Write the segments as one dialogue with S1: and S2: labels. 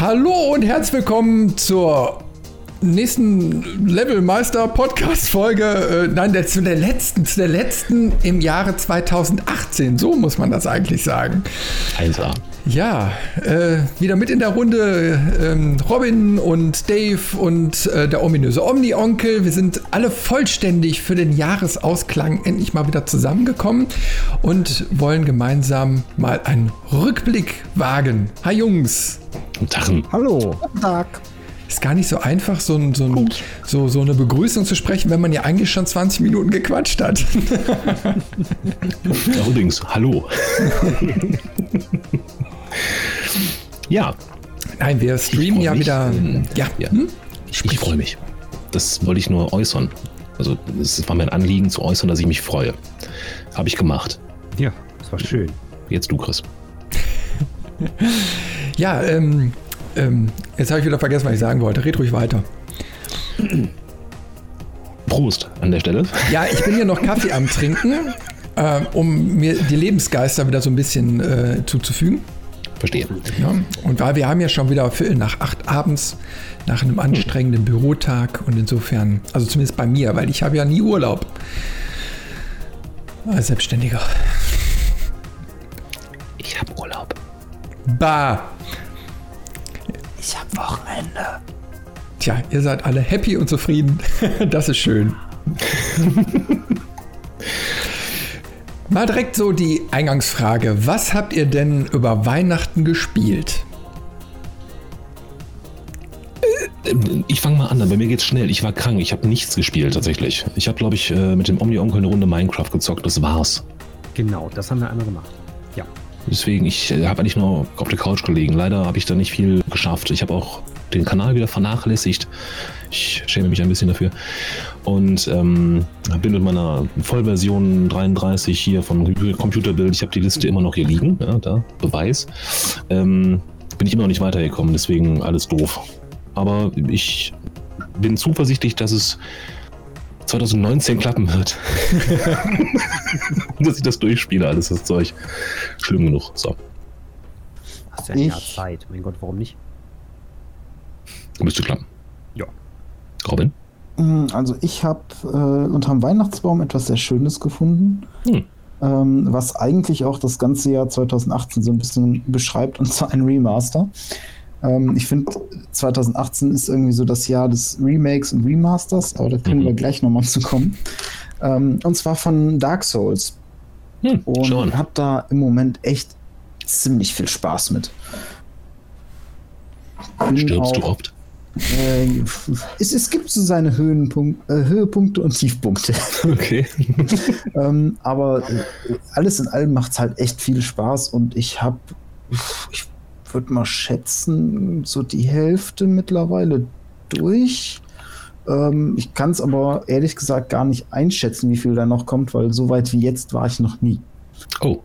S1: Hallo und herzlich willkommen zur nächsten Levelmeister Podcast Folge. Äh, nein, der, zu der letzten, zu der letzten im Jahre 2018. So muss man das eigentlich sagen.
S2: 1A.
S1: Ja, äh, wieder mit in der Runde ähm, Robin und Dave und äh, der ominöse Omni-Onkel. Wir sind alle vollständig für den Jahresausklang endlich mal wieder zusammengekommen und wollen gemeinsam mal einen Rückblick wagen. Hi Jungs.
S2: Guten Tag.
S3: Hallo. Guten Tag.
S1: Ist gar nicht so einfach, so, ein, so, ein, so, so eine Begrüßung zu sprechen, wenn man ja eigentlich schon 20 Minuten gequatscht hat.
S2: Allerdings, hallo. ja.
S1: Nein, wir streamen ja
S2: mich.
S1: wieder.
S2: Ja, ja. Hm? Ich, ich freue mich. Das wollte ich nur äußern. Also, es war mein Anliegen zu äußern, dass ich mich freue. Habe ich gemacht.
S3: Ja, das war schön.
S2: Jetzt du, Chris.
S1: ja, ähm, ähm, jetzt habe ich wieder vergessen, was ich sagen wollte. Red ruhig weiter.
S2: Prost an der Stelle.
S1: Ja, ich bin hier noch Kaffee am Trinken, äh, um mir die Lebensgeister wieder so ein bisschen äh, zuzufügen.
S2: Verstehe.
S1: Ja, und weil wir haben ja schon wieder Viertel nach acht abends nach einem anstrengenden Bürotag und insofern, also zumindest bei mir, weil ich habe ja nie Urlaub. Als Selbstständiger.
S2: Ich habe Urlaub.
S1: Bah.
S3: Ich habe Wochenende.
S1: Tja, ihr seid alle happy und zufrieden. das ist schön. Mal direkt so die Eingangsfrage. Was habt ihr denn über Weihnachten gespielt?
S2: Ich fange mal an, bei mir geht's schnell. Ich war krank, ich habe nichts gespielt tatsächlich. Ich habe, glaube ich, äh, mit dem Omni-Onkel eine Runde Minecraft gezockt, das war's.
S3: Genau, das haben wir einmal gemacht.
S2: Deswegen, ich äh, habe eigentlich nur auf der Couch gelegen. Leider habe ich da nicht viel geschafft. Ich habe auch den Kanal wieder vernachlässigt. Ich schäme mich ein bisschen dafür. Und ähm, bin mit meiner Vollversion 33 hier vom Computerbild. Ich habe die Liste immer noch hier liegen. Ja, da, Beweis. Ähm, bin ich immer noch nicht weitergekommen. Deswegen alles doof. Aber ich bin zuversichtlich, dass es 2019 klappen wird. dass ich das durchspiele, alles das Zeug. Schlimm genug. So.
S3: Hast ja ein Jahr Zeit. Mein Gott, warum nicht?
S2: Müsste klappen.
S3: Ja.
S2: Robin?
S4: Also ich habe äh, unterm Weihnachtsbaum etwas sehr Schönes gefunden, hm. ähm, was eigentlich auch das ganze Jahr 2018 so ein bisschen beschreibt, und zwar ein Remaster. Ähm, ich finde, 2018 ist irgendwie so das Jahr des Remakes und Remasters, aber da können mhm. wir gleich nochmal zu kommen. Ähm, und zwar von Dark Souls. Hm, und habe da im Moment echt ziemlich viel Spaß mit.
S2: Bin Stirbst du oft?
S4: Äh, es, es, gibt so seine Höhenpunkt, äh, Höhepunkte und Tiefpunkte.
S2: Okay.
S4: ähm, aber alles in allem macht es halt echt viel Spaß und ich habe, ich würde mal schätzen, so die Hälfte mittlerweile durch. Ähm, ich kann es aber ehrlich gesagt gar nicht einschätzen, wie viel da noch kommt, weil so weit wie jetzt war ich noch nie.
S2: Oh.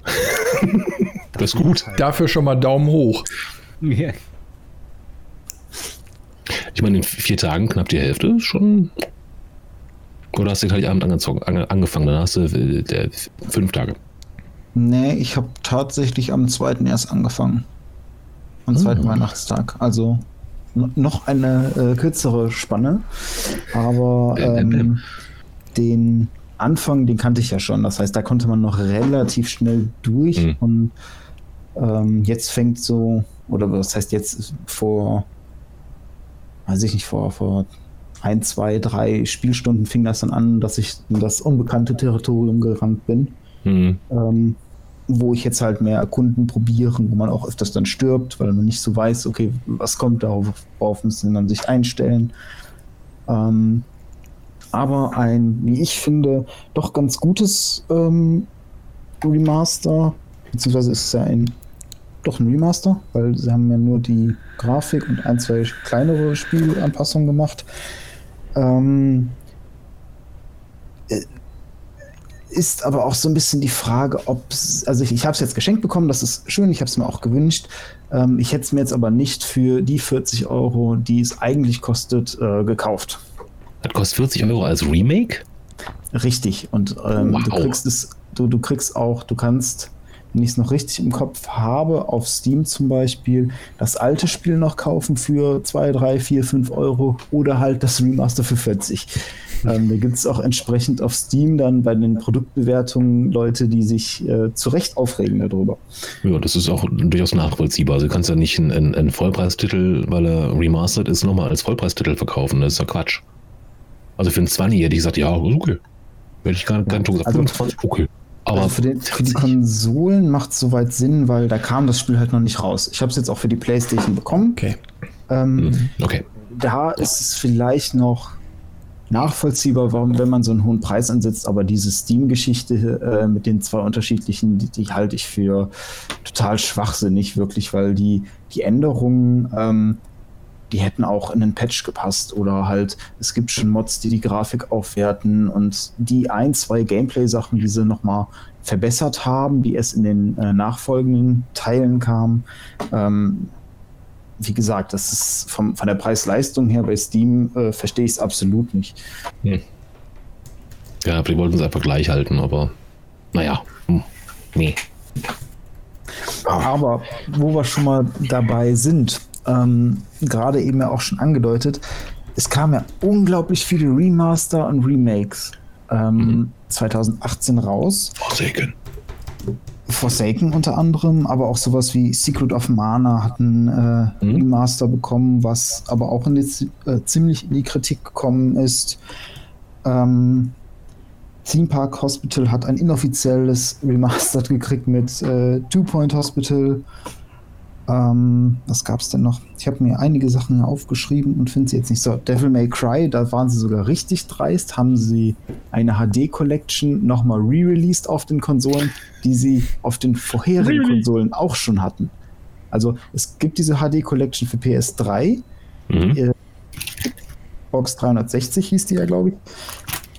S2: das ist gut.
S1: Dafür schon mal Daumen hoch.
S2: Yeah. Ich meine, in vier Tagen knapp die Hälfte ist schon. Oder hast du Heiligabend angefangen? Dann hast du äh, der, fünf Tage.
S4: Nee, ich habe tatsächlich am zweiten erst angefangen. Am zweiten hm. Weihnachtstag. Also noch eine äh, kürzere Spanne. Aber ähm, den Anfang, den kannte ich ja schon. Das heißt, da konnte man noch relativ schnell durch. Hm. Und ähm, jetzt fängt so, oder was heißt jetzt vor weiß ich nicht, vor, vor ein, zwei, drei Spielstunden fing das dann an, dass ich in das unbekannte Territorium gerannt bin. Mhm. Ähm, wo ich jetzt halt mehr erkunden, probieren, wo man auch öfters dann stirbt, weil man nicht so weiß, okay, was kommt darauf, worauf müssen man sich einstellen. Ähm, aber ein, wie ich finde, doch ganz gutes ähm, Remaster, beziehungsweise ist es ja ein doch ein Remaster, weil sie haben ja nur die Grafik und ein, zwei kleinere Spielanpassungen gemacht. Ähm, äh, ist aber auch so ein bisschen die Frage, ob also ich, ich habe es jetzt geschenkt bekommen, das ist schön, ich habe es mir auch gewünscht. Ähm, ich hätte es mir jetzt aber nicht für die 40 Euro, die es eigentlich kostet, äh, gekauft.
S2: Das kostet 40 Euro als Remake?
S4: Richtig. Und ähm, wow. du kriegst es, du, du kriegst auch, du kannst wenn ich es noch richtig im Kopf habe, auf Steam zum Beispiel das alte Spiel noch kaufen für 2, 3, 4, 5 Euro oder halt das Remaster für 40. Ähm, da gibt es auch entsprechend auf Steam dann bei den Produktbewertungen Leute, die sich äh, zu Recht aufregen darüber.
S2: Ja, das ist auch durchaus nachvollziehbar. Also du kannst ja nicht einen, einen Vollpreistitel, weil er remastered ist, nochmal als Vollpreistitel verkaufen. Das ist ja Quatsch. Also für einen 20 hätte ich gesagt, ja, okay. Hätte ich gar nicht gesagt,
S4: also, 25, okay. Aber also für, den, für, die Konsolen macht es soweit Sinn, weil da kam das Spiel halt noch nicht raus. Ich habe es jetzt auch für die PlayStation bekommen.
S1: Okay.
S4: Ähm, mhm. okay. Da ist es vielleicht noch nachvollziehbar, warum, wenn man so einen hohen Preis ansetzt, aber diese Steam-Geschichte äh, mit den zwei unterschiedlichen, die, die, halte ich für total schwachsinnig, wirklich, weil die, die Änderungen, ähm, die hätten auch in einen Patch gepasst oder halt, es gibt schon Mods, die die Grafik aufwerten und die ein, zwei Gameplay-Sachen, die sie nochmal verbessert haben, die es in den äh, nachfolgenden Teilen kamen, ähm, wie gesagt, das ist vom, von der Preis-Leistung her bei Steam äh, verstehe ich es absolut nicht. Hm.
S2: Ja, die wollten es einfach gleich halten, aber naja, hm. nee.
S4: Aber wo wir schon mal dabei sind, ähm, gerade eben ja auch schon angedeutet, es kamen ja unglaublich viele Remaster und Remakes ähm, mhm. 2018 raus.
S2: Forsaken.
S4: Forsaken unter anderem, aber auch sowas wie Secret of Mana hat einen äh, mhm. Remaster bekommen, was aber auch in die, äh, ziemlich in die Kritik gekommen ist. Ähm, Theme Park Hospital hat ein inoffizielles Remastered gekriegt mit äh, Two Point Hospital ähm, was gab es denn noch? Ich habe mir einige Sachen aufgeschrieben und finde sie jetzt nicht so. Devil May Cry, da waren sie sogar richtig dreist, haben sie eine HD-Collection nochmal re-released auf den Konsolen, die sie auf den vorherigen Konsolen auch schon hatten. Also es gibt diese HD-Collection für PS3, mhm. äh, Box 360 hieß die ja, glaube ich.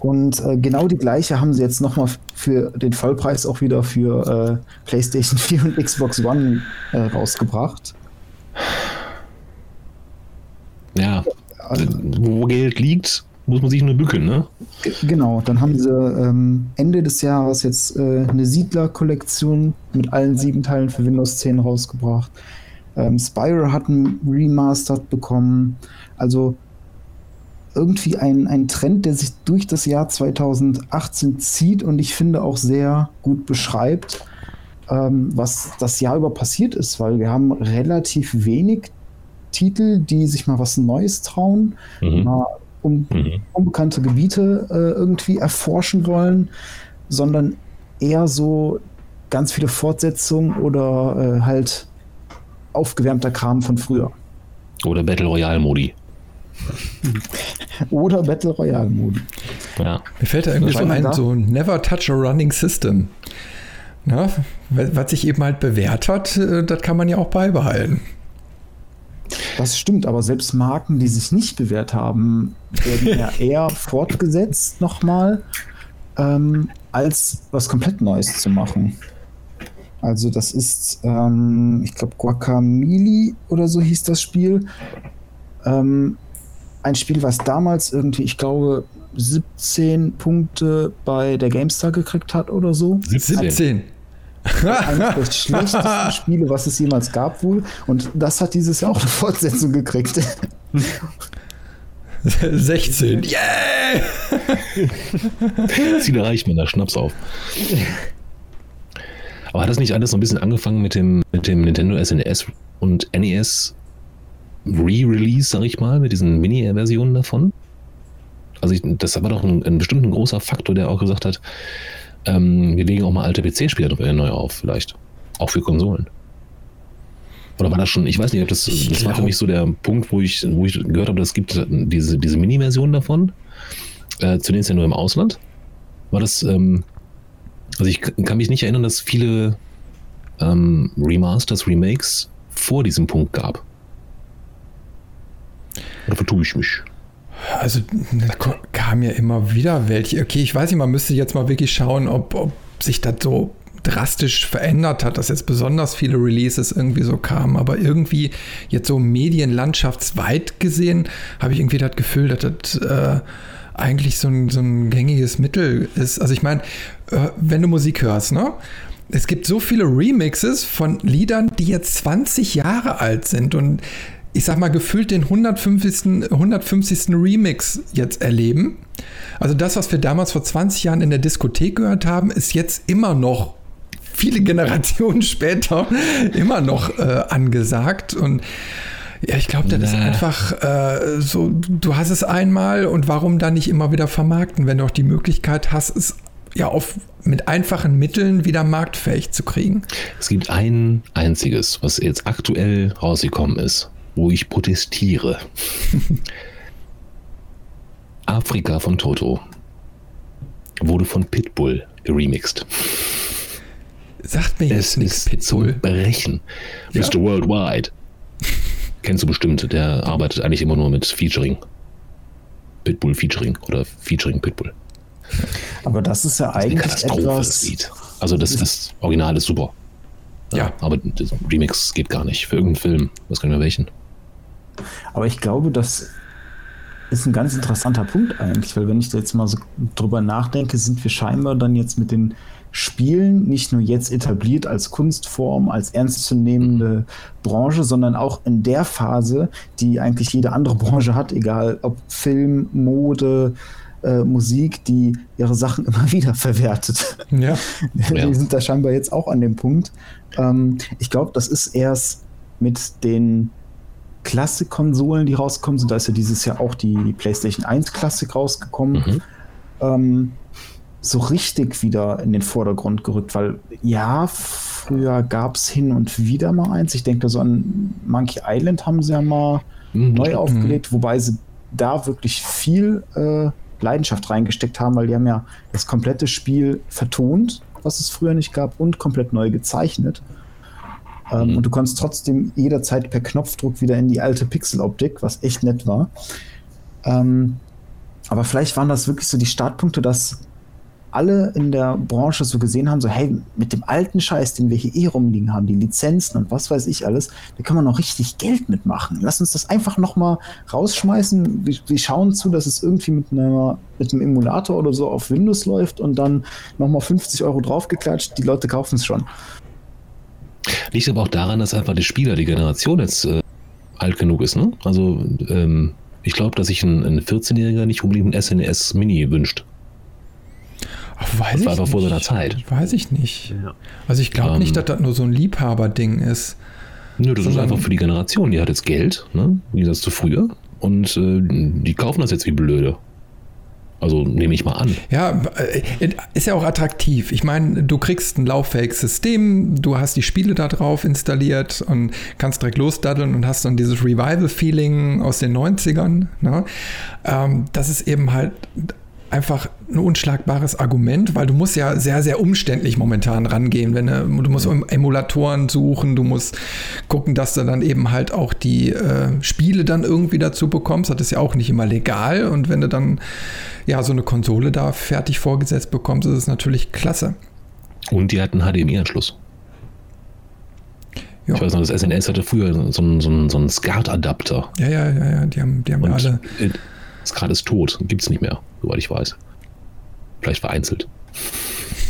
S4: Und äh, genau die gleiche haben sie jetzt nochmal für den Vollpreis auch wieder für äh, PlayStation 4 und Xbox One äh, rausgebracht.
S2: Ja, also, wo Geld liegt, muss man sich nur bücken, ne?
S4: Genau, dann haben sie ähm, Ende des Jahres jetzt äh, eine Siedler-Kollektion mit allen sieben Teilen für Windows 10 rausgebracht. Ähm, Spyro hat ein Remastered bekommen. Also irgendwie ein, ein Trend, der sich durch das Jahr 2018 zieht und ich finde auch sehr gut beschreibt, ähm, was das Jahr über passiert ist, weil wir haben relativ wenig Titel, die sich mal was Neues trauen, mhm. mal um, mhm. unbekannte Gebiete äh, irgendwie erforschen wollen, sondern eher so ganz viele Fortsetzungen oder äh, halt aufgewärmter Kram von früher.
S2: Oder Battle Royale Modi.
S4: Oder Battle Royale Modi.
S1: Ja. Mir fällt da irgendwie so ein, so Never Touch a Running System. Na, was sich eben halt bewährt hat, äh, das kann man ja auch beibehalten.
S4: Das stimmt, aber selbst Marken, die sich nicht bewährt haben, werden ja eher fortgesetzt nochmal, ähm, als was komplett Neues zu machen. Also das ist, ähm, ich glaube, Guacamole oder so hieß das Spiel. Ähm, ein Spiel, was damals irgendwie, ich glaube, 17 Punkte bei der GameStar gekriegt hat oder so.
S1: 17.
S4: Eines der schlechtesten Spiele, was es jemals gab, wohl. Und das hat dieses Jahr auch eine Fortsetzung gekriegt.
S1: 16. Yeah!
S2: Ziel erreicht man da Schnaps auf. Aber hat das nicht alles so ein bisschen angefangen mit dem, mit dem Nintendo SNES und NES Re-Release, sag ich mal, mit diesen Mini-Versionen davon. Also ich, das war doch ein, ein bestimmter großer Faktor, der auch gesagt hat, ähm, wir legen auch mal alte PC-Spiele neu auf, vielleicht. Auch für Konsolen. Oder war das schon, ich weiß nicht, ob das, das war für mich so der Punkt, wo ich, wo ich gehört habe, es gibt diese, diese Mini-Version davon, äh, zunächst ja nur im Ausland. War das, ähm, also ich kann mich nicht erinnern, dass viele ähm, Remasters, Remakes vor diesem Punkt gab. Oder vertue ich mich?
S1: Also da kam ja immer wieder welche. Okay, ich weiß nicht, man müsste jetzt mal wirklich schauen, ob, ob sich das so drastisch verändert hat, dass jetzt besonders viele Releases irgendwie so kamen. Aber irgendwie jetzt so medienlandschaftsweit gesehen, habe ich irgendwie das Gefühl, dass das äh, eigentlich so ein, so ein gängiges Mittel ist. Also ich meine, äh, wenn du Musik hörst, ne? es gibt so viele Remixes von Liedern, die jetzt 20 Jahre alt sind und ich sag mal, gefühlt den 150. 150. Remix jetzt erleben. Also das, was wir damals vor 20 Jahren in der Diskothek gehört haben, ist jetzt immer noch viele Generationen später immer noch äh, angesagt. Und ja, ich glaube, das ist einfach äh, so, du hast es einmal und warum dann nicht immer wieder vermarkten, wenn du auch die Möglichkeit hast, es ja auf, mit einfachen Mitteln wieder marktfähig zu kriegen.
S2: Es gibt ein einziges, was jetzt aktuell rausgekommen ist wo ich protestiere. Afrika von Toto wurde von Pitbull remixed.
S1: Sagt mir jetzt
S2: es nichts, Pitbull. Zum Brechen. Ja. Mr. Worldwide. Kennst du bestimmt, der arbeitet eigentlich immer nur mit Featuring. Pitbull Featuring oder Featuring Pitbull.
S4: Aber das ist ja das ist eigentlich etwas...
S2: Das Also das, das Original ist super. Ja. ja. Aber das Remix geht gar nicht. Für irgendeinen Film. Was können wir welchen?
S4: Aber ich glaube, das ist ein ganz interessanter Punkt eigentlich, weil wenn ich da jetzt mal so drüber nachdenke, sind wir scheinbar dann jetzt mit den Spielen nicht nur jetzt etabliert als Kunstform, als ernstzunehmende Branche, sondern auch in der Phase, die eigentlich jede andere Branche hat, egal ob Film, Mode, äh, Musik, die ihre Sachen immer wieder verwertet. Ja. Die sind da scheinbar jetzt auch an dem Punkt. Ähm, ich glaube, das ist erst mit den Klassik-Konsolen, die rausgekommen sind. Da ist ja dieses Jahr auch die PlayStation 1 Klassik rausgekommen. Mhm. Ähm, so richtig wieder in den Vordergrund gerückt, weil ja, früher gab es hin und wieder mal eins. Ich denke so an Monkey Island haben sie ja mal mhm. neu aufgelegt, mhm. wobei sie da wirklich viel äh, Leidenschaft reingesteckt haben, weil die haben ja das komplette Spiel vertont, was es früher nicht gab, und komplett neu gezeichnet. Ähm, mhm. Und du konntest trotzdem jederzeit per Knopfdruck wieder in die alte Pixeloptik, was echt nett war. Ähm, aber vielleicht waren das wirklich so die Startpunkte, dass alle in der Branche so gesehen haben, so hey, mit dem alten Scheiß, den wir hier eh rumliegen haben, die Lizenzen und was weiß ich alles, da kann man noch richtig Geld mitmachen. Lass uns das einfach noch mal rausschmeißen. Wir, wir schauen zu, dass es irgendwie mit, einer, mit einem Emulator oder so auf Windows läuft und dann noch mal 50 Euro draufgeklatscht. Die Leute kaufen es schon.
S2: Liegt aber auch daran, dass einfach die Spieler, die Generation jetzt äh, alt genug ist. Ne? Also ähm, ich glaube, dass sich ein, ein 14-Jähriger nicht unbedingt ein SNES Mini wünscht.
S1: Ach, weiß das war einfach vor seiner Zeit. Weiß ich nicht. Ja. Also ich glaube ähm, nicht, dass das nur so ein Liebhaberding ist.
S2: Nö, das ist einfach für die Generation. Die hat jetzt Geld, ne? wie das zu früher. Und äh, die kaufen das jetzt wie blöde. Also nehme ich mal an.
S1: Ja, äh, ist ja auch attraktiv. Ich meine, du kriegst ein lauffähiges System, du hast die Spiele da drauf installiert und kannst direkt losdaddeln und hast dann dieses Revival-Feeling aus den 90ern. Ne? Ähm, das ist eben halt einfach ein unschlagbares Argument, weil du musst ja sehr, sehr umständlich momentan rangehen. Wenn du, du musst Emulatoren suchen, du musst gucken, dass du dann eben halt auch die äh, Spiele dann irgendwie dazu bekommst. Das ist ja auch nicht immer legal. Und wenn du dann ja so eine Konsole da fertig vorgesetzt bekommst, ist es natürlich klasse.
S2: Und die hatten HDMI-Anschluss. Ja. Ich weiß noch, das SNS hatte früher so einen, so einen, so einen SCART-Adapter.
S1: Ja, ja, ja, ja, die haben, die haben alle.
S2: SCART ist tot, gibt es nicht mehr soweit ich weiß. Vielleicht vereinzelt.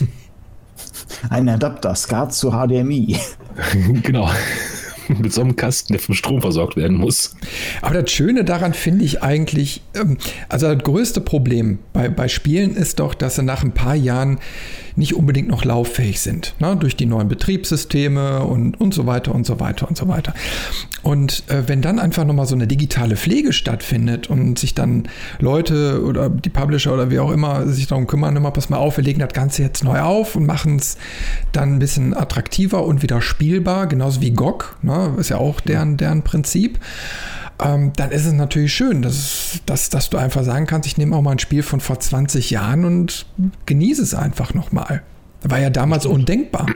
S4: Ein Adapter, SCART zu HDMI.
S2: genau. Mit so einem Kasten, der vom Strom versorgt werden muss.
S1: Aber das Schöne daran finde ich eigentlich, ähm, also das größte Problem bei, bei Spielen ist doch, dass sie nach ein paar Jahren nicht unbedingt noch lauffähig sind. Ne? Durch die neuen Betriebssysteme und, und so weiter und so weiter und so weiter. Und äh, wenn dann einfach nochmal so eine digitale Pflege stattfindet und sich dann Leute oder die Publisher oder wie auch immer sich darum kümmern, immer pass mal auf, wir legen das Ganze jetzt neu auf und machen es dann ein bisschen attraktiver und wieder spielbar, genauso wie GOG, ne? ist ja auch deren, deren Prinzip ähm, dann ist es natürlich schön, dass, dass, dass du einfach sagen kannst, ich nehme auch mal ein Spiel von vor 20 Jahren und genieße es einfach nochmal. War ja damals undenkbar.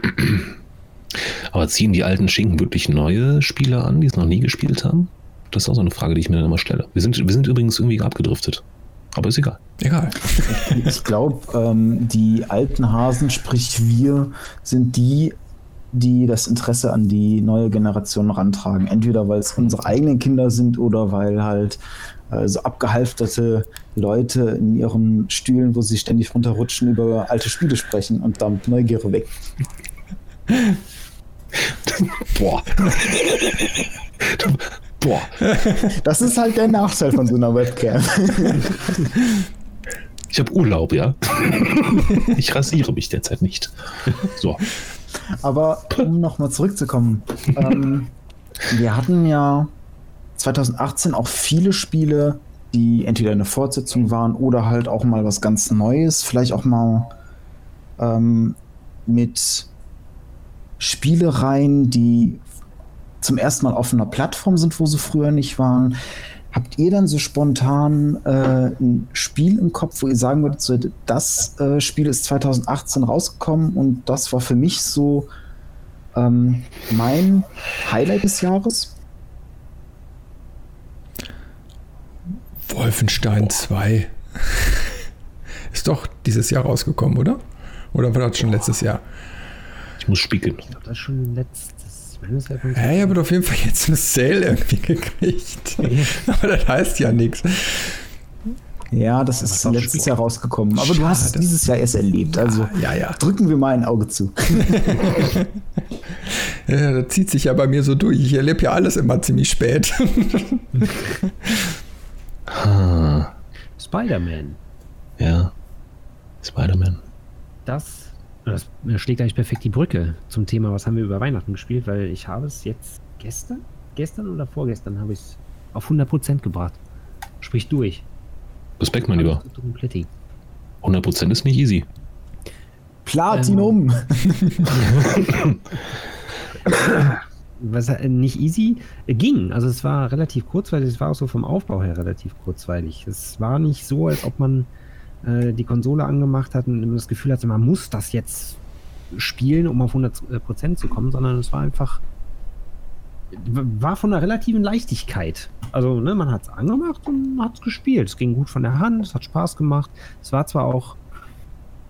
S2: Aber ziehen die alten Schinken wirklich neue Spieler an, die es noch nie gespielt haben? Das ist auch so eine Frage, die ich mir dann immer stelle. Wir sind, wir sind übrigens irgendwie abgedriftet. Aber ist egal.
S1: Egal.
S4: Ich glaube, ähm, die alten Hasen, sprich wir, sind die, die das Interesse an die neue Generation rantragen. Entweder weil es unsere eigenen Kinder sind oder weil halt äh, so abgehalfterte Leute in ihren Stühlen, wo sie ständig runterrutschen, über alte Spiele sprechen und damit Neugierde weg.
S2: Boah.
S4: Boah. Das ist halt der Nachteil von so einer Webcam.
S2: Ich habe Urlaub, ja. Ich rasiere mich derzeit nicht. So.
S4: Aber um nochmal zurückzukommen, ähm, wir hatten ja 2018 auch viele Spiele, die entweder eine Fortsetzung waren oder halt auch mal was ganz Neues, vielleicht auch mal ähm, mit Spielereien, die zum ersten Mal auf einer Plattform sind, wo sie früher nicht waren. Habt ihr dann so spontan äh, ein Spiel im Kopf, wo ihr sagen würdet, so, das äh, Spiel ist 2018 rausgekommen und das war für mich so ähm, mein Highlight des Jahres?
S1: Wolfenstein 2. Ist doch dieses Jahr rausgekommen, oder? Oder war das schon letztes Jahr?
S2: Ich muss spiegeln.
S3: Ich glaube, das ist schon letztes
S1: ja, ich habe auf jeden Fall jetzt eine Sale irgendwie gekriegt. Aber das heißt ja nichts.
S4: Ja, das ist letztes Jahr rausgekommen. Aber Schade. du hast es dieses Jahr erst erlebt. Also
S1: ja, ja.
S4: drücken wir mal ein Auge zu.
S1: ja, das zieht sich ja bei mir so durch. Ich erlebe ja alles immer ziemlich spät.
S3: Spider-Man.
S2: Ja. Spider-Man.
S3: Das das schlägt eigentlich perfekt die Brücke zum Thema, was haben wir über Weihnachten gespielt, weil ich habe es jetzt gestern, gestern oder vorgestern habe ich es auf 100% gebracht. Sprich durch.
S2: Respekt, mein Lieber. 100% ist nicht easy.
S4: Platinum.
S3: Ähm, was äh, nicht easy äh, ging. Also es war relativ kurzweilig, es war auch so vom Aufbau her relativ kurzweilig. Es war nicht so, als ob man äh, die Konsole angemacht hat und das Gefühl hatte, man muss das jetzt spielen, um auf 100% zu kommen, sondern es war einfach war von einer relativen Leichtigkeit. Also, ne, man hat es angemacht und hat es gespielt. Es ging gut von der Hand, es hat Spaß gemacht. Es war zwar auch,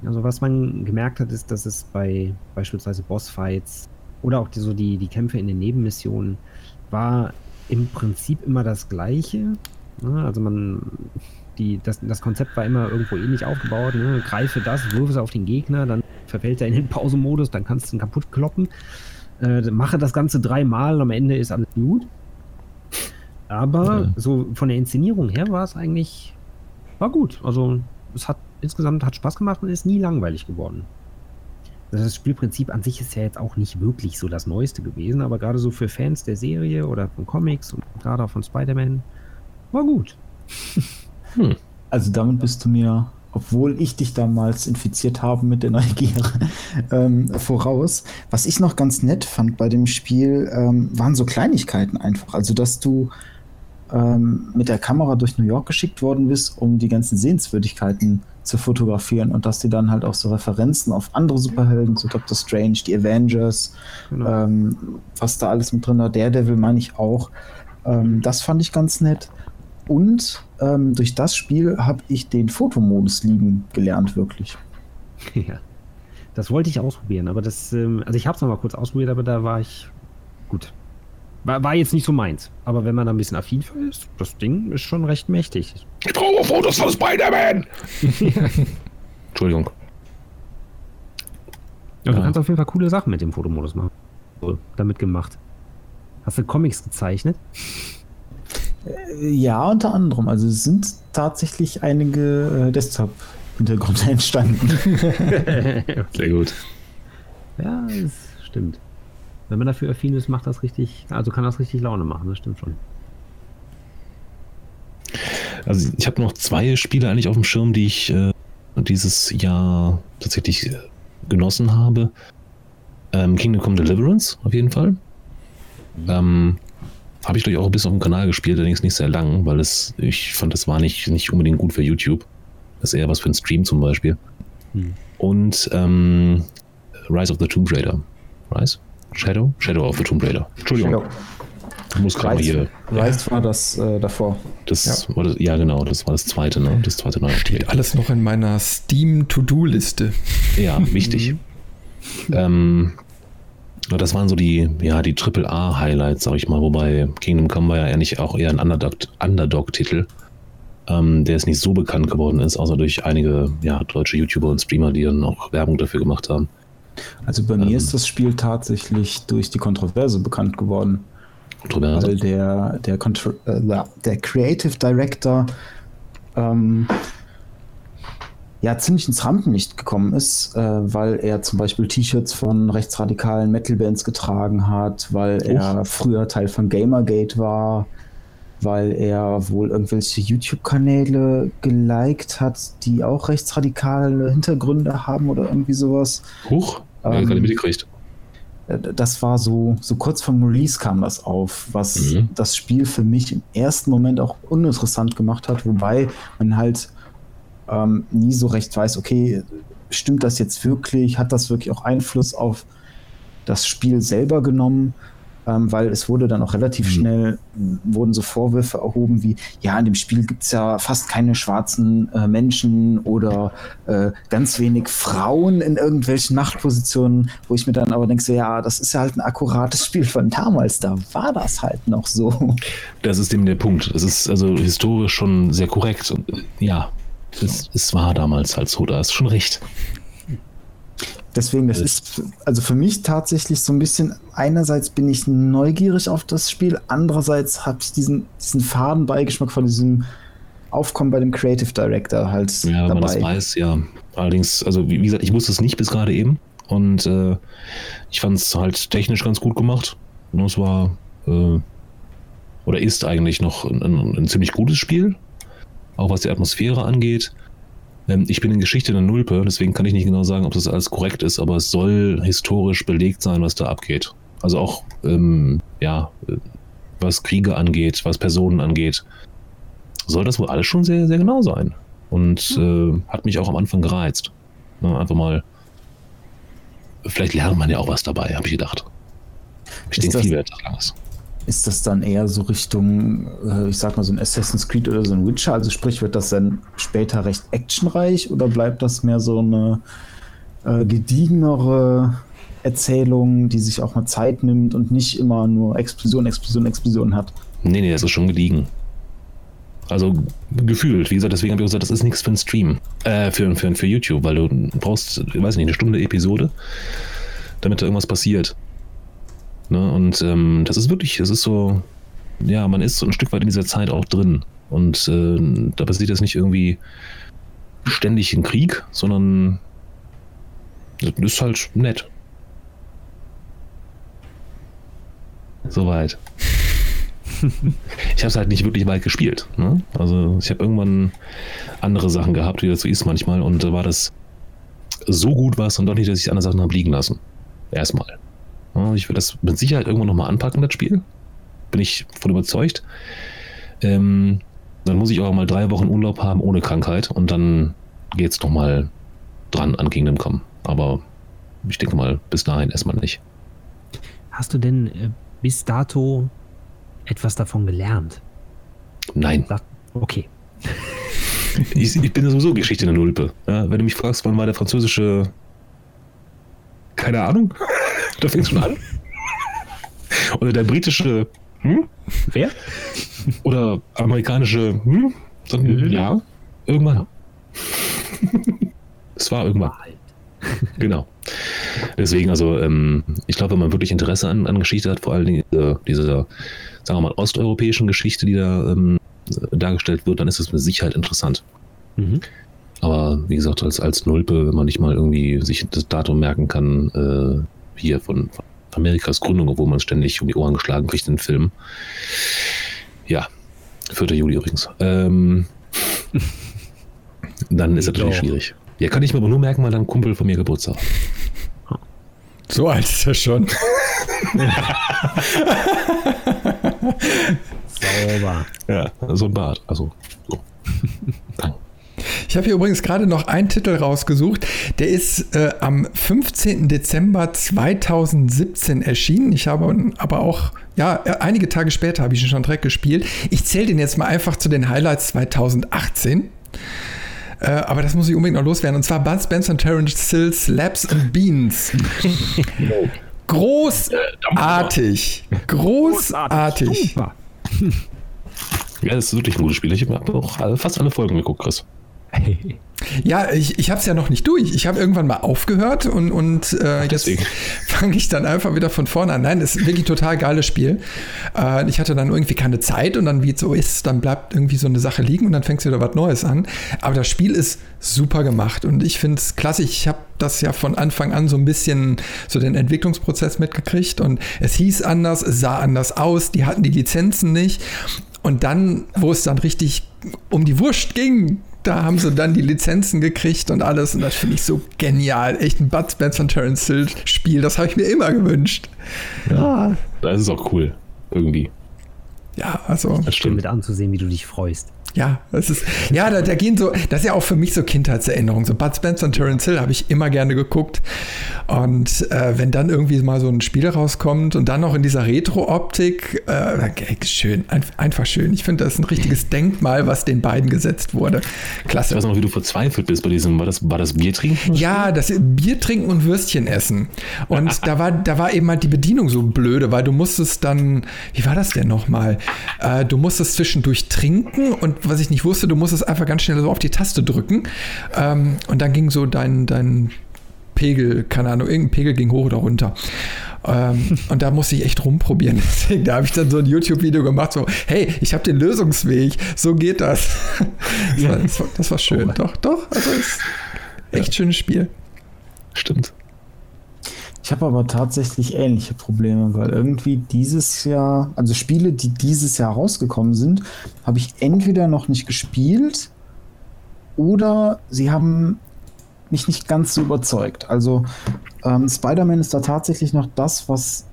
S3: also was man gemerkt hat, ist, dass es bei beispielsweise Bossfights oder auch die, so die, die Kämpfe in den Nebenmissionen war im Prinzip immer das Gleiche. Ne? Also man die, das, das Konzept war immer irgendwo ähnlich aufgebaut. Ne? Greife das, wirf es auf den Gegner, dann verfällt er in den Pausenmodus, dann kannst du ihn kaputt kloppen. Äh, mache das Ganze dreimal, am Ende ist alles gut. Aber ja. so von der Inszenierung her war es eigentlich, war gut. Also es hat insgesamt hat Spaß gemacht und ist nie langweilig geworden. Das Spielprinzip an sich ist ja jetzt auch nicht wirklich so das Neueste gewesen, aber gerade so für Fans der Serie oder von Comics und gerade auch von Spider-Man war gut.
S4: Hm. Also damit bist du mir, obwohl ich dich damals infiziert habe mit der Neugier, ähm, voraus. Was ich noch ganz nett fand bei dem Spiel, ähm, waren so Kleinigkeiten einfach. Also dass du ähm, mit der Kamera durch New York geschickt worden bist, um die ganzen Sehenswürdigkeiten zu fotografieren und dass die dann halt auch so Referenzen auf andere Superhelden, so Doctor Strange, die Avengers, genau. ähm, was da alles mit drin war, Daredevil meine ich auch. Ähm, das fand ich ganz nett. Und ähm, durch das Spiel habe ich den Fotomodus lieben gelernt, wirklich.
S3: Ja. Das wollte ich ausprobieren, aber das, ähm, also ich habe es noch mal kurz ausprobiert, aber da war ich gut. War, war, jetzt nicht so meins. Aber wenn man da ein bisschen affin für ist, das Ding ist schon recht mächtig.
S2: Ich brauche Fotos von Spider-Man! Entschuldigung.
S3: Ja, du kannst auf jeden Fall coole Sachen mit dem Fotomodus machen. So, damit gemacht. Hast du Comics gezeichnet?
S4: Ja, unter anderem. Also es sind tatsächlich einige äh, Desktop-Hintergründe entstanden.
S2: Sehr gut.
S3: Ja, das stimmt. Wenn man dafür affin ist, macht das richtig, also kann das richtig Laune machen, das stimmt schon.
S2: Also ich habe noch zwei Spiele eigentlich auf dem Schirm, die ich äh, dieses Jahr tatsächlich äh, genossen habe. Ähm, Kingdom Come Deliverance auf jeden Fall. Ähm, habe ich, glaube ich, auch ein bisschen auf dem Kanal gespielt, allerdings nicht sehr lang, weil es, ich fand, das war nicht, nicht unbedingt gut für YouTube. Das ist eher was für einen Stream zum Beispiel. Hm. Und ähm, Rise of the Tomb Raider. Rise? Shadow? Shadow of the Tomb Raider. Entschuldigung. Shadow. Ich muss gerade hier.
S4: Rise ja. war das äh, davor.
S2: Das, ja. War das, ja, genau, das war das zweite, ne? Das zweite
S1: neue Steht alles noch in meiner Steam-To-Do-Liste.
S2: Ja, wichtig. ähm, das waren so die, ja, die AAA-Highlights, sag ich mal, wobei Kingdom Come war ja eigentlich auch eher ein Underdog-Titel, ähm, der jetzt nicht so bekannt geworden ist, außer durch einige ja, deutsche YouTuber und Streamer, die dann auch Werbung dafür gemacht haben.
S4: Also bei mir ist das Spiel tatsächlich durch die Kontroverse bekannt geworden. Kontroverse? Weil der, der, Contro äh, der Creative Director ähm, ja ziemlich ins Rampenlicht gekommen ist, äh, weil er zum Beispiel T-Shirts von rechtsradikalen Metal-Bands getragen hat, weil er früher Teil von Gamergate war, weil er wohl irgendwelche YouTube-Kanäle geliked hat, die auch rechtsradikale Hintergründe haben oder irgendwie sowas.
S2: Huch, ähm, ja, gerade mitgekriegt.
S4: Äh, das war so, so kurz vom Release kam das auf, was mhm. das Spiel für mich im ersten Moment auch uninteressant gemacht hat, wobei man halt ähm, nie so recht weiß, okay, stimmt das jetzt wirklich? Hat das wirklich auch Einfluss auf das Spiel selber genommen? Ähm, weil es wurde dann auch relativ mhm. schnell, wurden so Vorwürfe erhoben wie, ja, in dem Spiel gibt es ja fast keine schwarzen äh, Menschen oder äh, ganz wenig Frauen in irgendwelchen Machtpositionen, wo ich mir dann aber denke, so, ja, das ist ja halt ein akkurates Spiel von damals, da war das halt noch so.
S2: Das ist eben der Punkt. Es ist also historisch schon sehr korrekt. Und, ja, es, es war damals halt so, da hast du schon recht.
S4: Deswegen, das ist also für mich tatsächlich so ein bisschen, einerseits bin ich neugierig auf das Spiel, andererseits habe ich diesen, diesen faden Beigeschmack von diesem Aufkommen bei dem Creative Director halt
S2: ja, dabei. Man das weiß, ja. Allerdings, also wie, wie, gesagt, ich wusste es nicht bis gerade eben und äh, ich fand es halt technisch ganz gut gemacht. Und es war äh, oder ist eigentlich noch ein, ein, ein ziemlich gutes Spiel auch was die Atmosphäre angeht. Ähm, ich bin in Geschichte der Nulpe, deswegen kann ich nicht genau sagen, ob das alles korrekt ist, aber es soll historisch belegt sein, was da abgeht. Also auch, ähm, ja, was Kriege angeht, was Personen angeht, soll das wohl alles schon sehr, sehr genau sein. Und äh, hat mich auch am Anfang gereizt. Na, einfach mal, vielleicht lernt man ja auch was dabei, habe ich gedacht. Ich denke, viel Wert langes.
S4: Ist das dann eher so Richtung, äh, ich sag mal, so ein Assassin's Creed oder so ein Witcher? Also sprich, wird das dann später recht actionreich oder bleibt das mehr so eine äh, gediegenere Erzählung, die sich auch mal Zeit nimmt und nicht immer nur Explosion, Explosion, Explosion hat?
S2: Nee, nee, das ist schon gediegen. Also gefühlt, wie gesagt, deswegen habe ich gesagt, das ist nichts für einen Stream, äh, für, für, für YouTube, weil du brauchst, ich weiß nicht, eine Stunde Episode, damit da irgendwas passiert. Ne? Und ähm, das ist wirklich, es ist so, ja, man ist so ein Stück weit in dieser Zeit auch drin. Und äh, da passiert jetzt nicht irgendwie ständig ein Krieg, sondern das ist halt nett. Soweit. ich habe es halt nicht wirklich weit gespielt. Ne? Also ich habe irgendwann andere Sachen gehabt, wie das so ist manchmal. Und da war das so gut was und doch nicht, dass ich andere Sachen habe liegen lassen. Erstmal. Ich will das mit Sicherheit irgendwann nochmal anpacken, das Spiel. Bin ich von überzeugt. Ähm, dann muss ich auch mal drei Wochen Urlaub haben ohne Krankheit und dann geht es nochmal dran an Kingdom Come. Aber ich denke mal, bis dahin erstmal nicht.
S3: Hast du denn äh, bis dato etwas davon gelernt?
S2: Nein.
S3: Okay.
S2: ich, ich, bin sowieso Geschichte in der Nulpe. Ja, wenn du mich fragst, wann war der französische. Keine Ahnung. Da fängt schon an. Oder der britische, hm?
S3: Wer?
S2: Oder amerikanische, hm? Dann, mhm. Ja, irgendwann. es war irgendwann. genau. Deswegen, also, ähm, ich glaube, wenn man wirklich Interesse an, an Geschichte hat, vor allen Dingen äh, diese, sagen wir mal, osteuropäischen Geschichte, die da ähm, dargestellt wird, dann ist es mit Sicherheit interessant. Mhm. Aber wie gesagt, als, als Nulpe, wenn man nicht mal irgendwie sich das Datum merken kann, äh, hier von, von Amerikas Gründung, wo man ständig um die Ohren geschlagen kriegt in Filmen. Ja, 4. Juli übrigens. Ähm, dann ist natürlich schwierig. Ja, kann ich mir aber nur merken, weil dann Kumpel von mir Geburtstag
S1: So alt ist er schon.
S2: Sauber. Ja, so ein Bart. Also, so.
S1: Ich habe hier übrigens gerade noch einen Titel rausgesucht. Der ist äh, am 15. Dezember 2017 erschienen. Ich habe aber auch, ja, äh, einige Tage später habe ich ihn schon direkt gespielt. Ich zähle den jetzt mal einfach zu den Highlights 2018. Äh, aber das muss ich unbedingt noch loswerden. Und zwar Bud Spencer und Terence Sills Labs and Beans. Großartig. Großartig.
S2: Ja, das ist wirklich ein gutes Spiel. Ich habe auch fast alle Folgen geguckt, Chris.
S1: Ja, ich, ich habe es ja noch nicht durch. Ich habe irgendwann mal aufgehört und, und äh, jetzt fange ich dann einfach wieder von vorne an. Nein, das ist wirklich ein total geiles Spiel. Äh, ich hatte dann irgendwie keine Zeit und dann, wie es so ist, dann bleibt irgendwie so eine Sache liegen und dann fängst du wieder was Neues an. Aber das Spiel ist super gemacht und ich finde es klasse. Ich habe das ja von Anfang an so ein bisschen so den Entwicklungsprozess mitgekriegt und es hieß anders, es sah anders aus, die hatten die Lizenzen nicht. Und dann, wo es dann richtig um die Wurst ging, da haben sie dann die Lizenzen gekriegt und alles. Und das finde ich so genial. Echt ein Bud Spencer und Terence Hill Spiel. Das habe ich mir immer gewünscht.
S2: Ja. Das ist auch cool. Irgendwie.
S1: Ja, also.
S3: Das stimmt. mit anzusehen, wie du dich freust.
S1: Ja, das ist, ja, da, da, gehen so, das ist ja auch für mich so Kindheitserinnerungen. So Bud Spencer und Terence Hill habe ich immer gerne geguckt. Und äh, wenn dann irgendwie mal so ein Spiel rauskommt und dann noch in dieser Retro-Optik, äh, schön, einfach schön. Ich finde, das ist ein richtiges Denkmal, was den beiden gesetzt wurde. Klasse.
S2: Ich weiß noch, wie du verzweifelt bist bei diesem, war das, war das Bier trinken?
S1: Ja, das Bier trinken und Würstchen essen. Und da war, da war eben halt die Bedienung so blöde, weil du musstest dann, wie war das denn nochmal? Äh, du musstest zwischendurch trinken und was ich nicht wusste, du musstest einfach ganz schnell so auf die Taste drücken. Ähm, und dann ging so dein, dein Pegel, keine Ahnung, irgendein Pegel ging hoch oder runter. Ähm, und da musste ich echt rumprobieren. Deswegen, da habe ich dann so ein YouTube-Video gemacht, so, hey, ich habe den Lösungsweg, so geht das. Das war, das war, das war schön. Oh. Doch, doch, also ist echt ja. schönes Spiel.
S2: Stimmt.
S4: Ich habe aber tatsächlich ähnliche Probleme, weil irgendwie dieses Jahr, also Spiele, die dieses Jahr rausgekommen sind, habe ich entweder noch nicht gespielt oder sie haben mich nicht ganz so überzeugt. Also ähm, Spider-Man ist da tatsächlich noch das, was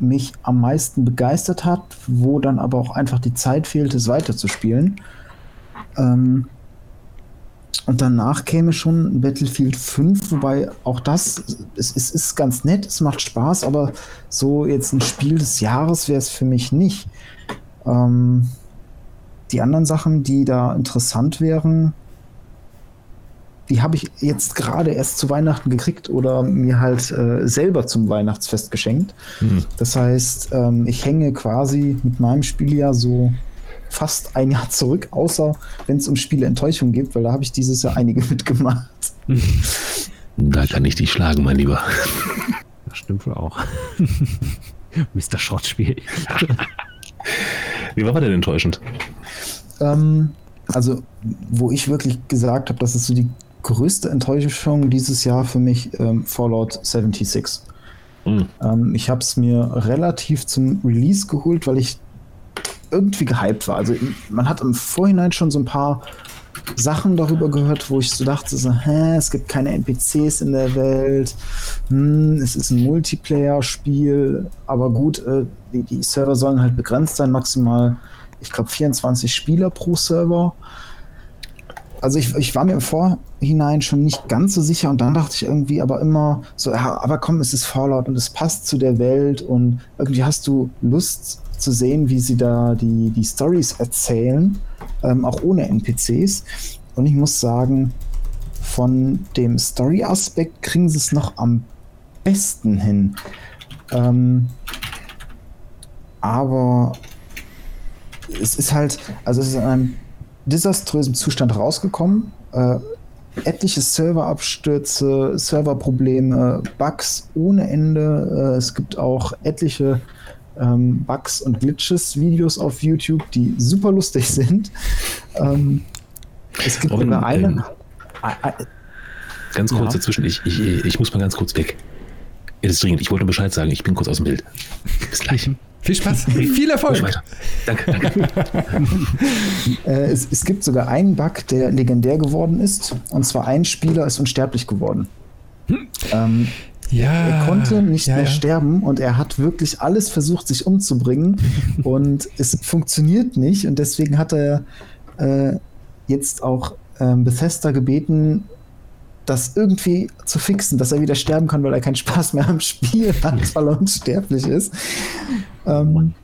S4: mich am meisten begeistert hat, wo dann aber auch einfach die Zeit fehlte, es weiterzuspielen. Ähm, und danach käme schon Battlefield 5, wobei auch das, es, es ist ganz nett, es macht Spaß, aber so jetzt ein Spiel des Jahres wäre es für mich nicht. Ähm, die anderen Sachen, die da interessant wären, die habe ich jetzt gerade erst zu Weihnachten gekriegt oder mir halt äh, selber zum Weihnachtsfest geschenkt. Mhm. Das heißt, ähm, ich hänge quasi mit meinem Spiel ja so fast ein Jahr zurück, außer wenn es um Spieleenttäuschung geht, weil da habe ich dieses Jahr einige mitgemacht.
S2: Da kann ich dich schlagen, mein Lieber.
S3: Das stimmt wohl auch. Mr. Schrottspiel.
S2: Wie war denn enttäuschend?
S4: Ähm, also, wo ich wirklich gesagt habe, das ist so die größte Enttäuschung dieses Jahr für mich ähm, Fallout 76. Mhm. Ähm, ich habe es mir relativ zum Release geholt, weil ich irgendwie gehypt war. Also man hat im Vorhinein schon so ein paar Sachen darüber gehört, wo ich so dachte, so, hä, es gibt keine NPCs in der Welt, hm, es ist ein Multiplayer-Spiel, aber gut, äh, die, die, Server sollen halt begrenzt sein, maximal, ich glaube, 24 Spieler pro Server. Also ich, ich war mir im Vorhinein schon nicht ganz so sicher und dann dachte ich irgendwie aber immer so, ja, aber komm, es ist Fallout und es passt zu der Welt und irgendwie hast du Lust, zu sehen, wie sie da die, die Stories erzählen, ähm, auch ohne NPCs. Und ich muss sagen, von dem Story-Aspekt kriegen sie es noch am besten hin. Ähm, aber es ist halt, also es ist in einem desaströsen Zustand rausgekommen. Äh, etliche Serverabstürze, Serverprobleme, Bugs ohne Ende. Äh, es gibt auch etliche ähm, Bugs und Glitches Videos auf YouTube, die super lustig sind. Ähm, es gibt Robin, eine. Ähm,
S2: ganz kurz ja. dazwischen, ich, ich, ich muss mal ganz kurz weg. Es ist dringend, ich wollte Bescheid sagen, ich bin kurz aus dem Bild.
S1: Bis gleich. Viel Spaß, viel Erfolg.
S2: Danke, danke.
S4: äh, es, es, gibt sogar einen Bug, der legendär geworden ist. Und zwar ein Spieler ist unsterblich geworden. Hm. Ähm, ja, er konnte nicht ja, mehr ja. sterben und er hat wirklich alles versucht, sich umzubringen und es funktioniert nicht und deswegen hat er äh, jetzt auch äh, Bethesda gebeten, das irgendwie zu fixen, dass er wieder sterben kann, weil er keinen Spaß mehr am Spiel hat, weil er unsterblich ist. Ähm,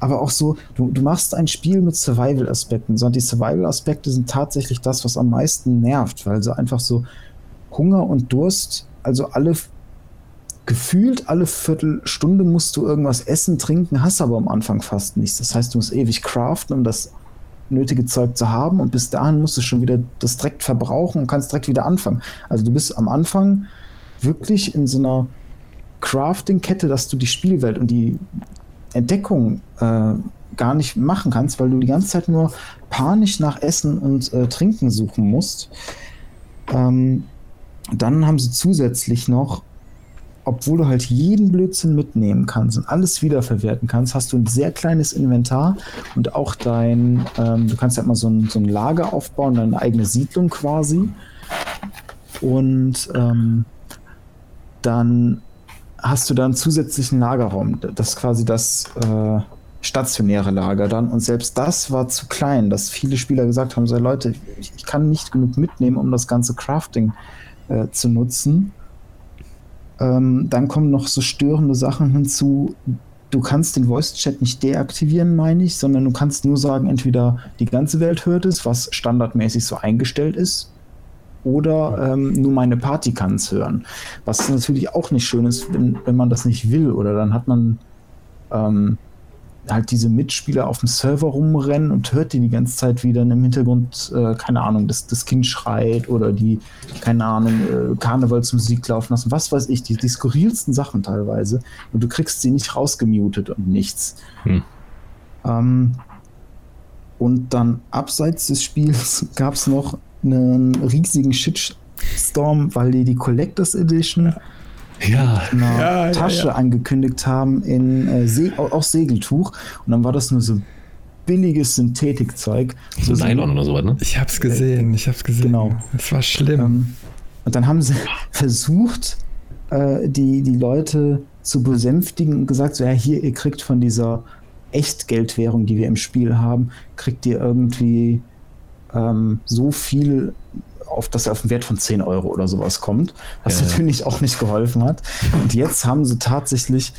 S4: aber auch so, du, du machst ein Spiel mit Survival-Aspekten, sondern die Survival-Aspekte sind tatsächlich das, was am meisten nervt, weil so einfach so Hunger und Durst, also alle gefühlt alle Viertelstunde musst du irgendwas essen, trinken, hast aber am Anfang fast nichts. Das heißt, du musst ewig craften, um das nötige Zeug zu haben und bis dahin musst du schon wieder das direkt verbrauchen und kannst direkt wieder anfangen. Also du bist am Anfang wirklich in so einer Crafting-Kette, dass du die Spielwelt und die Entdeckung äh, gar nicht machen kannst, weil du die ganze Zeit nur panisch nach Essen und äh, Trinken suchen musst. Ähm, dann haben sie zusätzlich noch, obwohl du halt jeden Blödsinn mitnehmen kannst und alles wiederverwerten kannst, hast du ein sehr kleines Inventar und auch dein, ähm, du kannst halt mal so ein, so ein Lager aufbauen, deine eigene Siedlung quasi. Und ähm, dann hast du dann zusätzlichen Lagerraum. Das ist quasi das äh, stationäre Lager dann. Und selbst das war zu klein, dass viele Spieler gesagt haben: so, Leute, ich, ich kann nicht genug mitnehmen, um das ganze Crafting äh, zu nutzen. Ähm, dann kommen noch so störende Sachen hinzu. Du kannst den Voice-Chat nicht deaktivieren, meine ich, sondern du kannst nur sagen, entweder die ganze Welt hört es, was standardmäßig so eingestellt ist, oder ähm, nur meine Party kann es hören. Was natürlich auch nicht schön ist, wenn, wenn man das nicht will. Oder dann hat man ähm, halt diese Mitspieler auf dem Server rumrennen und hört die die ganze Zeit wieder im Hintergrund, äh, keine Ahnung, das, das Kind schreit oder die, keine Ahnung, äh, Karnevalsmusik laufen lassen, was weiß ich, die, die skurrilsten Sachen teilweise. Und du kriegst sie nicht rausgemutet und nichts. Hm. Ähm, und dann abseits des Spiels gab es noch einen riesigen Shitstorm, weil die die Collectors Edition
S2: ja.
S4: einer
S1: Ja, ja,
S4: Tasche
S1: ja.
S4: angekündigt haben in äh, Se auch Segeltuch und dann war das nur so billiges Synthetikzeug.
S2: So Nylon oder sowas, ne?
S1: Ich hab's gesehen, ich hab's gesehen.
S4: Genau.
S1: Es war schlimm.
S4: Ähm, und dann haben sie versucht, äh, die, die Leute zu besänftigen und gesagt, so ja, hier, ihr kriegt von dieser Echtgeldwährung, die wir im Spiel haben, kriegt ihr irgendwie ähm, so viel auf das auf einen Wert von 10 Euro oder sowas kommt, was
S2: Ja, ja.
S4: natürlich auch nicht geholfen hat. Und jetzt haben sie tatsächlich,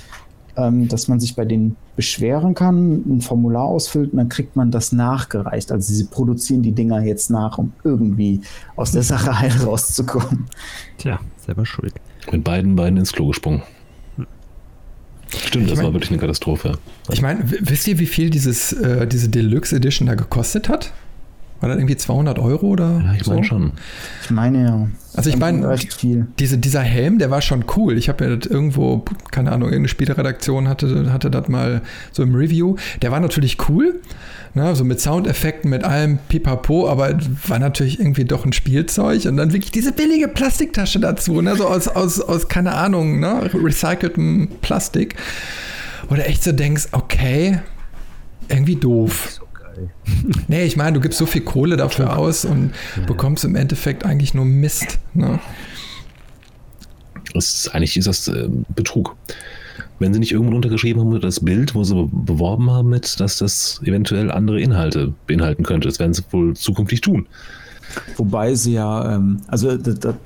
S4: ähm, dass man sich bei denen beschweren kann, ein Formular ausfüllt und dann kriegt man das nachgereicht. Also sie produzieren die Dinger jetzt nach, um irgendwie aus der Sache heil rauszukommen.
S3: Tja, selber schuld.
S2: Mit beiden Beinen ins Klo gesprungen. Stimmt, das
S1: mein-
S2: war wirklich eine Katastrophe.
S1: Ich meine, wisst ihr, wie viel dieses, äh, diese Deluxe Edition da gekostet hat? War das irgendwie 200 Euro oder
S2: Ja, ich
S1: so?
S2: meine schon.
S4: Ich meine ja.
S1: Also ich meine. Diese, dieser Helm, der war schon cool. Ich habe ja das irgendwo, keine Ahnung, irgendeine Spieleredaktion hatte, hatte das mal so im Review. Der war natürlich cool, ne, so mit Soundeffekten, mit allem Pipapo, aber war natürlich irgendwie doch ein Spielzeug. Und dann wirklich diese billige Plastiktasche dazu, ne, so aus, aus, aus keine Ahnung, ne, recyceltem Plastik. Oder echt so denkst, okay, irgendwie doof. Nee, ich meine, du gibst so viel Kohle dafür aus und bekommst im Endeffekt eigentlich nur Mist. Ne?
S2: Das ist, eigentlich ist das äh, Betrug. Wenn sie nicht irgendwo untergeschrieben haben, das Bild, wo sie be- beworben haben mit, dass das eventuell andere Inhalte beinhalten könnte. Das werden sie wohl zukünftig tun.
S4: Wobei sie ja, ähm, also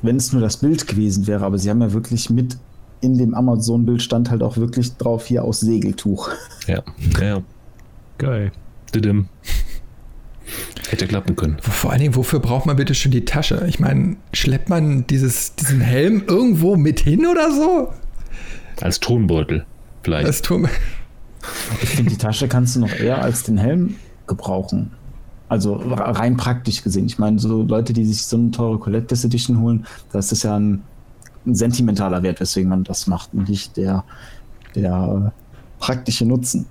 S4: wenn es nur das Bild gewesen wäre, aber sie haben ja wirklich mit in dem Amazon-Bild stand halt auch wirklich drauf hier aus Segeltuch.
S2: Ja, ja, ja.
S3: Geil.
S2: Didim. Hätte klappen können.
S1: Vor allen Dingen, wofür braucht man bitte schon die Tasche? Ich meine, schleppt man dieses, diesen Helm irgendwo mit hin oder so?
S2: Als Tonbeutel vielleicht.
S1: Tut mir-
S4: Ich finde, die Tasche kannst du noch eher als den Helm gebrauchen. Also rein praktisch gesehen. Ich meine, so Leute, die sich so eine teure Collectors Edition holen, das ist ja ein, ein sentimentaler Wert, weswegen man das macht und nicht der, der praktische Nutzen.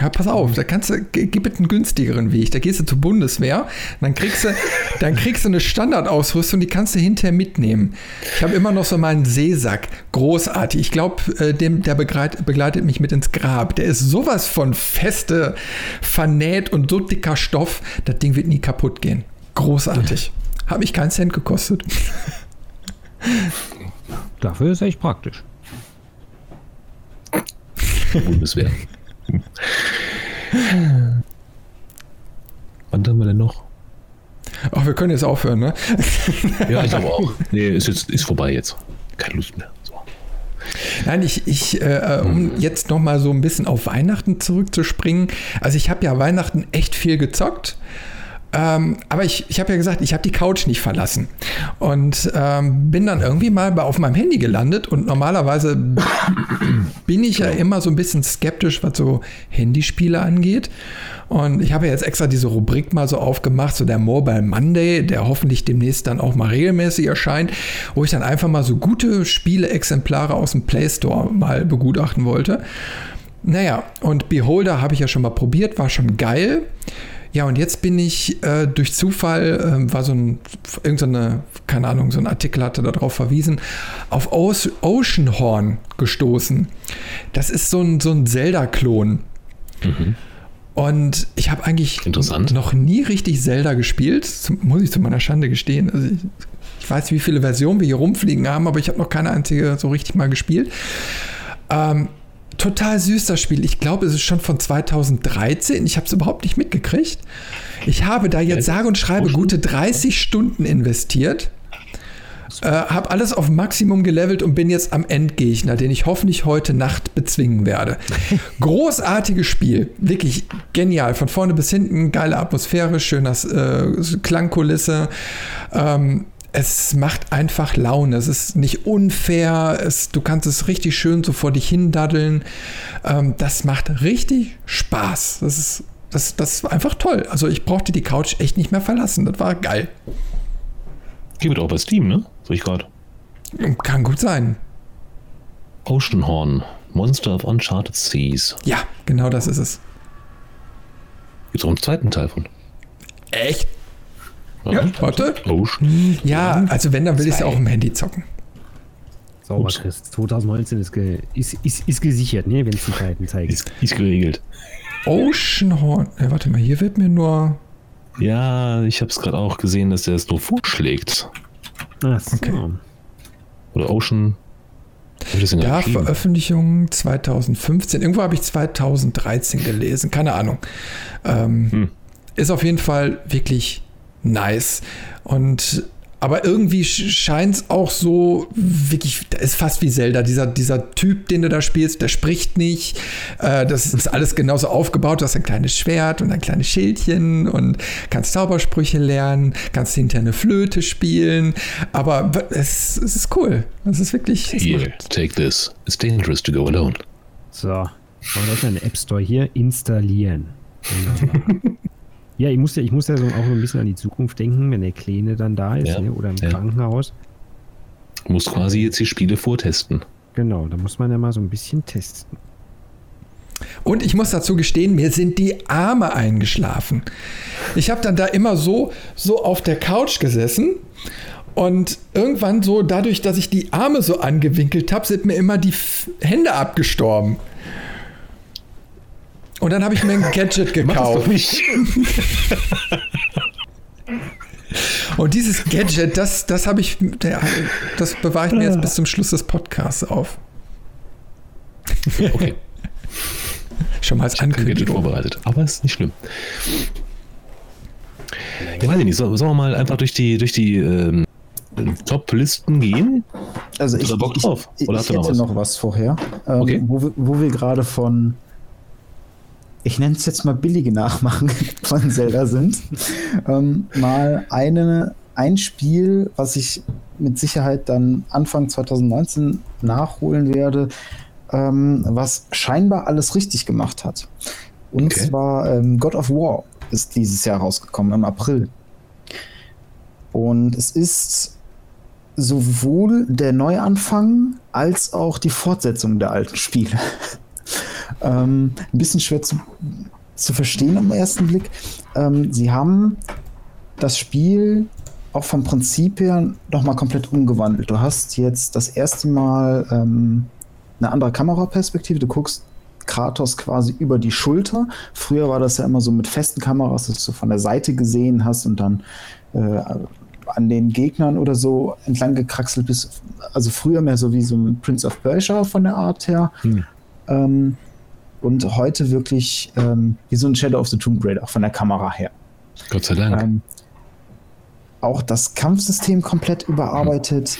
S1: Ja, pass auf, da kannst du, gib es einen günstigeren Weg. Da gehst du zur Bundeswehr, dann kriegst du, dann kriegst du eine Standardausrüstung, die kannst du hinterher mitnehmen. Ich habe immer noch so meinen Seesack, großartig. Ich glaube, äh, dem der begleit, begleitet mich mit ins Grab. Der ist sowas von feste, vernäht und so dicker Stoff, das Ding wird nie kaputt gehen. Großartig. Habe ich keinen Cent gekostet.
S3: Dafür ist echt praktisch.
S2: Bundeswehr. Wann haben wir denn noch?
S1: Ach, wir können jetzt aufhören, ne?
S2: Ja, ich glaube auch. Nee, ist jetzt ist vorbei jetzt. Keine Lust mehr. So.
S1: Nein, ich, ich äh, um jetzt noch mal so ein bisschen auf Weihnachten zurückzuspringen. Also ich habe ja Weihnachten echt viel gezockt. Ähm, aber ich, ich habe ja gesagt, ich habe die Couch nicht verlassen. Und ähm, bin dann irgendwie mal auf meinem Handy gelandet. Und normalerweise bin ich ja immer so ein bisschen skeptisch, was so Handyspiele angeht. Und ich habe jetzt extra diese Rubrik mal so aufgemacht, so der Mobile Monday, der hoffentlich demnächst dann auch mal regelmäßig erscheint, wo ich dann einfach mal so gute Spiele-Exemplare aus dem Play Store mal begutachten wollte. Naja, und Beholder habe ich ja schon mal probiert, war schon geil. Ja, und jetzt bin ich äh, durch Zufall, äh, war so ein, irgendeine, keine Ahnung, so ein Artikel hatte darauf verwiesen, auf Oceanhorn gestoßen. Das ist so ein, so ein Zelda-Klon. Mhm. Und ich habe eigentlich noch nie richtig Zelda gespielt, muss ich zu meiner Schande gestehen. Also ich, ich weiß, wie viele Versionen wir hier rumfliegen haben, aber ich habe noch keine einzige so richtig mal gespielt. Ähm, total süß das Spiel. Ich glaube, es ist schon von 2013. Ich habe es überhaupt nicht mitgekriegt. Ich habe da jetzt sage und schreibe gute 30 Stunden investiert. Äh, habe alles auf Maximum gelevelt und bin jetzt am Endgegner, den ich hoffentlich heute Nacht bezwingen werde. Großartiges Spiel, wirklich genial. Von vorne bis hinten, geile Atmosphäre, schöner äh, Klangkulisse. Ähm, es macht einfach Laune. Es ist nicht unfair. Es, du kannst es richtig schön so vor dich hindaddeln. Ähm, das macht richtig Spaß. Das ist, das, das war einfach toll. Also ich brauchte die Couch echt nicht mehr verlassen. Das war geil.
S2: Gibt auch bei Steam, ne? So ich gerade.
S1: Kann gut sein.
S2: Oceanhorn, Monster of Uncharted Seas.
S1: Ja, genau das ist es.
S2: Gibt es auch einen zweiten Teil von.
S1: Echt? Ja, warte. Ocean. Ja, also wenn, dann will ich es ja auch im Handy zocken.
S3: Sauber, Chris. 2019 ist, ge ist, ist, ist gesichert, ne, wenn es die Zeiten zeigen.
S2: Ist, ist geregelt.
S1: Oceanhorn. Ja, warte mal, hier wird mir nur.
S2: Ja, ich habe es gerade auch gesehen, dass er es nur vorschlägt.
S3: Ach so. Okay.
S2: Oder Ocean.
S1: Ja, Veröffentlichung 2015. Irgendwo habe ich 2013 gelesen. Keine Ahnung. Ähm, hm. Ist auf jeden Fall wirklich nice. Und aber irgendwie scheint es auch so, wirklich, das ist fast wie Zelda. Dieser, dieser Typ, den du da spielst, der spricht nicht. Äh, das ist alles genauso aufgebaut. Du hast ein kleines Schwert und ein kleines Schildchen und kannst Zaubersprüche lernen, kannst hinterher eine Flöte spielen. Aber es, es ist cool. Es ist wirklich.
S2: Here, take this. It's dangerous to go alone.
S3: So, machen wir einen App Store hier installieren. Ja, ich muss ja, ich muss ja so auch so ein bisschen an die Zukunft denken, wenn der Kleine dann da ist ja, ne, oder im ja. Krankenhaus.
S2: Du musst quasi jetzt die Spiele vortesten.
S3: Genau, da muss man ja mal so ein bisschen testen.
S1: Und ich muss dazu gestehen, mir sind die Arme eingeschlafen. Ich habe dann da immer so, so auf der Couch gesessen und irgendwann so, dadurch, dass ich die Arme so angewinkelt habe, sind mir immer die Hände abgestorben. Und dann habe ich mir ein Gadget gekauft. Und dieses Gadget, das, das habe ich, das bewahre ich mir jetzt bis zum Schluss des Podcasts auf.
S2: Okay.
S1: Schon mal als Ankündigung.
S2: vorbereitet, aber ist nicht schlimm. Ja, weiß ich nicht. Sollen wir mal einfach durch die, durch die ähm, Top-Listen gehen?
S4: Also ich, Bock drauf? ich, Oder ich hätte noch was? noch was vorher, ähm, okay. wo wir, wo wir gerade von ich nenne es jetzt mal billige Nachmachen von Zelda sind, ähm, mal eine, ein Spiel, was ich mit Sicherheit dann Anfang 2019 nachholen werde, ähm, was scheinbar alles richtig gemacht hat. Und okay. zwar ähm, God of War ist dieses Jahr rausgekommen, im April. Und es ist sowohl der Neuanfang als auch die Fortsetzung der alten Spiele. Ähm, ein bisschen schwer zu, zu verstehen am ersten Blick. Ähm, sie haben das Spiel auch vom Prinzip her nochmal komplett umgewandelt. Du hast jetzt das erste Mal ähm, eine andere Kameraperspektive. Du guckst Kratos quasi über die Schulter. Früher war das ja immer so mit festen Kameras, dass du von der Seite gesehen hast und dann äh, an den Gegnern oder so entlang gekraxelt bist. Also früher mehr so wie so ein Prince of Persia von der Art her. Hm. Ähm, und heute wirklich ähm, wie so ein Shadow of the Tomb Raider, auch von der Kamera her.
S2: Gott sei Dank. Ähm,
S4: auch das Kampfsystem komplett überarbeitet.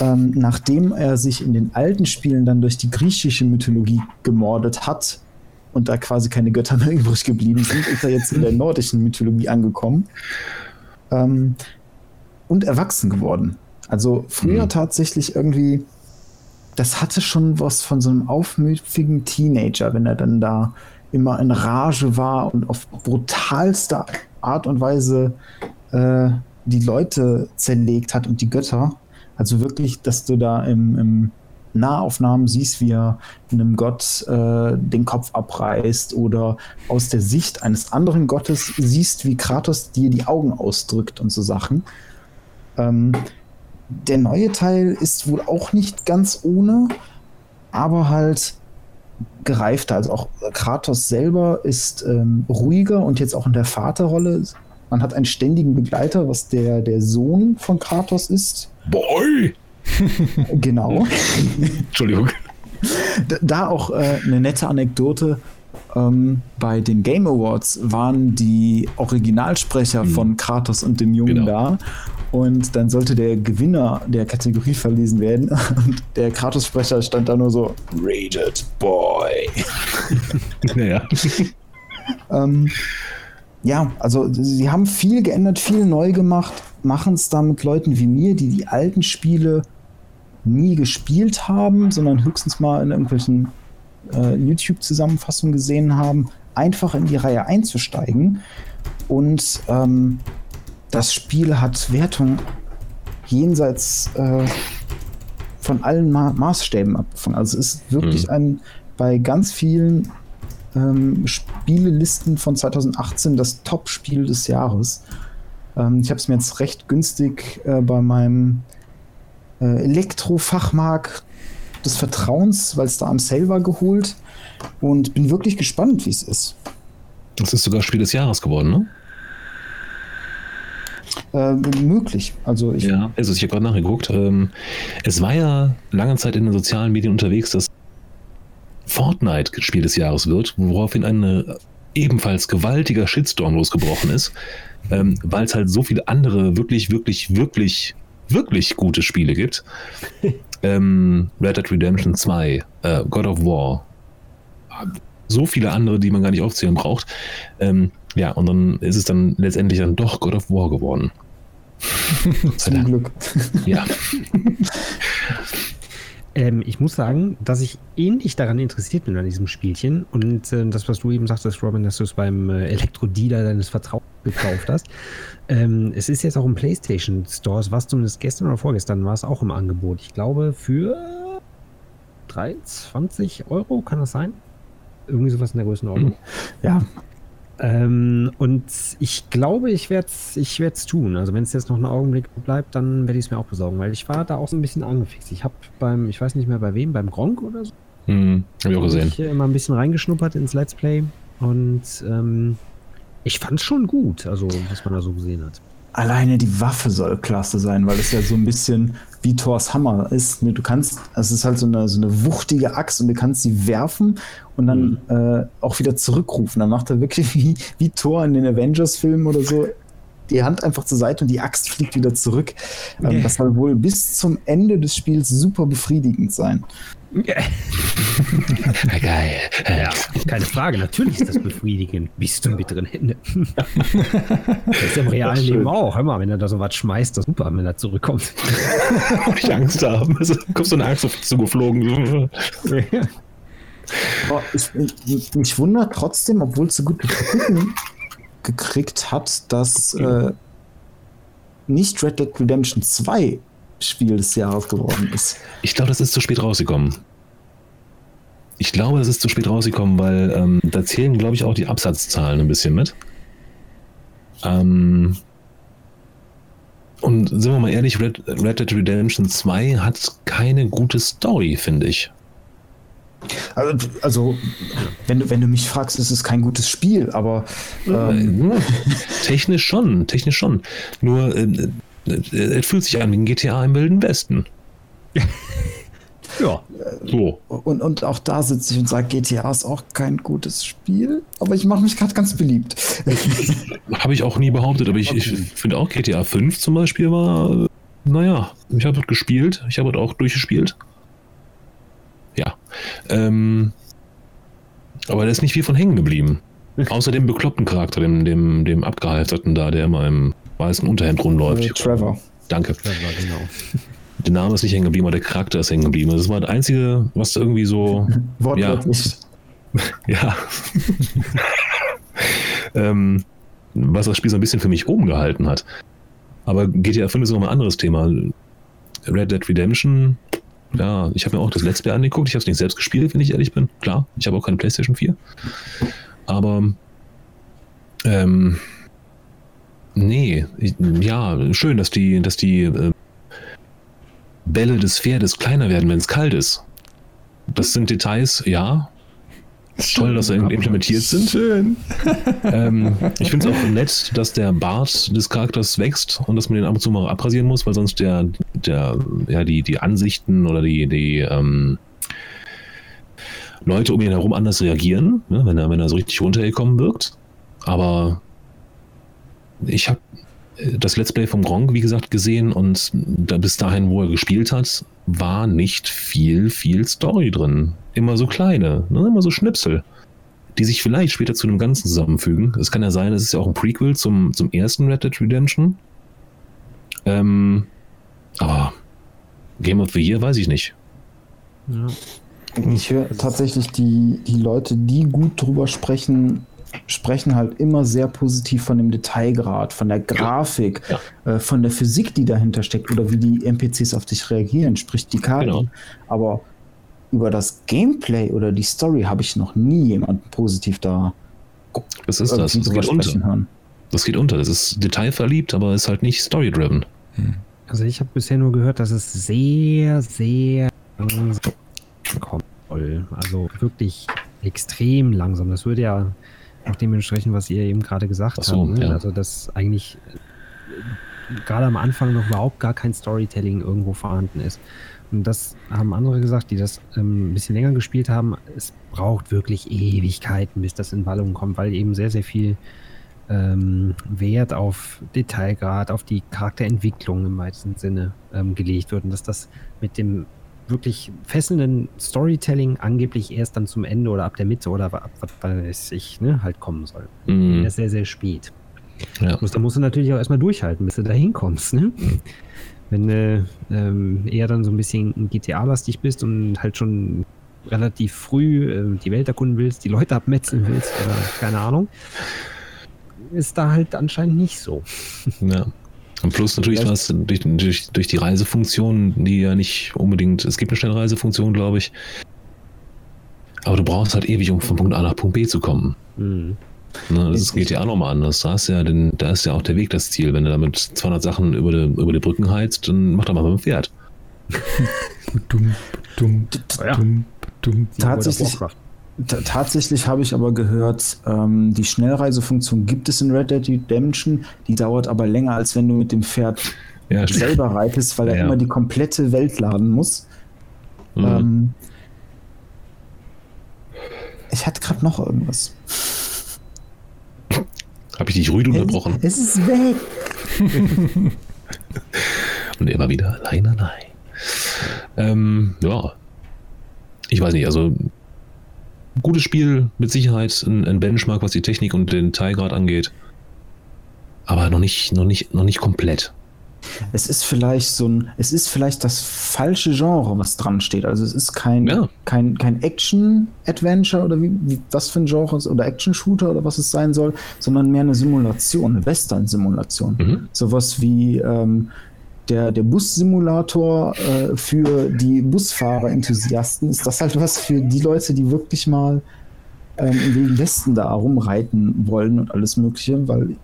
S4: Mhm. Nachdem er sich in den alten Spielen dann durch die griechische Mythologie gemordet hat, und da quasi keine Götter mehr übrig geblieben sind, ist er jetzt in der nordischen Mythologie angekommen ähm, und erwachsen geworden. Also früher mhm. tatsächlich irgendwie, das hatte schon was von so einem aufmütigen Teenager, wenn er dann da immer in Rage war und auf brutalste Art und Weise äh, die Leute zerlegt hat und die Götter. Also wirklich, dass du da im, im Nahaufnahmen siehst, wie er einem Gott äh, den Kopf abreißt oder aus der Sicht eines anderen Gottes siehst, wie Kratos dir die Augen ausdrückt und so Sachen. Ähm, der neue Teil ist wohl auch nicht ganz ohne, aber halt gereifter. Also auch Kratos selber ist ähm, ruhiger und jetzt auch in der Vaterrolle. Man hat einen ständigen Begleiter, was der, der Sohn von Kratos ist.
S2: Boy!
S4: genau.
S2: Entschuldigung.
S4: Da auch äh, eine nette Anekdote. Ähm, bei den Game Awards waren die Originalsprecher mhm. von Kratos und dem Jungen genau. da. Und dann sollte der Gewinner der Kategorie verlesen werden. Und der Kratos-Sprecher stand da nur so: Rated Boy. naja. ähm, ja, also sie haben viel geändert, viel neu gemacht, machen es dann mit Leuten wie mir, die die alten Spiele nie gespielt haben, sondern höchstens mal in irgendwelchen äh, YouTube-Zusammenfassungen gesehen haben, einfach in die Reihe einzusteigen. Und ähm, das Spiel hat Wertung jenseits äh, von allen Ma Maßstäben abgefangen. Also es ist wirklich mhm. ein bei ganz vielen ähm, Spielelisten von 2018 das Top-Spiel des Jahres. Ähm, ich habe es mir jetzt recht günstig äh, bei meinem äh, Elektrofachmarkt des Vertrauens, weil es da am Sale war, geholt und bin wirklich gespannt, wie es ist.
S2: Das ist sogar Spiel des Jahres geworden, ne?
S4: Äh, möglich. Also ich,
S2: ja, also ich habe gerade nachgeguckt. Ähm, es war ja lange Zeit in den sozialen Medien unterwegs, dass Fortnite Spiel des Jahres wird, woraufhin ein ebenfalls gewaltiger Shitstorm losgebrochen ist, ähm, weil es halt so viele andere wirklich, wirklich, wirklich wirklich gute Spiele gibt. ähm, Red Dead Redemption 2, äh, God of War, so viele andere, die man gar nicht aufzählen braucht. Ähm, ja, und dann ist es dann letztendlich dann doch God of War geworden.
S4: Zum Glück.
S2: Ja.
S3: Ähm, ich muss sagen, dass ich ähnlich daran interessiert bin an diesem Spielchen. Und äh, das, was du eben sagtest, Robin, dass du es beim äh, Elektrodealer deines Vertrauens gekauft hast. Ähm, es ist jetzt auch im PlayStation Store. Es war zumindest gestern oder vorgestern war es auch im Angebot. Ich glaube für 23 Euro, kann das sein? Irgendwie sowas in der Größenordnung.
S4: Ja,
S3: ähm, und ich glaube, ich werde es ich werd's tun. Also wenn es jetzt noch einen Augenblick bleibt, dann werde ich es mir auch besorgen, weil ich war da auch so ein bisschen angefixt. Ich habe beim, ich weiß nicht mehr bei wem, beim Gronk oder so.
S2: Hm, habe ich auch gesehen.
S3: Ich immer ein bisschen reingeschnuppert ins Let's Play und ähm, ich fand es schon gut, also was man da so gesehen hat.
S4: Alleine die Waffe soll klasse sein, weil es ja so ein bisschen wie Thors Hammer ist. Ne? Du kannst, es ist halt so eine, so eine wuchtige Axt und du kannst sie werfen und dann mhm. äh, auch wieder zurückrufen. Dann macht er wirklich wie, wie Thor in den Avengers-Filmen oder so die Hand einfach zur Seite und die Axt fliegt wieder zurück. Ähm, das soll wohl bis zum Ende des Spiels super befriedigend sein.
S3: Geil. Ja, keine Frage, natürlich ist das befriedigend bis zum bitteren Ende. das ist im realen Leben auch. Hör mal, wenn er da so was schmeißt, das ist super, wenn er zurückkommt.
S2: ich Angst haben. Also, kommst du eine Angst auf dich zugeflogen.
S4: Oh, ich, ich, mich wundert trotzdem, obwohl es so gut gekriegt hat, dass äh, nicht Red Dead Redemption 2 Spiel des Jahres geworden ist.
S2: Ich glaube, das ist zu spät rausgekommen. Ich glaube, das ist zu spät rausgekommen, weil ähm, da zählen, glaube ich, auch die Absatzzahlen ein bisschen mit. Ähm, und sind wir mal ehrlich, Red, Red Dead Redemption 2 hat keine gute Story, finde ich.
S4: Also, also, wenn, du, wenn du mich fragst, ist es kein gutes Spiel, aber.
S2: Ähm, technisch schon, technisch schon. Nur, äh, es fühlt sich an wie ein GTA im Wilden Westen.
S4: ja. So. Und, und auch da sitze ich und sage, GTA ist auch kein gutes Spiel, aber ich mache mich gerade ganz beliebt.
S2: Habe ich auch nie behauptet, aber ich, okay. ich finde auch GTA 5 zum Beispiel war, naja, ich habe gespielt, ich habe auch durchgespielt. Ja. Ähm, Aber da ist nicht viel von hängen geblieben. Außer dem bekloppten Charakter, dem, dem, dem abgehalfterten da, der immer im weißen Unterhemd rumläuft.
S4: Äh, Trevor.
S2: Danke.
S3: War genau.
S2: Der Name ist nicht hängen geblieben, aber der Charakter ist hängen geblieben. Das war das Einzige, was irgendwie so.
S4: Wortwörtlich.
S2: Ja. ähm, was das Spiel so ein bisschen für mich oben gehalten hat. Aber GTA 5 ist noch mal ein anderes Thema. Red Dead Redemption, ja, ich habe mir auch das Let's Play angeguckt. Ich habe es nicht selbst gespielt, wenn ich ehrlich bin. Klar, ich habe auch keine PlayStation 4. Aber, ähm, nee, ja, schön, dass die, dass die äh, Bälle des Pferdes kleiner werden, wenn es kalt ist. Das sind Details, ja. Toll, dass sie implementiert sind.
S1: Schön.
S2: Ähm, ich finde es auch nett, dass der Bart des Charakters wächst und dass man den ab und zu mal abrasieren muss, weil sonst der, der, ja, die, die Ansichten oder die, die ähm, Leute um ihn herum anders reagieren, ne, wenn, er, wenn er so richtig runtergekommen wirkt. Aber ich habe das Let's Play vom Gronk, wie gesagt, gesehen und da bis dahin, wo er gespielt hat, war nicht viel, viel Story drin. Immer so kleine, ne? immer so Schnipsel, die sich vielleicht später zu einem Ganzen zusammenfügen. Es kann ja sein, es ist ja auch ein Prequel zum, zum ersten Red Dead Redemption. Ähm, aber Game of the Year weiß ich nicht.
S3: Ja.
S4: Ich höre tatsächlich die, die Leute, die gut drüber sprechen, sprechen halt immer sehr positiv von dem Detailgrad, von der Grafik, äh, von der Physik, die dahinter steckt oder wie die NPCs auf dich reagieren, sprich die Karten.
S2: Genau.
S4: Aber über das Gameplay oder die Story habe ich noch nie jemanden positiv da
S2: Das ist das. Das geht unter.
S4: hören.
S2: Das geht unter. Das ist detailverliebt, aber ist halt nicht story-driven.
S3: Also ich habe bisher nur gehört, dass es sehr, sehr langsam soll. Also wirklich extrem langsam. Das würde ja auch dementsprechend, was ihr eben gerade gesagt
S2: so,
S3: habt. Ne?
S2: ja.
S3: Also dass eigentlich äh, gerade am Anfang noch überhaupt gar kein Storytelling irgendwo vorhanden ist. Und das haben andere gesagt, die das ähm, ein bisschen länger gespielt haben. Es braucht wirklich Ewigkeiten, bis das in Wallung kommt, weil eben sehr, sehr viel ähm, Wert auf Detailgrad, auf die Charakterentwicklung im weitesten Sinne ähm, gelegt wird und dass das mit dem wirklich fesselnden Storytelling angeblich erst dann zum Ende oder ab der Mitte oder ab was weiß ich, ne, halt kommen soll.
S2: Mhm.
S3: Erst sehr, sehr spät.
S2: Ja.
S3: Da musst du natürlich auch erstmal durchhalten, bis du da hinkommst, ne? Wenn du ähm, eher dann so ein bisschen GTA-lastig bist und halt schon relativ früh äh, die Welt erkunden willst, die Leute abmetzeln willst oder keine Ahnung, ist da halt anscheinend nicht so.
S2: Ja. Und plus natürlich was durch, durch, durch die Reisefunktion, die ja nicht unbedingt, es gibt eine Schnellreisefunktion, glaube ich. Aber du brauchst halt ewig, um von Punkt A nach Punkt B zu kommen.
S3: Mhm.
S2: Ne, das geht ja auch nochmal anders. Da, ist ja den, da ist ja auch der Weg das Ziel. Wenn du damit 200 Sachen über die, über die Brücken heizt, dann mach doch mal mit dem Pferd.
S1: Dumm, dumm, dumm, dumm.
S4: Tatsächlich, tatsächlich habe ich aber gehört, ähm, die Schnellreisefunktion gibt es in Red Dead Redemption, die dauert aber länger, als wenn du mit dem Pferd
S2: Ja,
S4: selber reitest, weil er
S2: Ja.
S4: immer die komplette Welt laden muss.
S2: Mhm.
S4: Ähm, ich hatte gerade noch irgendwas.
S2: Habe ich dich rüde unterbrochen?
S4: Es ist weg.
S2: Und er war wieder allein allein. Ähm, ja. Ich weiß nicht, also gutes Spiel, mit Sicherheit ein, ein Benchmark, was die Technik und den Teilgrad angeht. Aber noch nicht, noch nicht, noch nicht komplett.
S4: Es ist vielleicht so ein, es ist vielleicht das falsche Genre, was dran steht. Also es ist kein,
S2: Ja.
S4: kein, kein Action-Adventure oder wie, wie was für ein Genre ist oder Action-Shooter oder was es sein soll, sondern mehr eine Simulation, eine Western-Simulation.
S2: Mhm.
S4: Sowas wie ähm, der, der Bus-Simulator äh, für die Busfahrer-Enthusiasten ist das halt was für die Leute, die wirklich mal ähm, im Wilden Westen da rumreiten wollen und alles Mögliche, weil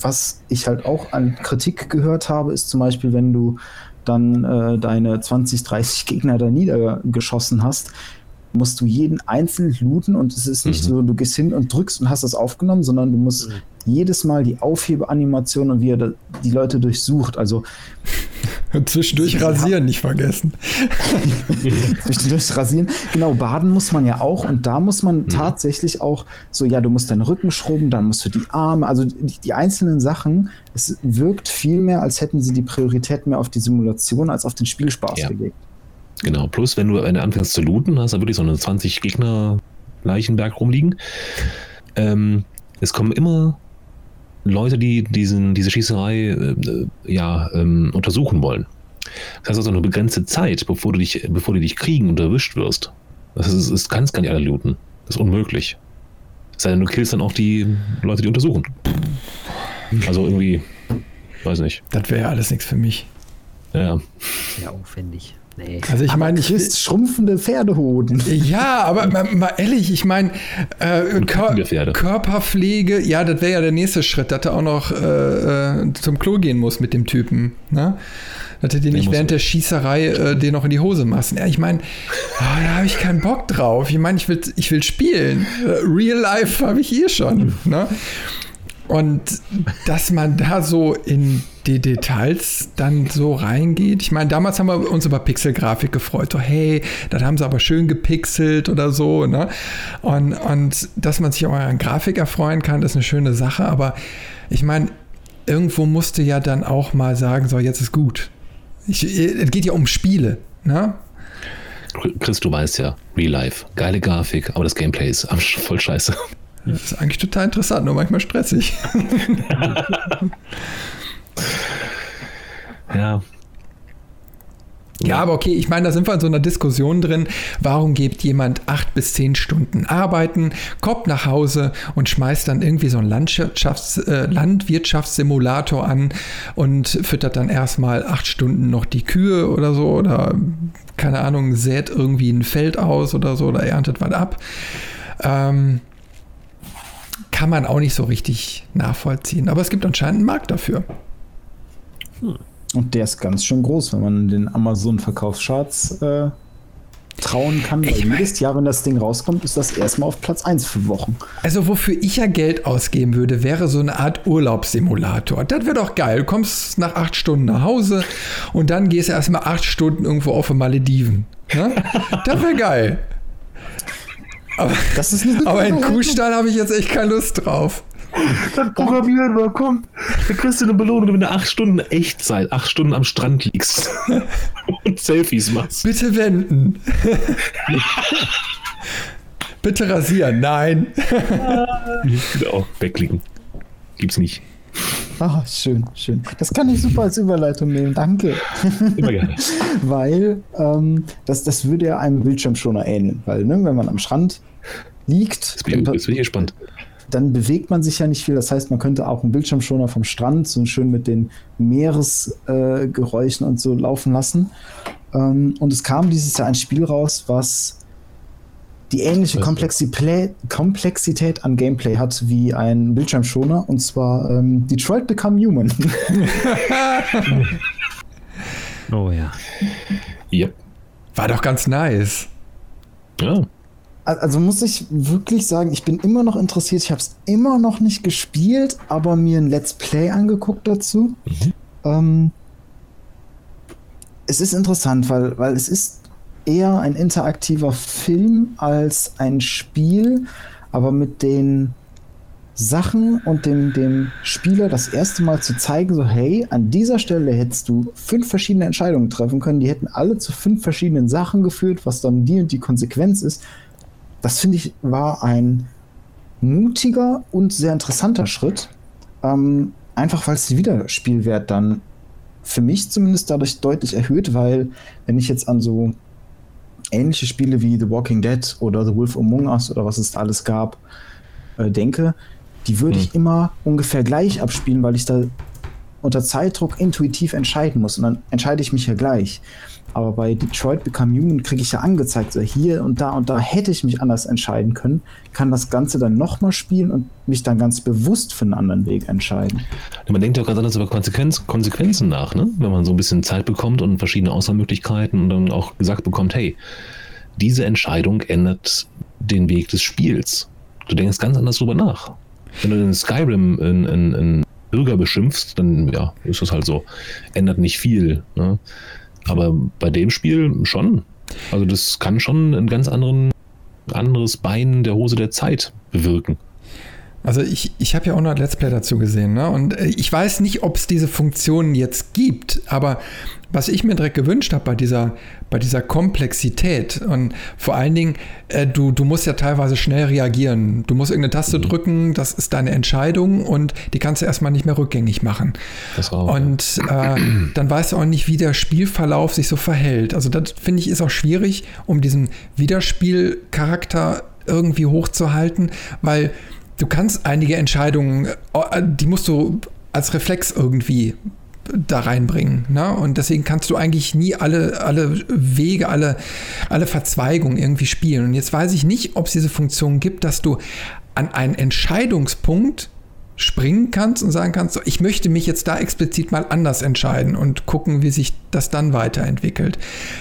S4: was ich halt auch an Kritik gehört habe, ist zum Beispiel, wenn du dann äh, deine 20, 30 Gegner da niedergeschossen hast, musst du jeden einzeln looten und es ist nicht
S2: Mhm.
S4: so, du gehst hin und drückst und hast das aufgenommen, sondern du musst
S3: Mhm.
S4: Jedes Mal die Aufhebeanimation und wie er die Leute durchsucht. Also
S1: Und zwischendurch rasieren nicht vergessen.
S4: zwischendurch rasieren. Genau, baden muss man ja auch und da muss man tatsächlich auch so, ja, du musst deinen Rücken schrubben, dann musst du die Arme, also die, die einzelnen Sachen, es wirkt viel mehr, als hätten sie die Priorität mehr auf die Simulation als auf den Spielspaß
S2: Ja.
S4: gelegt.
S2: Genau. Plus, wenn du, wenn du anfängst zu looten, hast du wirklich so eine 20 Gegner Leichenberg rumliegen. Ähm, es kommen immer Leute, die diesen, diese Schießerei äh, ja, ähm, untersuchen wollen. Das heißt also eine begrenzte Zeit, bevor du dich, bevor du dich kriegen und erwischt wirst. Das ist, ist kannst gar nicht alle looten. Das ist unmöglich. Sei denn, du killst dann auch die Leute, die untersuchen. Also irgendwie, weiß nicht.
S1: Das wäre ja alles nichts für mich.
S2: Ja.
S3: Sehr aufwendig. Nee.
S1: Also ich meine, ich
S4: Christ, schrumpfende Pferdehoden.
S1: Ja, aber mal, mal ehrlich, ich meine, äh, Kör. Körperpflege, ja, das wäre ja der nächste Schritt, dass er auch noch äh, äh, zum Klo gehen muss mit dem Typen. Ne? Dass du dir nicht während der Schießerei äh, dir noch in die Hose machst. Ja, ich meine, ah, da habe ich keinen Bock drauf. Ich meine, ich will, ich will spielen. Äh, Real Life habe ich eh schon. Ne? Und dass man da so in die Details dann so reingeht. Ich meine, damals haben wir uns über Pixelgrafik gefreut. So, hey, das haben sie aber schön gepixelt oder so. Ne? Und, und dass man sich auch an Grafik erfreuen kann, ist eine schöne Sache. Aber ich meine, irgendwo musste ja dann auch mal sagen, so, jetzt ist gut. Ich, es geht ja um Spiele. Ne?
S2: Chris, du weißt ja, Real Life, geile Grafik, aber das Gameplay ist voll scheiße.
S1: Das ist eigentlich total interessant, nur manchmal stressig.
S2: Ja,
S1: Ja, aber okay, ich meine, da sind wir in so einer Diskussion drin. Warum gibt jemand acht bis zehn Stunden arbeiten, kommt nach Hause und schmeißt dann irgendwie so einen Landwirtschafts-, äh, Landwirtschaftssimulator an und füttert dann erstmal acht Stunden noch die Kühe oder so oder keine Ahnung, sät irgendwie ein Feld aus oder so oder erntet was ab. Ähm, kann man auch nicht so richtig nachvollziehen. Aber es gibt anscheinend einen Markt dafür.
S4: Und der ist ganz schön groß, wenn man den Amazon-Verkaufscharts äh, trauen kann. Weil
S1: Ich mein-
S4: jedes Jahr, wenn das Ding rauskommt, ist das erstmal auf Platz 1 für Wochen.
S1: Also wofür ich ja Geld ausgeben würde, wäre so eine Art Urlaubssimulator. Das wäre doch geil. Du kommst nach acht Stunden nach Hause und dann gehst du erstmal acht Stunden irgendwo auf die Malediven. Ne? Das wäre geil. Aber,
S4: Das ist eine
S1: aber in Kuhstall habe ich jetzt echt keine Lust drauf.
S2: Dann programmieren wir, komm. Da kriegst du eine Belohnung, wenn du acht Stunden Echtzeit, acht Stunden am Strand liegst und Selfies machst.
S1: Bitte wenden. Bitte rasieren. Nein.
S2: Genau, wegklicken. Gibt's nicht.
S4: Ah, schön, schön. Das kann ich super als Überleitung nehmen. Danke.
S2: Immer gerne.
S4: Weil ähm, das, das würde ja einem Bildschirmschoner ähneln. Weil, ne, wenn man am Strand liegt,
S2: Jetzt bin, ich- gespannt.
S4: dann bewegt man sich ja nicht viel. Das heißt, man könnte auch einen Bildschirmschoner vom Strand so schön mit den Meeresgeräuschen äh, und so laufen lassen. Ähm, und es kam dieses Jahr ein Spiel raus, was die ähnliche? Komplexität, Komplexität an Gameplay hat wie ein Bildschirmschoner, und zwar ähm, Detroit Become Human.
S3: Oh ja.
S2: Ja.
S1: War doch ganz nice.
S2: ja.
S4: Also muss ich wirklich sagen, ich bin immer noch interessiert. Ich habe es immer noch nicht gespielt, aber mir ein Let's Play angeguckt dazu. Ähm, es ist interessant, weil, weil es ist eher ein interaktiver Film als ein Spiel, aber mit den Sachen und dem, dem Spieler das erste Mal zu zeigen, so hey, an dieser Stelle hättest du fünf verschiedene Entscheidungen treffen können, die hätten alle zu fünf verschiedenen Sachen geführt, was dann die und die Konsequenz ist. Das finde ich war ein mutiger und sehr interessanter Schritt. Ähm, einfach weil es den Wiederspielwert dann für mich zumindest dadurch deutlich erhöht, weil wenn ich jetzt an so ähnliche Spiele wie The Walking Dead oder The Wolf Among Us oder was es alles gab, äh, denke, die würde ich immer ungefähr gleich abspielen, weil ich da unter Zeitdruck intuitiv entscheiden muss. Und dann entscheide ich mich ja gleich. Aber bei Detroit Become Human kriege ich ja angezeigt, so hier und da und da hätte ich mich anders entscheiden können, kann das Ganze dann nochmal spielen und mich dann ganz bewusst für einen anderen Weg entscheiden.
S2: Man denkt ja auch ganz anders über Konsequenz, Konsequenzen nach, ne? wenn man so ein bisschen Zeit bekommt und verschiedene Auswahlmöglichkeiten und dann auch gesagt bekommt, hey, diese Entscheidung ändert den Weg des Spiels. Du denkst ganz anders drüber nach. Wenn du in Skyrim einen, einen, einen Bürger beschimpfst, dann ja, ist das halt so. Ändert nicht viel. Ne? Aber bei dem Spiel schon. Also das kann schon ein ganz anderen, anderes Bein der Hose der Zeit bewirken.
S1: Also ich, ich habe ja auch noch ein Let's Play dazu gesehen, ne? Und äh, ich weiß nicht, ob es diese Funktionen jetzt gibt, aber was ich mir direkt gewünscht habe bei dieser, bei dieser Komplexität und vor allen Dingen, äh, du, du musst ja teilweise schnell reagieren. Du musst irgendeine Taste mhm. drücken, das ist deine Entscheidung und die kannst du erstmal nicht mehr rückgängig machen. Das auch, und äh, dann weißt du auch nicht, wie der Spielverlauf sich so verhält. Also das finde ich ist auch schwierig, um diesen Wiederspielcharakter irgendwie hochzuhalten, weil du kannst einige Entscheidungen, äh, die musst du als Reflex irgendwie da reinbringen. Ne? Und deswegen kannst du eigentlich nie alle, alle Wege, alle, alle Verzweigungen irgendwie spielen. Und jetzt weiß ich nicht, ob es diese Funktion gibt, dass du an einen Entscheidungspunkt springen kannst und sagen kannst, so, ich möchte mich jetzt da explizit mal anders entscheiden und gucken, wie sich das dann weiterentwickelt.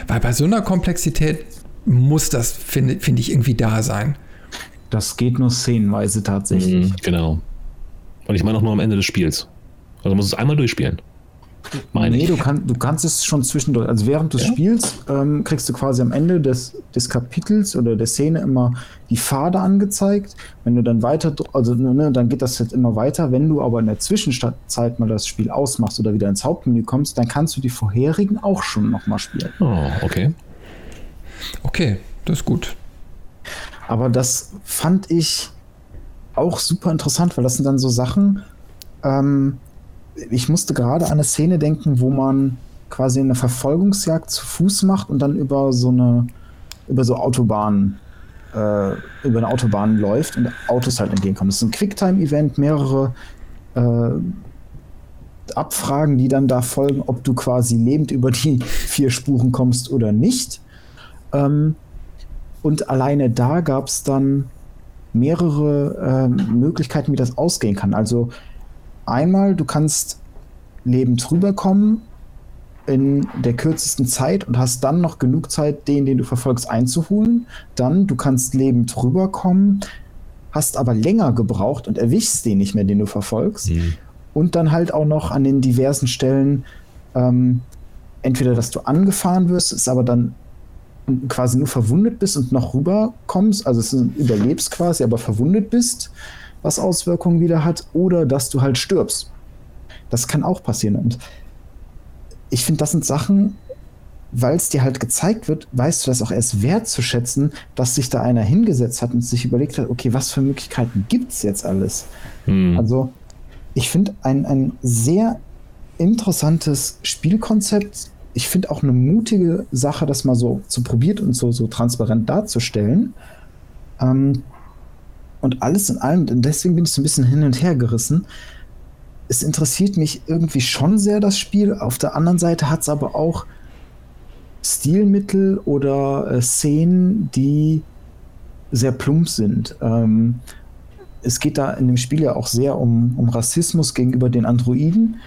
S1: Weil bei so einer Komplexität muss das, finde find ich, irgendwie da sein.
S4: Das geht nur szenenweise tatsächlich.
S2: Mhm, genau. Und ich meine auch nur am Ende des Spiels. Also du musst es einmal durchspielen.
S4: Meine nee, ich. Du, kann, du kannst es schon zwischendurch. Also während du ja. spielst, ähm, kriegst du quasi am Ende des, des Kapitels oder der Szene immer die Pfade angezeigt. Wenn du dann weiter, also ne, dann geht das jetzt immer weiter. Wenn du aber in der Zwischenzeit mal das Spiel ausmachst oder wieder ins Hauptmenü kommst, dann kannst du die vorherigen auch schon nochmal spielen.
S2: Oh, okay.
S1: Okay, das ist gut.
S4: Aber das fand ich auch super interessant, weil das sind dann so Sachen. Ähm, ich musste gerade an eine Szene denken, wo man quasi eine Verfolgungsjagd zu Fuß macht und dann über so eine über so Autobahnen äh, über eine Autobahn läuft und Autos halt entgegenkommen. Das ist ein Quicktime-Event, mehrere äh, Abfragen, die dann da folgen, ob du quasi lebend über die vier Spuren kommst oder nicht. Ähm, und alleine da gab es dann mehrere äh, Möglichkeiten, wie das ausgehen kann. Also einmal, du kannst lebend rüberkommen in der kürzesten Zeit und hast dann noch genug Zeit, den, den du verfolgst, einzuholen. Dann, du kannst lebend rüberkommen, hast aber länger gebraucht und erwischst den nicht mehr, den du verfolgst. Mhm. Und dann halt auch noch an den diversen Stellen, ähm, entweder, dass du angefahren wirst, ist aber dann quasi nur verwundet bist und noch rüberkommst, also es überlebst quasi, aber verwundet bist, was Auswirkungen wieder hat, oder dass du halt stirbst. Das kann auch passieren. Und ich finde, das sind Sachen, weil es dir halt gezeigt wird, weißt du das auch erst wertzuschätzen, dass sich da einer hingesetzt hat und sich überlegt hat, okay, was für Möglichkeiten gibt es jetzt alles? Hm. Also, ich finde ein, ein sehr interessantes Spielkonzept, ich finde auch eine mutige Sache, das mal so zu probiert und so, so transparent darzustellen. Ähm, und alles in allem, deswegen bin ich so ein bisschen hin und her gerissen. Es interessiert mich irgendwie schon sehr, das Spiel. Auf der anderen Seite hat es aber auch Stilmittel oder äh, Szenen, die sehr plump sind. Ähm, es geht da in dem Spiel ja auch sehr um, um Rassismus gegenüber den Androiden.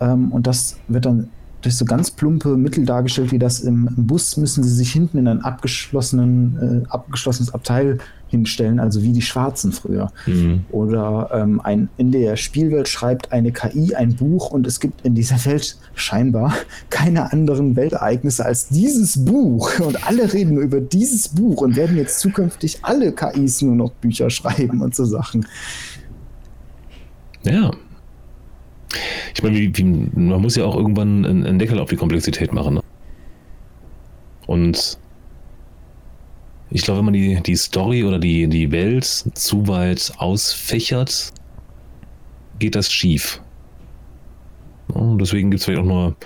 S4: Ähm, und das wird dann durch so ganz plumpe Mittel dargestellt, wie das im, im Bus müssen sie sich hinten in ein abgeschlossenen, äh, abgeschlossenes Abteil hinstellen, also wie die Schwarzen früher. Mhm. Oder ähm, ein, in der Spielwelt schreibt eine KI ein Buch und es gibt in dieser Welt scheinbar keine anderen Weltereignisse als dieses Buch. Und alle reden nur über dieses Buch und werden jetzt zukünftig alle KIs nur noch Bücher schreiben und so Sachen.
S2: Ja, ich meine, wie, wie, man muss ja auch irgendwann einen, Deckel auf die Komplexität machen. Ne? Und ich glaube, wenn man die, die Story oder die, die Welt zu weit ausfächert, geht das schief. Und deswegen gibt es vielleicht auch nur,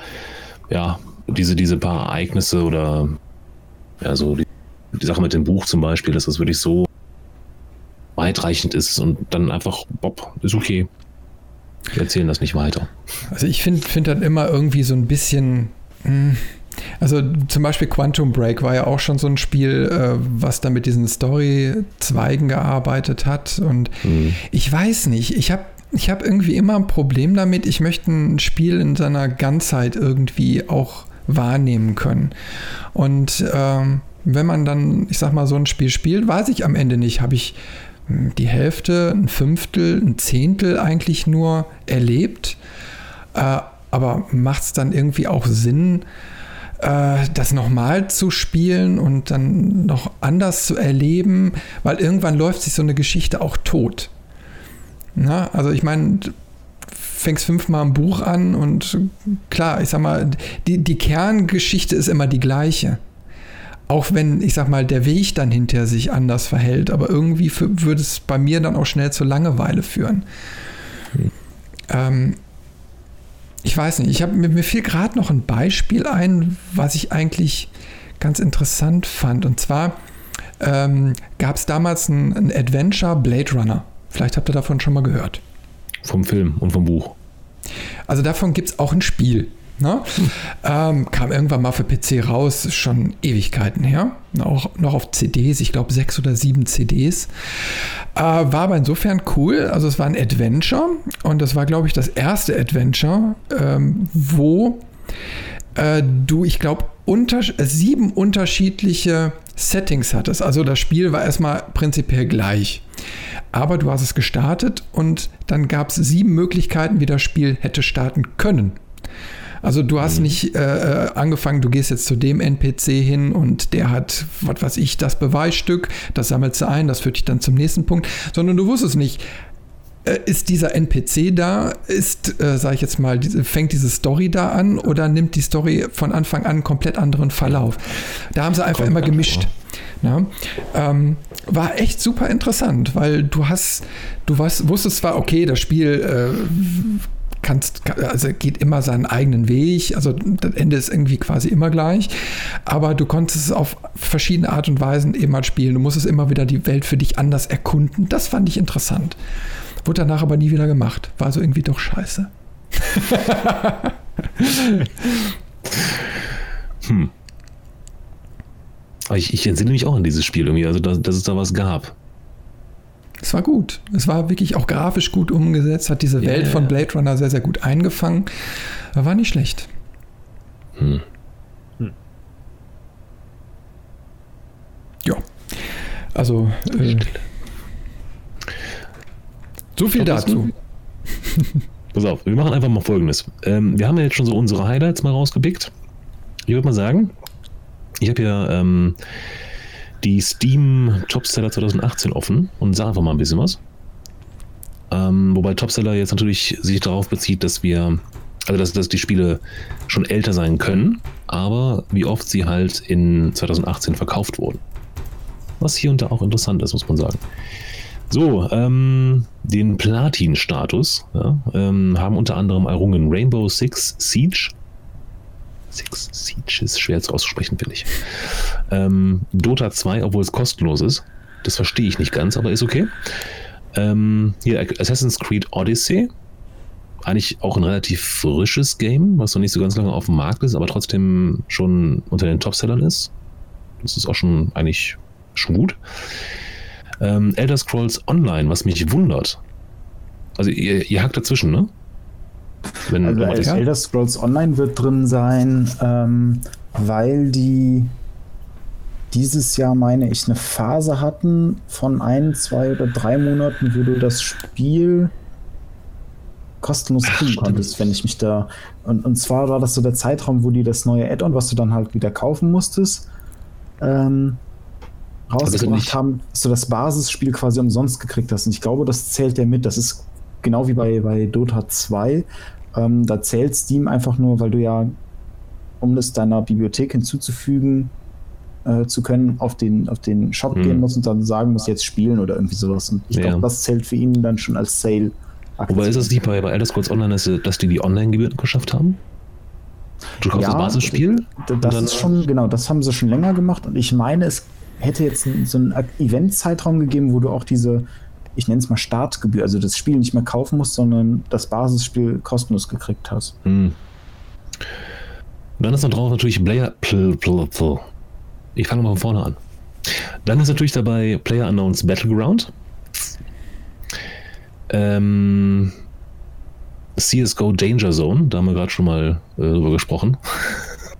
S2: ja, diese, diese paar Ereignisse oder ja, so die, die Sache mit dem Buch zum Beispiel, dass das wirklich so weitreichend ist und dann einfach, Bob, ist okay. Wir erzählen das nicht weiter.
S1: Also ich finde find dann immer irgendwie so ein bisschen. Hm, also zum Beispiel Quantum Break war ja auch schon so ein Spiel, äh, was da mit diesen Story-Zweigen gearbeitet hat. Und mhm. ich weiß nicht, ich habe ich hab irgendwie immer ein Problem damit. Ich möchte ein Spiel in seiner Ganzheit irgendwie auch wahrnehmen können. Und ähm, wenn man dann, ich sag mal, so ein Spiel spielt, weiß ich am Ende nicht, habe ich die Hälfte, ein Fünftel, ein Zehntel eigentlich nur erlebt. Äh, aber macht es dann irgendwie auch Sinn, äh, das nochmal zu spielen und dann noch anders zu erleben? Weil irgendwann läuft sich so eine Geschichte auch tot. Na, also ich meine, fängst fünfmal ein Buch an und klar, ich sag mal, die, die Kerngeschichte ist immer die gleiche. Auch wenn, ich sag mal, der Weg dann hinter sich anders verhält, aber irgendwie für, würde es bei mir dann auch schnell zur Langeweile führen. Hm. Ähm, ich weiß nicht, ich habe mir, mir fiel gerade noch ein Beispiel ein, was ich eigentlich ganz interessant fand. Und zwar ähm, gab es damals ein, ein Adventure Blade Runner. Vielleicht habt ihr davon schon mal gehört.
S2: Vom Film und vom Buch.
S1: Also davon gibt es auch ein Spiel. Ne? Ähm, kam irgendwann mal für PC raus, schon Ewigkeiten her. Auch noch auf CDs, ich glaube sechs oder sieben CDs. Äh, war aber insofern cool. Also es war ein Adventure und das war, glaube ich, das erste Adventure, ähm, wo äh, du, ich glaube, unter, sieben unterschiedliche Settings hattest. Also das Spiel war erstmal prinzipiell gleich. Aber du hast es gestartet und dann gab es sieben Möglichkeiten, wie das Spiel hätte starten können. Also du hast mhm. nicht äh, äh angefangen, du gehst jetzt zu dem NPC hin und der hat, was weiß ich, das Beweisstück, das sammelst du ein, das führt dich dann zum nächsten Punkt, sondern du wusstest nicht, äh, ist dieser NPC da, ist, äh, sage ich jetzt mal, diese, fängt diese Story da an oder nimmt die Story von Anfang an einen komplett anderen Verlauf? Da haben sie einfach Kommt immer gemischt. Ja, ähm, war echt super interessant, weil du hast, du was, wusstest zwar, okay, das Spiel äh, kannst, also geht immer seinen eigenen Weg, also das Ende ist irgendwie quasi immer gleich, aber du konntest es auf verschiedene Art und Weisen eben mal spielen. Du musstest immer wieder die Welt für dich anders erkunden. Das fand ich interessant. Wurde danach aber nie wieder gemacht. War so irgendwie doch scheiße.
S2: hm. Ich, ich, entsinne mich auch an dieses Spiel irgendwie, also dass, dass es da was gab.
S1: Es war gut. Es war wirklich auch grafisch gut umgesetzt, hat diese yeah. Welt von Blade Runner sehr, sehr gut eingefangen. War nicht schlecht. Hm. Hm. Ja. Also. Äh, so viel dazu.
S2: Pass auf, wir machen einfach mal folgendes. Ähm, wir haben ja jetzt schon so unsere Highlights mal rausgepickt. Ich würde mal sagen, ich habe ja ähm, die Steam Topseller 2018 offen und sage einfach mal ein bisschen was. Ähm, wobei Topseller jetzt natürlich sich darauf bezieht, dass wir, also dass, dass die Spiele schon älter sein können, aber wie oft sie halt in 2018 verkauft wurden. Was hier und da auch interessant ist, muss man sagen. So, ähm, den Platin-Status ja, ähm, haben unter anderem errungen Rainbow Six Siege, Six Siege ist schwer zu aussprechen, finde ich. Ähm, Dota 2, obwohl es kostenlos ist. Das verstehe ich nicht ganz, aber ist okay. Ähm, hier Assassin's Creed Odyssey. Eigentlich auch ein relativ frisches Game, was noch nicht so ganz lange auf dem Markt ist, aber trotzdem schon unter den Topsellern ist. Das ist auch schon eigentlich schon gut. Ähm, Elder Scrolls Online, was mich wundert. Also ihr, ihr hackt dazwischen, ne?
S4: Wenn also Elder Scrolls Online wird drin sein, ähm, weil die dieses Jahr, meine ich, eine Phase hatten von ein, zwei oder drei Monaten, wo du das Spiel kostenlos kriegen konntest, wenn ich mich da. Und, und zwar war das so der Zeitraum, wo die das neue Add-on, was du dann halt wieder kaufen musstest, ähm, rausgebracht haben, dass du das Basisspiel quasi umsonst gekriegt hast. Und ich glaube, das zählt ja mit. Das ist genau wie bei, bei Dota 2. Ähm, da zählt Steam einfach nur, weil du ja, um das deiner Bibliothek hinzuzufügen äh, zu können, auf den, auf den Shop hm. gehen musst und dann sagen musst, jetzt spielen oder irgendwie sowas. Und ich ja. glaube, das zählt für ihn dann schon als Sale.
S2: -Aktion. Wobei ist es nicht bei, bei Elder Scrolls Online, dass, dass die die Online-Gebühren geschafft haben?
S4: Du kaufst ja, das Basisspiel? Das ist schon, genau, das haben sie schon länger gemacht und ich meine, es hätte jetzt so einen Event-Zeitraum gegeben, wo du auch diese ich nenne es mal Startgebühr, also das Spiel nicht mehr kaufen musst, sondern das Basisspiel kostenlos gekriegt hast. Hm.
S2: Dann ist noch drauf natürlich Player. Pl, pl, pl. Ich fange mal von vorne an. Dann ist natürlich dabei Player Unknowns Battleground. Ähm, CSGO Danger Zone, da haben wir gerade schon mal äh, drüber gesprochen.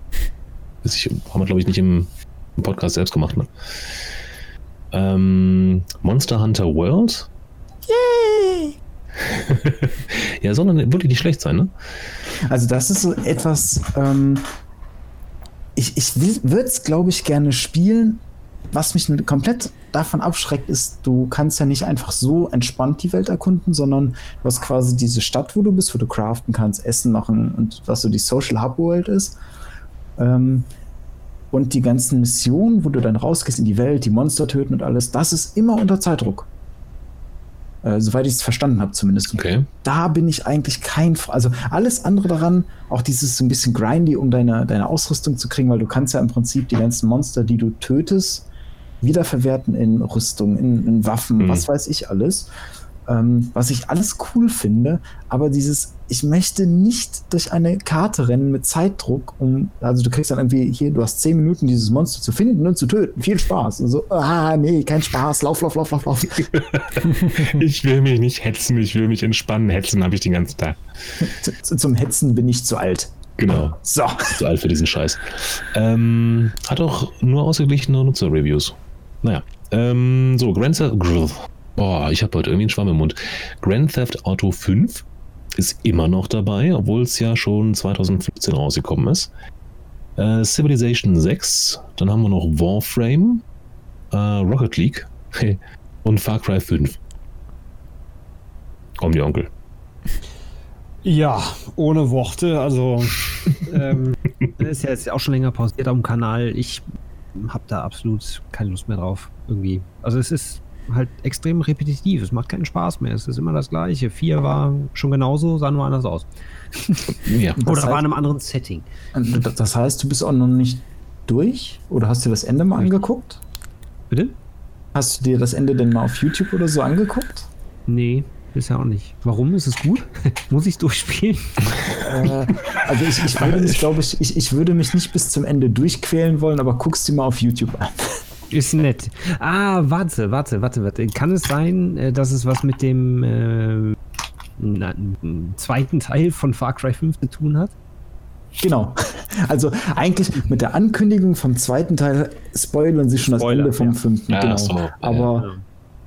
S2: das haben wir, glaube ich, nicht im, im, Podcast selbst gemacht. Ne? Ähm, Monster Hunter World. Yay! ja, sondern wirklich nicht schlecht sein, ne?
S4: Also, das ist so etwas. Ähm, ich ich würde es, glaube ich, gerne spielen, was mich komplett davon abschreckt, ist, du kannst ja nicht einfach so entspannt die Welt erkunden, sondern du hast quasi diese Stadt, wo du bist, wo du craften kannst, Essen machen und was so die Social Hub World ist. Ähm, und die ganzen Missionen, wo du dann rausgehst in die Welt, die Monster töten und alles, das ist immer unter Zeitdruck. Äh, soweit ich es verstanden habe, zumindest.
S2: Okay.
S4: Da bin ich eigentlich kein. Also alles andere daran, auch dieses so ein bisschen grindy, um deine, deine Ausrüstung zu kriegen, weil du kannst ja im Prinzip die ganzen Monster, die du tötest, wiederverwerten in Rüstung, in, in Waffen, mhm. was weiß ich alles. Ähm, was ich alles cool finde, aber dieses, ich möchte nicht durch eine Karte rennen mit Zeitdruck, um, also du kriegst dann irgendwie hier, du hast zehn Minuten, dieses Monster zu finden und zu töten. Viel Spaß. Und so, ah, nee, kein Spaß, lauf, lauf, lauf, lauf, lauf.
S2: ich will mich nicht hetzen, ich will mich entspannen. Hetzen habe ich den ganzen Tag.
S4: Zum Hetzen bin ich zu alt.
S2: Genau. So. Zu alt für diesen Scheiß. Ähm, hat auch nur ausgeglichene Nutzer-Reviews. Naja. Ähm, so, Grand Theft Boah, ich habe heute irgendwie einen Schwamm im Mund. Grand Theft Auto 5 ist immer noch dabei, obwohl es ja schon 2015 rausgekommen ist. Äh, Civilization 6, dann haben wir noch Warframe, äh, Rocket League und Far Cry 5. Komm, die Onkel.
S3: Ja, ohne Worte. Also, ähm, ist ja jetzt auch schon länger pausiert auf dem Kanal. Ich habe da absolut keine Lust mehr drauf. Irgendwie. Also, es ist halt extrem repetitiv. Es macht keinen Spaß mehr. Es ist immer das Gleiche. Vier war schon genauso, sah nur anders aus.
S4: ja. Oder war in einem anderen Setting. Das heißt, du bist auch noch nicht durch? Oder hast du das Ende mal angeguckt?
S3: Bitte?
S4: Hast du dir das Ende denn mal auf YouTube oder so angeguckt?
S3: Nee, bisher auch nicht. Warum? Ist es gut? Muss ich es durchspielen?
S4: äh, also ich, ich würde mich, glaube ich, ich, ich würde mich nicht bis zum Ende durchquälen wollen, aber guckst dir mal auf YouTube an.
S3: Ist nett. Ah, warte, warte, warte, warte. Kann es sein, äh, dass es was mit dem äh, na, zweiten Teil von Far Cry 5 zu tun hat?
S4: Genau. Also eigentlich mit der Ankündigung vom zweiten Teil spoilern sie schon Spoiler, das Ende vom ja. fünften. Ja, genau. So, Aber ja.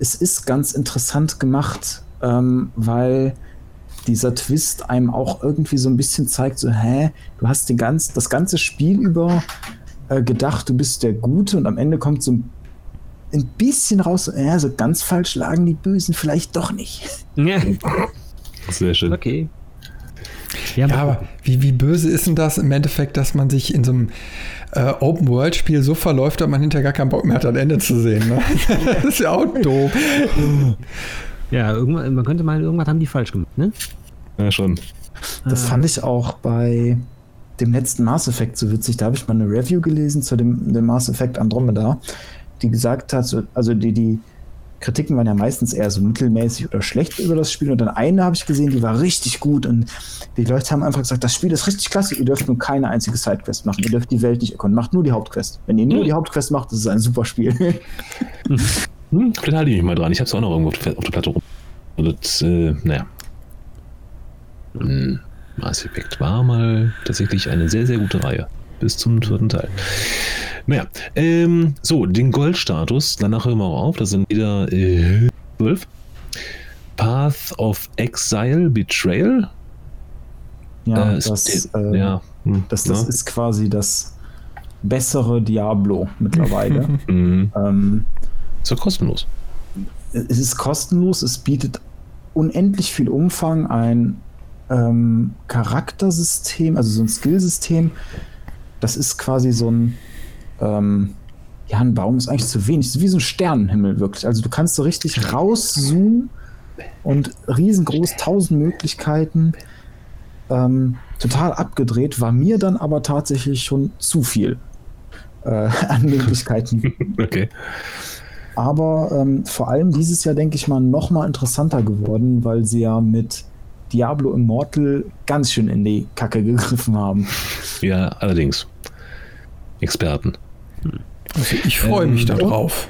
S4: es ist ganz interessant gemacht, ähm, weil dieser Twist einem auch irgendwie so ein bisschen zeigt, so, hä, du hast den ganz, das ganze Spiel über äh, gedacht, du bist der Gute und am Ende kommt so ein, ein bisschen raus, ja, so ganz falsch lagen die Bösen vielleicht doch nicht. Ja.
S2: Sehr schön.
S3: Okay.
S1: Ja, ja aber wie, wie böse ist denn das im Endeffekt, dass man sich in so einem äh, Open-World-Spiel so verläuft, dass man hinterher gar keinen Bock mehr hat, das Ende zu sehen. Ne? das ist ja auch doof.
S3: Ja, irgendwann, man könnte mal, irgendwas haben die falsch gemacht, ne?
S2: Ja, schon.
S4: Das fand ich auch bei dem letzten Mass Effect so witzig. Da habe ich mal eine Review gelesen zu dem, dem Mass Effect Andromeda, die gesagt hat, also die, die Kritiken waren ja meistens eher so mittelmäßig oder schlecht über das Spiel. Und dann eine habe ich gesehen, die war richtig gut. Und die Leute haben einfach gesagt, das Spiel ist richtig klasse, ihr dürft nur keine einzige Sidequest machen. Ihr dürft die Welt nicht erkunden. Macht nur die Hauptquest. Wenn ihr nur hm. die Hauptquest macht, ist ein super Spiel.
S2: hm. Vielleicht halte ich mich mal dran. Ich habe es auch noch irgendwo auf der Platte rum. Und das, äh, naja. Hm. Mass Effect war mal tatsächlich eine sehr, sehr gute Reihe. Bis zum vierten Teil. Naja, ähm, so, den Goldstatus, danach hören wir auch auf, das sind wieder äh, 12. Path of Exile, Betrayal.
S4: Ja, äh, das, äh, ja, hm, das, das ja. ist quasi das bessere Diablo mittlerweile. mhm. ähm,
S2: ist ja kostenlos.
S4: Es ist kostenlos, es bietet unendlich viel Umfang, ein ähm, Charaktersystem, also so ein Skillsystem. Das ist quasi so ein, ähm, ja, ein Baum ist eigentlich zu wenig, wie so ein Sternenhimmel wirklich. Also du kannst so richtig rauszoomen und riesengroß, tausend Möglichkeiten. Ähm, total abgedreht, war mir dann aber tatsächlich schon zu viel äh, an Möglichkeiten.
S2: okay.
S4: Aber ähm, vor allem dieses Jahr, denke ich mal, noch mal interessanter geworden, weil sie ja mit Diablo Immortal ganz schön in die Kacke gegriffen haben.
S2: Ja, allerdings. Experten.
S1: Also ich freue mich ähm, darauf.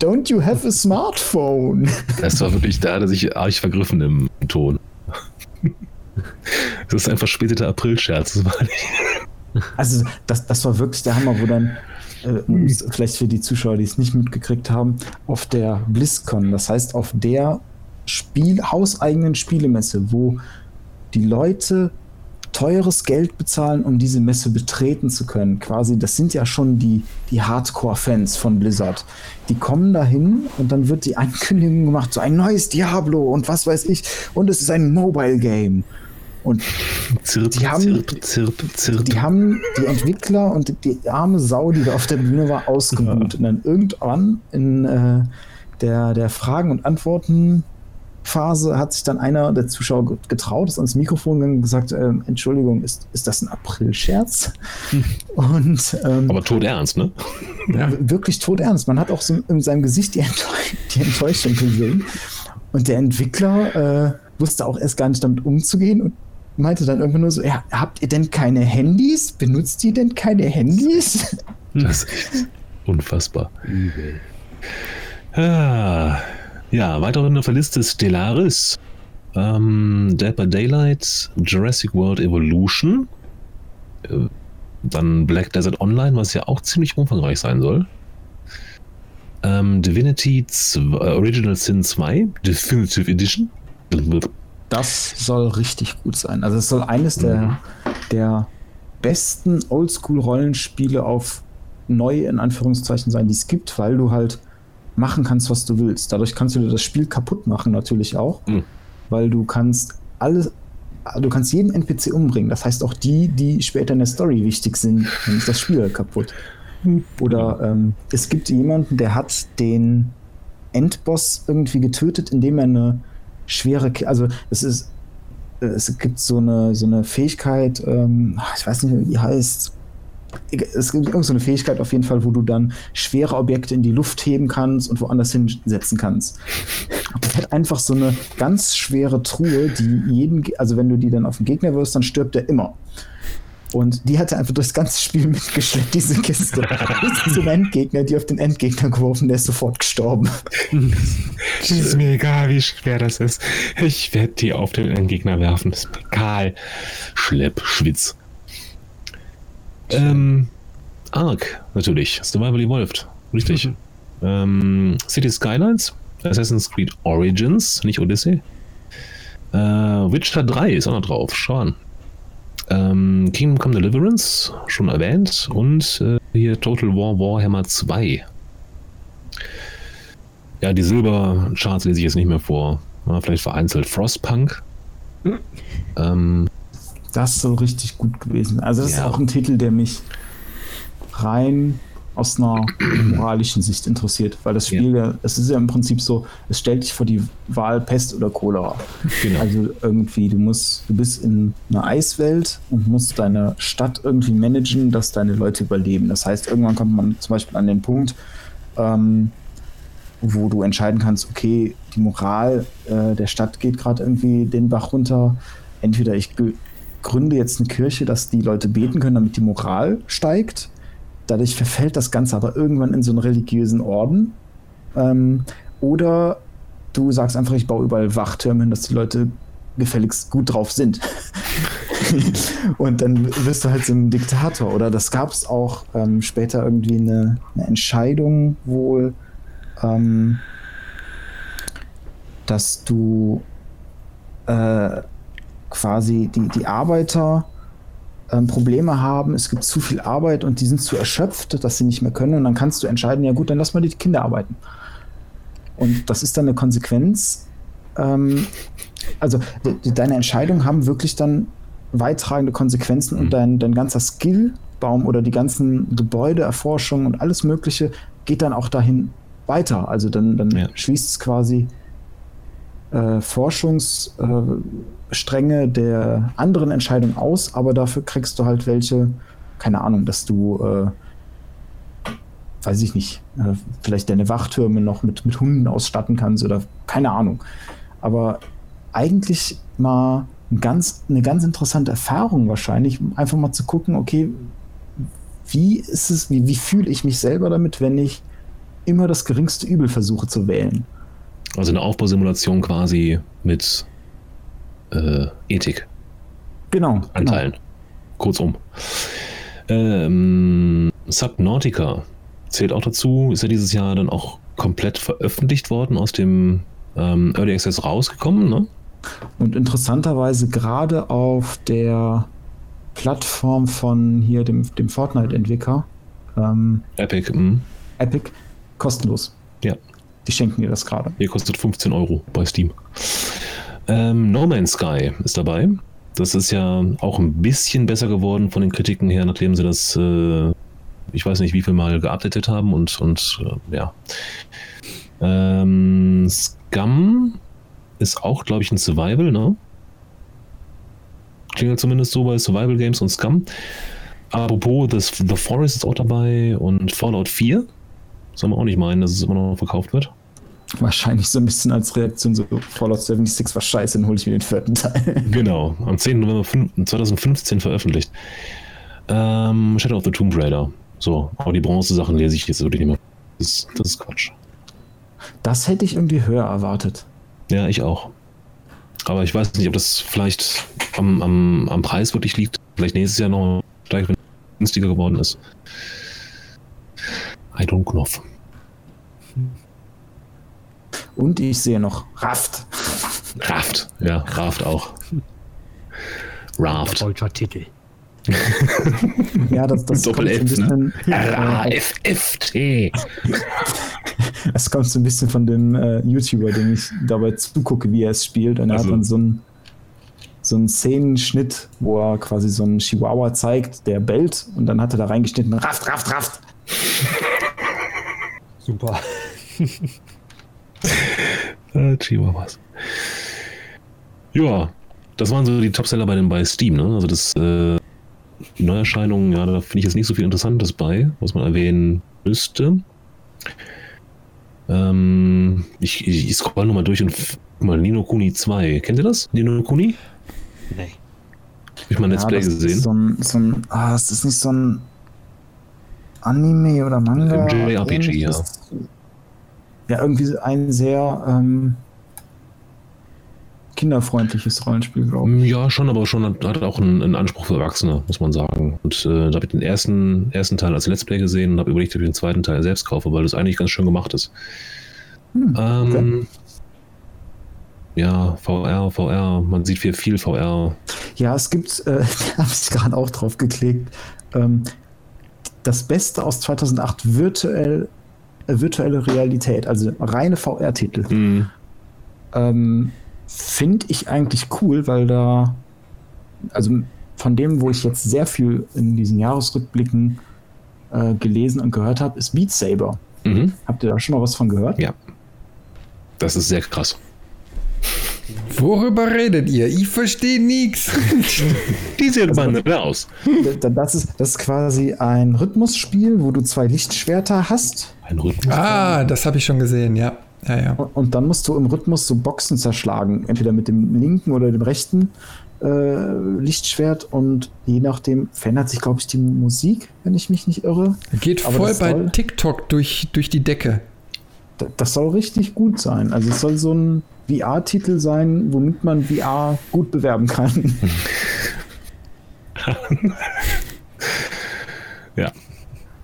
S4: Don't you have a smartphone?
S2: Das war wirklich, da hat er sich arg vergriffen im Ton. Das ist ein verspäteter April-Scherz.
S4: Also, das, das war wirklich der Hammer, wo dann, äh, vielleicht für die Zuschauer, die es nicht mitgekriegt haben, auf der BlizzCon, das heißt auf der Spiel, hauseigenen Spielemesse, wo die Leute teures Geld bezahlen, um diese Messe betreten zu können. Quasi, das sind ja schon die, die Hardcore-Fans von Blizzard. Die kommen dahin und dann wird die Ankündigung gemacht, so ein neues Diablo und was weiß ich. Und es ist ein Mobile-Game. Und zirp, die, haben, zirp, zirp, zirp. die haben die Entwickler und die arme Sau, die da auf der Bühne war, ausgebucht. Ja. Und dann irgendwann in äh, der, der Fragen und Antworten Phase hat sich dann einer der Zuschauer getraut, ist ans Mikrofon gegangen und gesagt, äh, Entschuldigung, ist, ist das ein April-Scherz?
S2: Und, ähm, Aber todernst, ne?
S4: Ja. Wirklich todernst. Man hat auch so in seinem Gesicht die, Enttäusch die Enttäuschung gesehen. Und der Entwickler äh, wusste auch erst gar nicht damit umzugehen und meinte dann irgendwann nur so, ja, habt ihr denn keine Handys? Benutzt ihr denn keine Handys?
S2: Das ist unfassbar. Übel. Ah. Ja, weitere auf der Liste Stellaris, ähm, Dead by Daylight, Jurassic World Evolution, äh, dann Black Desert Online, was ja auch ziemlich umfangreich sein soll. Ähm, Divinity 2, äh, Original Sin 2, Definitive Edition.
S4: Das soll richtig gut sein. Also es soll eines mhm. der, der besten Oldschool-Rollenspiele auf neu in Anführungszeichen sein, die es gibt, weil du halt machen kannst, was du willst. Dadurch kannst du dir das Spiel kaputt machen, natürlich auch, mhm. weil du kannst alles, du kannst jeden NPC umbringen. Das heißt auch die, die später in der Story wichtig sind, dann ist das Spiel kaputt. Mhm. Oder ähm, es gibt jemanden, der hat den Endboss irgendwie getötet, indem er eine schwere, also es ist, es gibt so eine, so eine Fähigkeit, ähm, ich weiß nicht, wie die heißt, es gibt irgendeine Fähigkeit auf jeden Fall, wo du dann schwere Objekte in die Luft heben kannst und woanders hinsetzen kannst. Das hat einfach so eine ganz schwere Truhe, die jeden, also wenn du die dann auf den Gegner wirst, dann stirbt er immer. Und die hat er einfach durchs ganze Spiel mitgeschleppt, diese Kiste. Bis zum Endgegner, die auf den Endgegner geworfen, der ist sofort gestorben.
S2: Es ist mir egal, wie schwer das ist. Ich werde die auf den Endgegner werfen. Ist mir egal. Schlepp, Schwitz. Ähm, Ark, natürlich. Survival Evolved. Richtig. Mhm. Ähm, City Skylines, Assassin's Creed Origins, nicht Odyssey. Äh, Witcher 3 ist auch noch drauf. Schau an. Ähm, Kingdom Come Deliverance, schon erwähnt. Und äh, hier Total War Warhammer 2. Ja, die Silbercharts lese ich jetzt nicht mehr vor. Ja, vielleicht vereinzelt Frostpunk. Mhm.
S4: Ähm, das soll richtig gut gewesen. Also das ja. ist auch ein Titel, der mich rein aus einer moralischen Sicht interessiert, weil das Spiel ja. ja, es ist ja im Prinzip so, es stellt dich vor die Wahl Pest oder Cholera. Genau. Also irgendwie, du musst, du bist in einer Eiswelt und musst deine Stadt irgendwie managen, dass deine Leute überleben. Das heißt, irgendwann kommt man zum Beispiel an den Punkt, ähm, wo du entscheiden kannst, okay, die Moral äh, der Stadt geht gerade irgendwie den Bach runter. Entweder ich gründe jetzt eine Kirche, dass die Leute beten können, damit die Moral steigt. Dadurch verfällt das Ganze aber irgendwann in so einen religiösen Orden. Ähm, oder du sagst einfach, ich baue überall Wachtürme hin, dass die Leute gefälligst gut drauf sind. und dann wirst du halt so ein Diktator. Oder das gab es auch ähm, später irgendwie eine, eine Entscheidung wohl, ähm, dass du äh, quasi die, die Arbeiter ähm, Probleme haben, es gibt zu viel Arbeit und die sind zu erschöpft, dass sie nicht mehr können. Und dann kannst du entscheiden, ja gut, dann lass mal die Kinder arbeiten. Und das ist dann eine Konsequenz. Ähm, also de, deine Entscheidungen haben wirklich dann weittragende Konsequenzen mhm. und dein, dein ganzer Skillbaum oder die ganzen Gebäudeerforschungen und alles Mögliche geht dann auch dahin weiter. Also dann, dann ja. schließt es quasi äh, Forschungsstränge äh, der anderen Entscheidungen aus, aber dafür kriegst du halt welche, keine Ahnung, dass du, äh, weiß ich nicht, äh, vielleicht deine Wachtürme noch mit, mit Hunden ausstatten kannst oder keine Ahnung. Aber eigentlich mal ein ganz, eine ganz interessante Erfahrung wahrscheinlich, einfach mal zu gucken, okay, wie ist es, wie, wie fühle ich mich selber damit, wenn ich immer das geringste Übel versuche zu wählen?
S2: Also eine Aufbausimulation quasi mit äh, Ethik.
S4: Genau.
S2: Anteilen. Genau. Kurzum. Ähm, Subnautica zählt auch dazu. Ist ja dieses Jahr dann auch komplett veröffentlicht worden, aus dem ähm, Early Access rausgekommen, ne?
S4: Und interessanterweise gerade auf der Plattform von hier dem, dem Fortnite-Entwickler. Ähm,
S2: Epic, mh.
S4: Epic kostenlos.
S2: Ja.
S4: Die schenken dir das gerade.
S2: Hier kostet 15 Euro bei Steam. Ähm, no Man's Sky ist dabei. Das ist ja auch ein bisschen besser geworden von den Kritiken her, nachdem sie das, äh, ich weiß nicht, wie viel Mal geupdatet haben und, und äh, ja. Ähm, Scum ist auch, glaube ich, ein Survival, ne? Klingt zumindest so bei Survival Games und Scum. Apropos, das, The Forest ist auch dabei und Fallout 4. Soll man auch nicht meinen, dass es immer noch verkauft wird.
S4: Wahrscheinlich so ein bisschen als Reaktion so Fallout 76 war scheiße, dann hole ich mir den vierten Teil.
S2: Genau, am 10. November 2015 veröffentlicht. Ähm, Shadow of the Tomb Raider. So, aber die Bronze-Sachen lese ich jetzt wirklich nicht mehr. Das, ist- das ist Quatsch.
S4: Das hätte ich irgendwie höher erwartet.
S2: Ja, ich auch. Aber ich weiß nicht, ob das vielleicht am, am, am Preis wirklich liegt. Vielleicht nächstes Jahr noch steigt, wenn es günstiger geworden ist. I don't know.
S4: Und ich sehe noch Raft.
S2: Raft. Ja, Raft auch. Raft.
S3: Deutscher Titel.
S4: Ja, das, das
S2: Doppel
S4: kommt so
S2: F,
S4: ein
S2: ne?
S4: bisschen, äh,
S2: R-A-F-F-T.
S4: es kommt so ein bisschen von dem äh, YouTuber, dem ich dabei zugucke, wie er es spielt. Und er
S2: Also.
S4: hat dann so einen so einen Szenenschnitt, wo er quasi so einen Chihuahua zeigt, der bellt und dann hat er da reingeschnitten, Raft, Raft, Raft.
S3: Super.
S2: Äh, Chihuahuas. Ja, das waren so die Topseller bei, den, bei Steam, ne? Also das, äh, die Neuerscheinungen, ja, da finde ich jetzt nicht so viel Interessantes bei, was man erwähnen müsste. Ähm, ich, ich, ich scroll nochmal durch und mal, Nino Kuni 2. Kennt ihr das? Nino Kuni?
S3: Nee.
S2: Hab ich mal ein Let's Play
S4: das
S2: gesehen.
S4: Ist so ein, so ein, ah, ist das nicht so ein Anime oder Manga?
S2: Im JRPG,
S4: Ähnliches? Ja, irgendwie ein sehr ähm, kinderfreundliches Rollenspiel, glaube ich.
S2: Ja, schon, aber schon hat, hat auch einen, einen Anspruch für Erwachsene, muss man sagen. Und äh, da habe ich den ersten, ersten Teil als Let's Play gesehen und habe überlegt, ob ich den zweiten Teil selbst kaufe, weil das eigentlich ganz schön gemacht ist.
S4: Hm,
S2: Ähm, Ja, VR, VR, man sieht viel, viel VR.
S4: Ja, es gibt, äh, da habe ich gerade auch drauf geklickt, ähm, das Beste aus 2008 virtuell, äh, virtuelle Realität, also reine VR-Titel.
S2: Hm.
S4: Ähm, Finde ich eigentlich cool, weil da, also von dem, wo ich jetzt sehr viel in diesen Jahresrückblicken äh, gelesen und gehört habe, ist Beat Saber.
S2: Mhm.
S4: Habt ihr da schon mal was von gehört?
S2: Ja. Das ist sehr krass.
S1: Worüber redet ihr? Ich verstehe nichts.
S2: Die sieht man raus.
S4: Da- Das ist, das ist quasi ein Rhythmusspiel, wo du zwei Lichtschwerter hast.
S2: Ein Rhythmus.
S1: ah, das habe ich schon gesehen, ja. Ja, ja.
S4: Und und dann musst du im Rhythmus so Boxen zerschlagen. Entweder mit dem linken oder dem rechten äh, Lichtschwert. Und je nachdem verändert sich, glaube ich, die Musik, wenn ich mich nicht irre.
S1: Geht
S4: Aber
S1: voll bei
S4: soll-
S1: TikTok durch, durch die Decke.
S4: Das soll richtig gut sein. Also es soll so ein VR-Titel sein, womit man VR gut bewerben kann.
S2: Ja.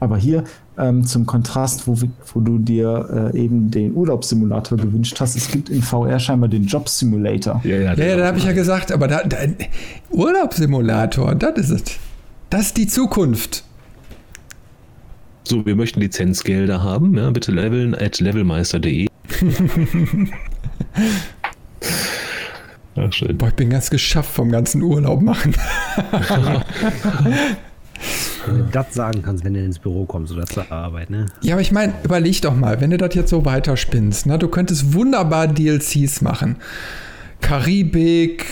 S4: Aber hier ähm, zum Kontrast, wo, wo du dir äh, eben den Urlaubssimulator gewünscht hast, es gibt in VR scheinbar den Job Simulator.
S2: Ja, ja,
S1: Ja, ja, da habe ich ja gesagt, aber da, da Urlaubssimulator, das ist es. Das ist die Zukunft.
S2: So, wir möchten Lizenzgelder haben. Ja, bitte leveln at levelmeister.de. Ach, schön.
S1: Boah, ich bin ganz geschafft vom ganzen Urlaub machen.
S3: Wenn du das sagen kannst, wenn du ins Büro kommst oder zur Arbeit, ne?
S1: Ja, aber ich meine, überleg doch mal, wenn du das jetzt so weiterspinnst, ne, du könntest wunderbar DLCs machen. Karibik,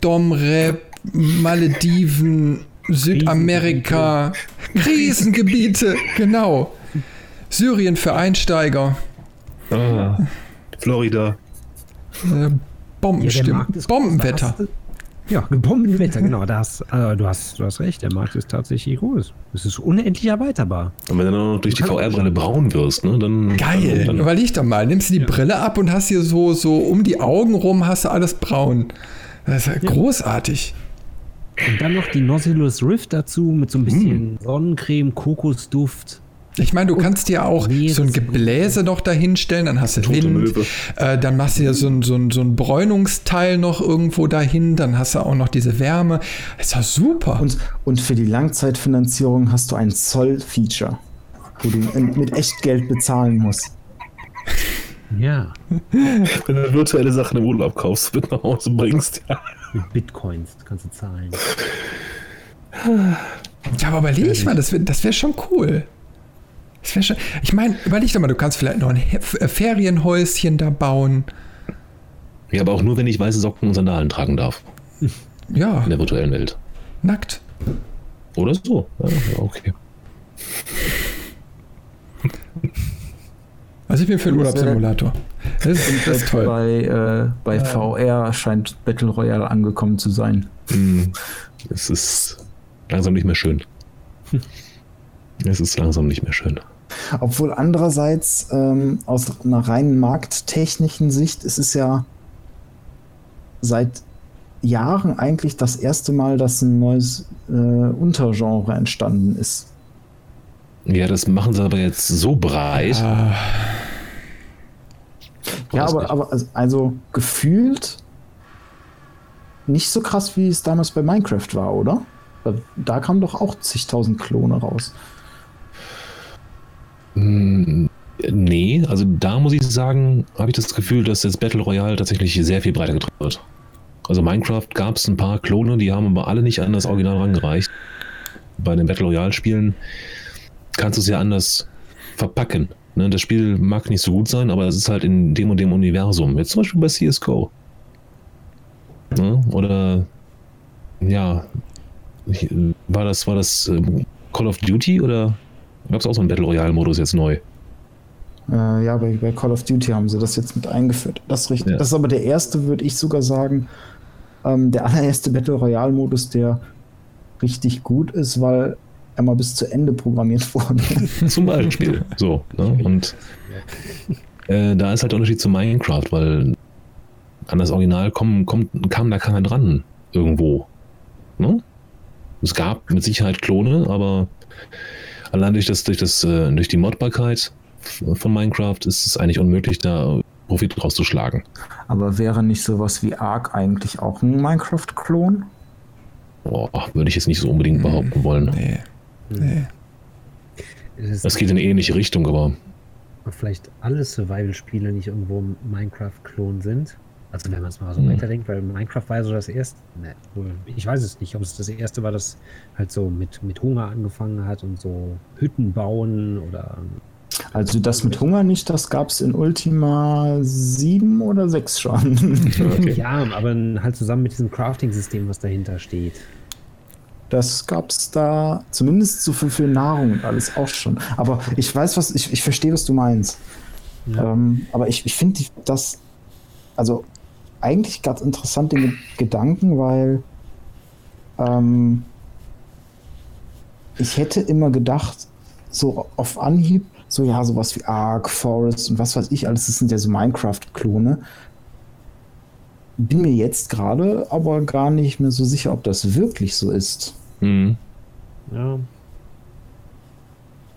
S1: Domrep, Malediven, Südamerika, Krisengebiete, genau. Syrien für Einsteiger,
S2: Ah, Florida.
S1: äh,
S3: ist groß,
S1: Bombenwetter.
S3: hast Ja, Bombenwetter, genau. Da hast, äh, du, hast, du hast recht, der Markt ist tatsächlich groß. Es ist unendlich erweiterbar.
S2: Und wenn du dann noch durch die VR-Brille braun wirst, ne, dann.
S1: Geil.
S2: Dann,
S1: Überleg doch mal, nimmst du die Brille ab und hast hier so, so um die Augen rum hast du alles braun. Das ist ja großartig.
S3: Und dann noch die Nautilus Rift dazu mit so ein bisschen Sonnencreme, Kokosduft.
S1: Ich meine, du kannst dir auch
S3: Nee,
S1: so ein Gebläse noch dahinstellen, dann hast du Wind, äh, dann machst du dir so ein, so, ein, so ein Bräunungsteil noch irgendwo dahin, dann hast du auch noch diese Wärme. ist ja super.
S4: Und, und für die Langzeitfinanzierung hast du ein Zoll-Feature, wo du mit Echtgeld bezahlen musst.
S3: Ja,
S2: Wenn du virtuelle Sachen im Urlaub kaufst, mit nach Hause bringst, ja.
S3: mit Bitcoins kannst du zahlen.
S1: ja, aber überleg mal, das wäre das wär schon cool. Schon, ich meine, überleg doch mal, du kannst vielleicht noch ein He- äh, Ferienhäuschen da bauen.
S2: Ja, aber auch nur, wenn ich weiße Socken und Sandalen tragen darf.
S1: Ja,
S2: In der virtuellen Welt.
S1: nackt.
S2: Oder so. Ja, ja, okay.
S1: Also ich bin für den Urlaubssimulator. Das ist, das ist toll.
S5: Bei, äh, bei VR scheint Battle Royale angekommen zu sein.
S2: Hm, Es ist langsam nicht mehr schön. Es ist langsam nicht mehr schön.
S4: Obwohl andererseits ähm, aus einer reinen markttechnischen Sicht ist es ja seit Jahren eigentlich das erste Mal, dass ein neues äh, Untergenre entstanden ist.
S2: Ja, das machen sie aber jetzt so breit.
S1: Ah,
S4: Ja,
S2: Weiß
S4: aber, aber also, also gefühlt nicht so krass, wie es damals bei Minecraft war, oder? Da kamen doch auch zigtausend Klone raus.
S2: Hm, Nee, also da muss ich sagen, habe ich das Gefühl, dass das Battle Royale tatsächlich sehr viel breiter getragen wird. Also Minecraft gab es ein paar Klone, die haben aber alle nicht an das Original rangereicht. Bei den Battle Royale Spielen kannst du es ja anders verpacken. Ne, das Spiel mag nicht so gut sein, aber es ist halt in dem und dem Universum. Jetzt zum Beispiel bei CSGO. Ne? Oder ja, war das, war das ähm, Call of Duty oder gab es auch so einen Battle Royale-Modus jetzt neu?
S4: Äh, ja, bei, bei Call of Duty haben sie das jetzt mit eingeführt. Das ist richtig.
S2: Ja.
S4: Das ist aber der erste, würde ich sogar sagen, ähm, der allererste Battle Royale-Modus, der richtig gut ist, weil er mal bis zu Ende programmiert wurde.
S2: Zum Beispiel. So. Ne? Und äh, da ist halt der Unterschied zu Minecraft, weil an das Original kommen, kommt, kam da keiner dran irgendwo. Ne? Es gab mit Sicherheit Klone, aber allein durch, das, durch, das, äh, durch die Modbarkeit von Minecraft ist es eigentlich unmöglich, da Profit rauszuschlagen.
S5: Aber wäre nicht sowas wie Ark eigentlich auch ein Minecraft-Klon?
S2: Boah, würde ich jetzt nicht so unbedingt behaupten wollen.
S1: nee. Nee.
S3: Es
S2: Es geht in eine ähnliche Richtung, aber
S3: vielleicht alle Survival-Spiele nicht irgendwo Minecraft-Klon sind. Also wenn man es mal so
S2: Hm.
S3: weiterdenkt, weil Minecraft war ja so das erste. Ne, ich weiß es nicht, ob es das erste war, das halt so mit, mit Hunger angefangen hat und so Hütten bauen oder
S4: Also das mit Hunger nicht, das gab es in Ultima 7 oder 6 schon.
S2: okay.
S3: ja, aber halt zusammen mit diesem Crafting-System, was dahinter steht.
S4: Das gab es da zumindest so viel, viel Nahrung und alles auch schon. Aber ich weiß, was, ich, ich verstehe, was du meinst.
S3: Ja.
S4: Ähm, aber ich, ich finde das, also eigentlich ganz interessant, den Gedanken, weil ähm, ich hätte immer gedacht, so auf Anhieb, so ja, sowas wie Ark, Forest und was weiß ich alles, das sind ja so Minecraft-Klone. Bin mir jetzt gerade aber gar nicht mehr so sicher, ob das wirklich so ist.
S2: Mhm.
S3: Ja,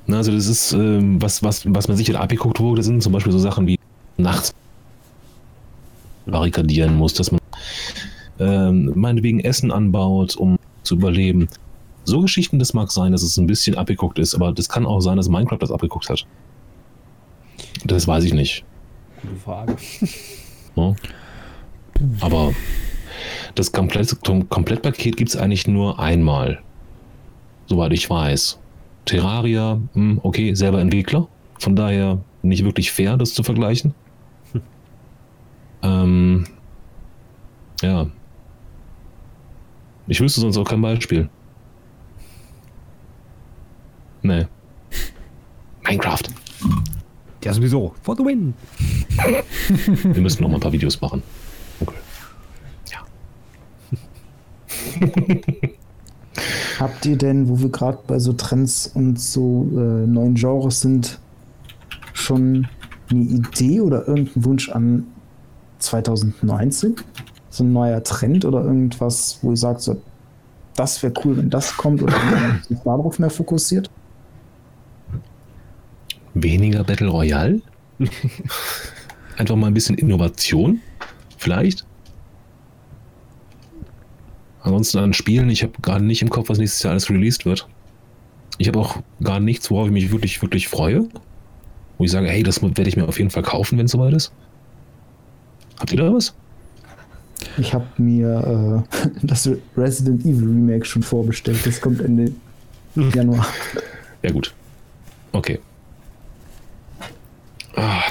S2: Na, also das ist, ähm, was, was, was man sich in abgeguckt wurde, sind zum Beispiel so Sachen wie nachts barrikadieren muss, dass man ähm, meinetwegen Essen anbaut, um zu überleben. So Geschichten, das mag sein, dass es ein bisschen abgeguckt ist, aber das kann auch sein, dass Minecraft das abgeguckt hat. Das weiß ich nicht.
S3: gute Frage.
S2: Ne? Aber das Komplett, Komplettpaket gibt es eigentlich nur einmal. Soweit ich weiß. Terraria, hm, okay, selber Entwickler. Von daher nicht wirklich fair, das zu vergleichen. Ähm, ja. Ich wüsste sonst auch kein Beispiel. Nee. Minecraft.
S3: Ja, sowieso. For the win.
S2: Wir müssen noch mal ein paar Videos machen. Okay.
S4: Habt ihr denn, wo wir gerade bei so Trends und so äh, neuen Genres sind, schon eine Idee oder irgendeinen Wunsch an 2019? So ein neuer Trend oder irgendwas, wo ihr sagt, so, das wäre cool, wenn das kommt oder wenn sich darauf mehr fokussiert?
S2: Weniger Battle Royale? Einfach mal ein bisschen Innovation? Vielleicht? Ansonsten an Spielen, ich habe gerade nicht im Kopf, was nächstes Jahr alles released wird. Ich habe auch gar nichts, worauf ich mich wirklich, wirklich freue. Wo ich sage, hey, das werde ich mir auf jeden Fall kaufen, wenn es soweit ist. Habt ihr da was?
S4: Ich habe mir äh, das Resident Evil Remake schon vorbestellt. Das kommt Ende Januar.
S2: Ja, gut. Okay.
S1: Ah.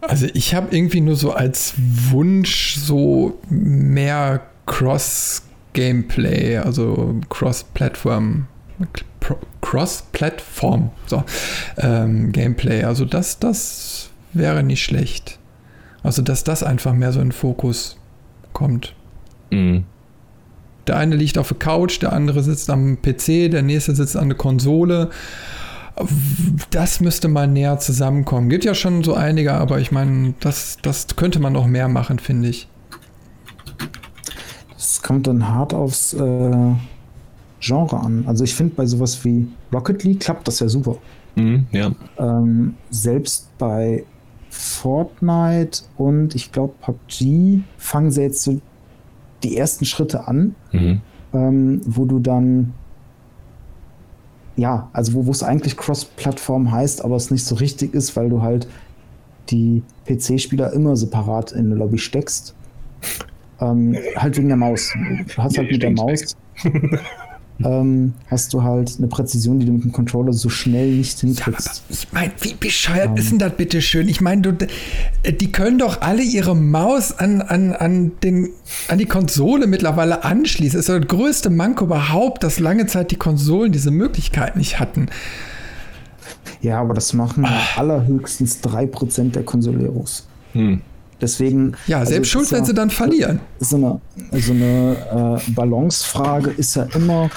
S1: Also ich habe irgendwie nur so als Wunsch so mehr Cross-Gameplay, also Cross-Plattform, Cross-Plattform, so ähm, Gameplay. Also das, das wäre nicht schlecht. Also dass das einfach mehr so in Fokus kommt. Mhm. Der eine liegt auf der Couch, der andere sitzt am PC, der nächste sitzt an der Konsole. Das müsste mal näher zusammenkommen. Gibt ja schon so einige, aber ich meine, das, das könnte man noch mehr machen, finde ich.
S4: Das kommt dann hart aufs äh, Genre an. Also ich finde, bei sowas wie Rocket League klappt das ja super.
S2: Mhm, ja.
S4: Ähm, selbst bei Fortnite und ich glaube PUBG fangen sie jetzt so die ersten Schritte an, mhm. ähm, wo du dann ja, also wo es eigentlich Cross-Plattform heißt, aber es nicht so richtig ist, weil du halt die PC-Spieler immer separat in eine Lobby steckst. Ähm, halt wegen der Maus. Du hast halt mit der Maus ähm, hast du halt eine Präzision, die du mit dem Controller so schnell nicht hinkriegst. Ja,
S1: ich meine, wie bescheuert um. ist denn das bitte schön? Ich meine, die können doch alle ihre Maus an, an, an, den, an die Konsole mittlerweile anschließen. Das ist das größte Manko überhaupt, dass lange Zeit die Konsolen diese Möglichkeit nicht hatten.
S4: Ja, aber das machen ah. allerhöchstens 3% der Konsoleros. Hm. Deswegen.
S1: Ja, also selbst schuld, wenn ja, sie dann verlieren.
S4: So eine, so eine äh, Balancefrage ist ja immer.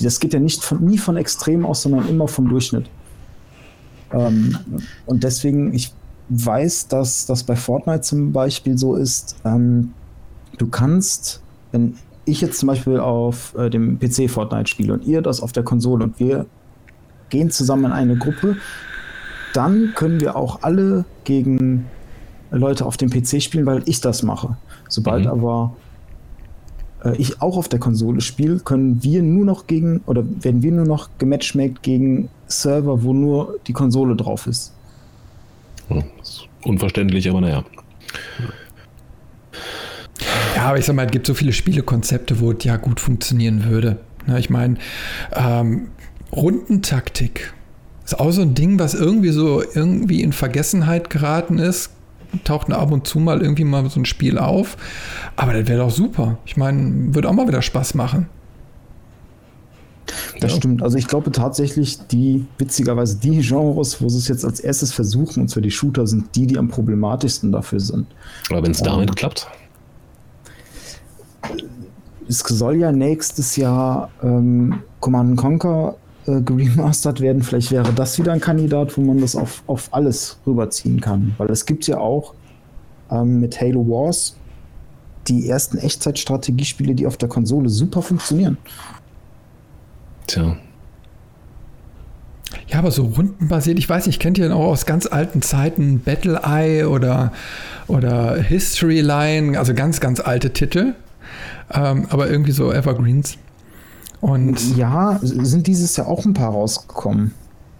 S4: Das geht ja nicht von, nie von extrem aus, sondern immer vom Durchschnitt. Ähm, und deswegen, ich weiß, dass das bei Fortnite zum Beispiel so ist. Ähm, du kannst, wenn ich jetzt zum Beispiel auf äh, dem PC Fortnite spiele und ihr das auf der Konsole und wir gehen zusammen in eine Gruppe, dann können wir auch alle gegen Leute auf dem PC spielen, weil ich das mache. Sobald mhm. aber äh, ich auch auf der Konsole spiele, können wir nur noch gegen oder werden wir nur noch gematchmaked gegen Server, wo nur die Konsole drauf ist.
S2: ist unverständlich, aber naja.
S1: Ja, aber ich sag mal, es gibt so viele Spielekonzepte, wo es ja gut funktionieren würde. Na, ich meine, ähm, Rundentaktik ist auch so ein Ding, was irgendwie so irgendwie in Vergessenheit geraten ist taucht ab und zu mal irgendwie mal so ein Spiel auf. Aber das wäre doch super. Ich meine, würde auch mal wieder Spaß machen.
S4: Das ja. stimmt. Also ich glaube tatsächlich, die, witzigerweise, die Genres, wo sie es jetzt als erstes versuchen, und zwar die Shooter, sind die, die am problematischsten dafür sind.
S2: Aber wenn es damit um, klappt.
S4: Es soll ja nächstes Jahr ähm, Command Conquer äh, geremastert werden. Vielleicht wäre das wieder ein Kandidat, wo man das auf, auf alles rüberziehen kann. Weil es gibt ja auch ähm, mit Halo Wars die ersten Echtzeitstrategiespiele, die auf der Konsole super funktionieren.
S2: Tja.
S1: Ja, aber so rundenbasiert, ich weiß nicht, kennt ihr auch aus ganz alten Zeiten Battle Eye oder, oder History Line, also ganz, ganz alte Titel. Ähm, aber irgendwie so Evergreens. Und
S4: ja, sind dieses Jahr auch ein paar rausgekommen.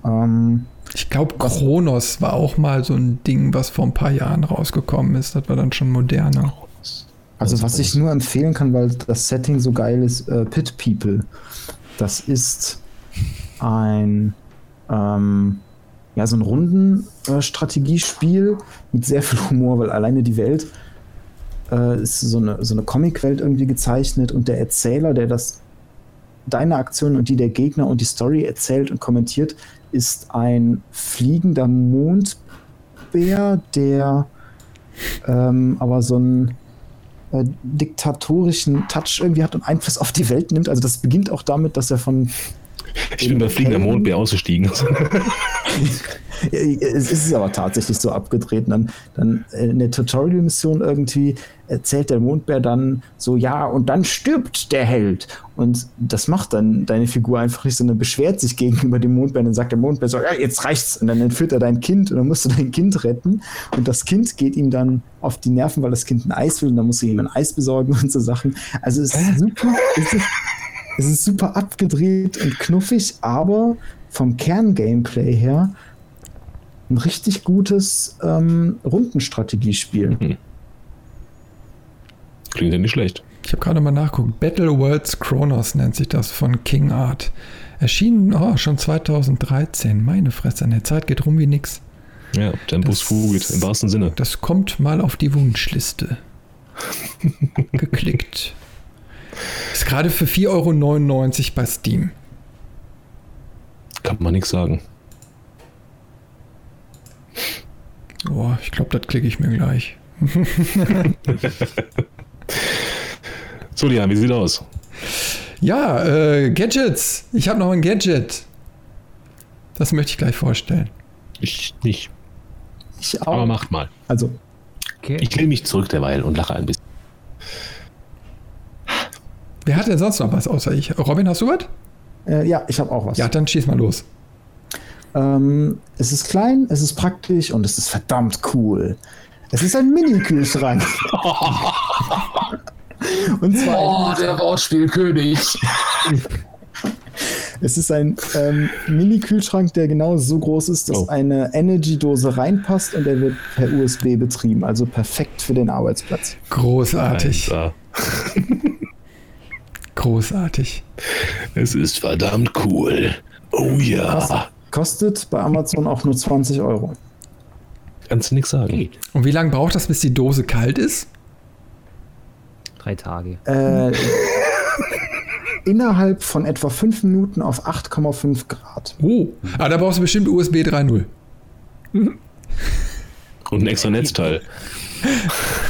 S4: Ähm,
S1: ich glaube, Kronos war auch mal so ein Ding, was vor ein paar Jahren rausgekommen ist. Das war dann schon moderner.
S4: Also, was ich nur empfehlen kann, weil das Setting so geil ist, äh, Pit People. Das ist ein, ähm, ja, so ein Rundenstrategiespiel äh, mit sehr viel Humor, weil alleine die Welt äh, ist so eine, so eine Comicwelt irgendwie gezeichnet und der Erzähler, der das deine Aktion und die der Gegner und die Story erzählt und kommentiert, ist ein fliegender Mondbär, der ähm, aber so einen äh, diktatorischen Touch irgendwie hat und Einfluss auf die Welt nimmt. Also das beginnt auch damit, dass er von
S2: ich bin bei fliegender Mondbär ausgestiegen.
S4: es ist aber tatsächlich so abgedreht. Dann, dann in der Tutorial-Mission irgendwie erzählt der Mondbär dann so, ja, und dann stirbt der Held. Und das macht dann deine Figur einfach nicht, sondern beschwert sich gegenüber dem Mondbär. Und dann sagt der Mondbär so, ja, jetzt reicht's. Und dann entführt er dein Kind und dann musst du dein Kind retten. Und das Kind geht ihm dann auf die Nerven, weil das Kind ein Eis will und dann musst du ihm ein Eis besorgen und so Sachen. Also es ist super, es ist, es ist super abgedreht und knuffig, aber vom Kern-Gameplay her ein richtig gutes ähm, Rundenstrategiespiel.
S2: Mhm. Klingt ja nicht schlecht.
S1: Ich habe gerade mal nachgeguckt. Battle Worlds Chronos nennt sich das von King Art. Erschienen oh, schon 2013. Meine Fresse, an der Zeit geht rum wie nix.
S2: Ja, Tempus fugit, im wahrsten Sinne.
S1: Das kommt mal auf die Wunschliste. Geklickt. Ist gerade für 4,99 Euro bei Steam.
S2: Kann man nichts sagen.
S1: Oh, ich glaube, das klicke ich mir gleich.
S2: So, Lian, wie sieht aus?
S1: Ja, äh, Gadgets. Ich habe noch ein Gadget. Das möchte ich gleich vorstellen.
S2: Ich nicht.
S4: Ich
S2: Aber
S4: auch.
S2: macht mal.
S4: Also,
S3: Okay.
S2: Ich lehne mich zurück derweil und lache ein bisschen.
S1: Wer hat denn sonst noch was außer ich? Robin, hast du was?
S4: äh, ja, ich habe auch was.
S1: Ja, dann schieß mal los.
S4: Ähm, es ist klein, es ist praktisch und es ist verdammt cool. Es ist ein Mini-Kühlschrank. und zwar,
S2: der Wortspielkönig.
S4: es ist ein ähm, Mini-Kühlschrank, der genau so groß ist, dass
S2: Oh.
S4: eine Energy-Dose reinpasst und der wird per USB betrieben. Also perfekt für den Arbeitsplatz.
S1: Großartig. Großartig.
S2: Es ist verdammt cool. Oh ja.
S4: Kostet bei Amazon auch nur 20 Euro.
S2: Kannst du nichts sagen.
S1: Und wie lange braucht das, bis die Dose kalt ist?
S3: Drei Tage.
S4: Äh, innerhalb von etwa 5 Minuten auf 8,5 Grad.
S1: Oh, ah, da brauchst du bestimmt USB 3.0.
S2: Und ein extra Netzteil.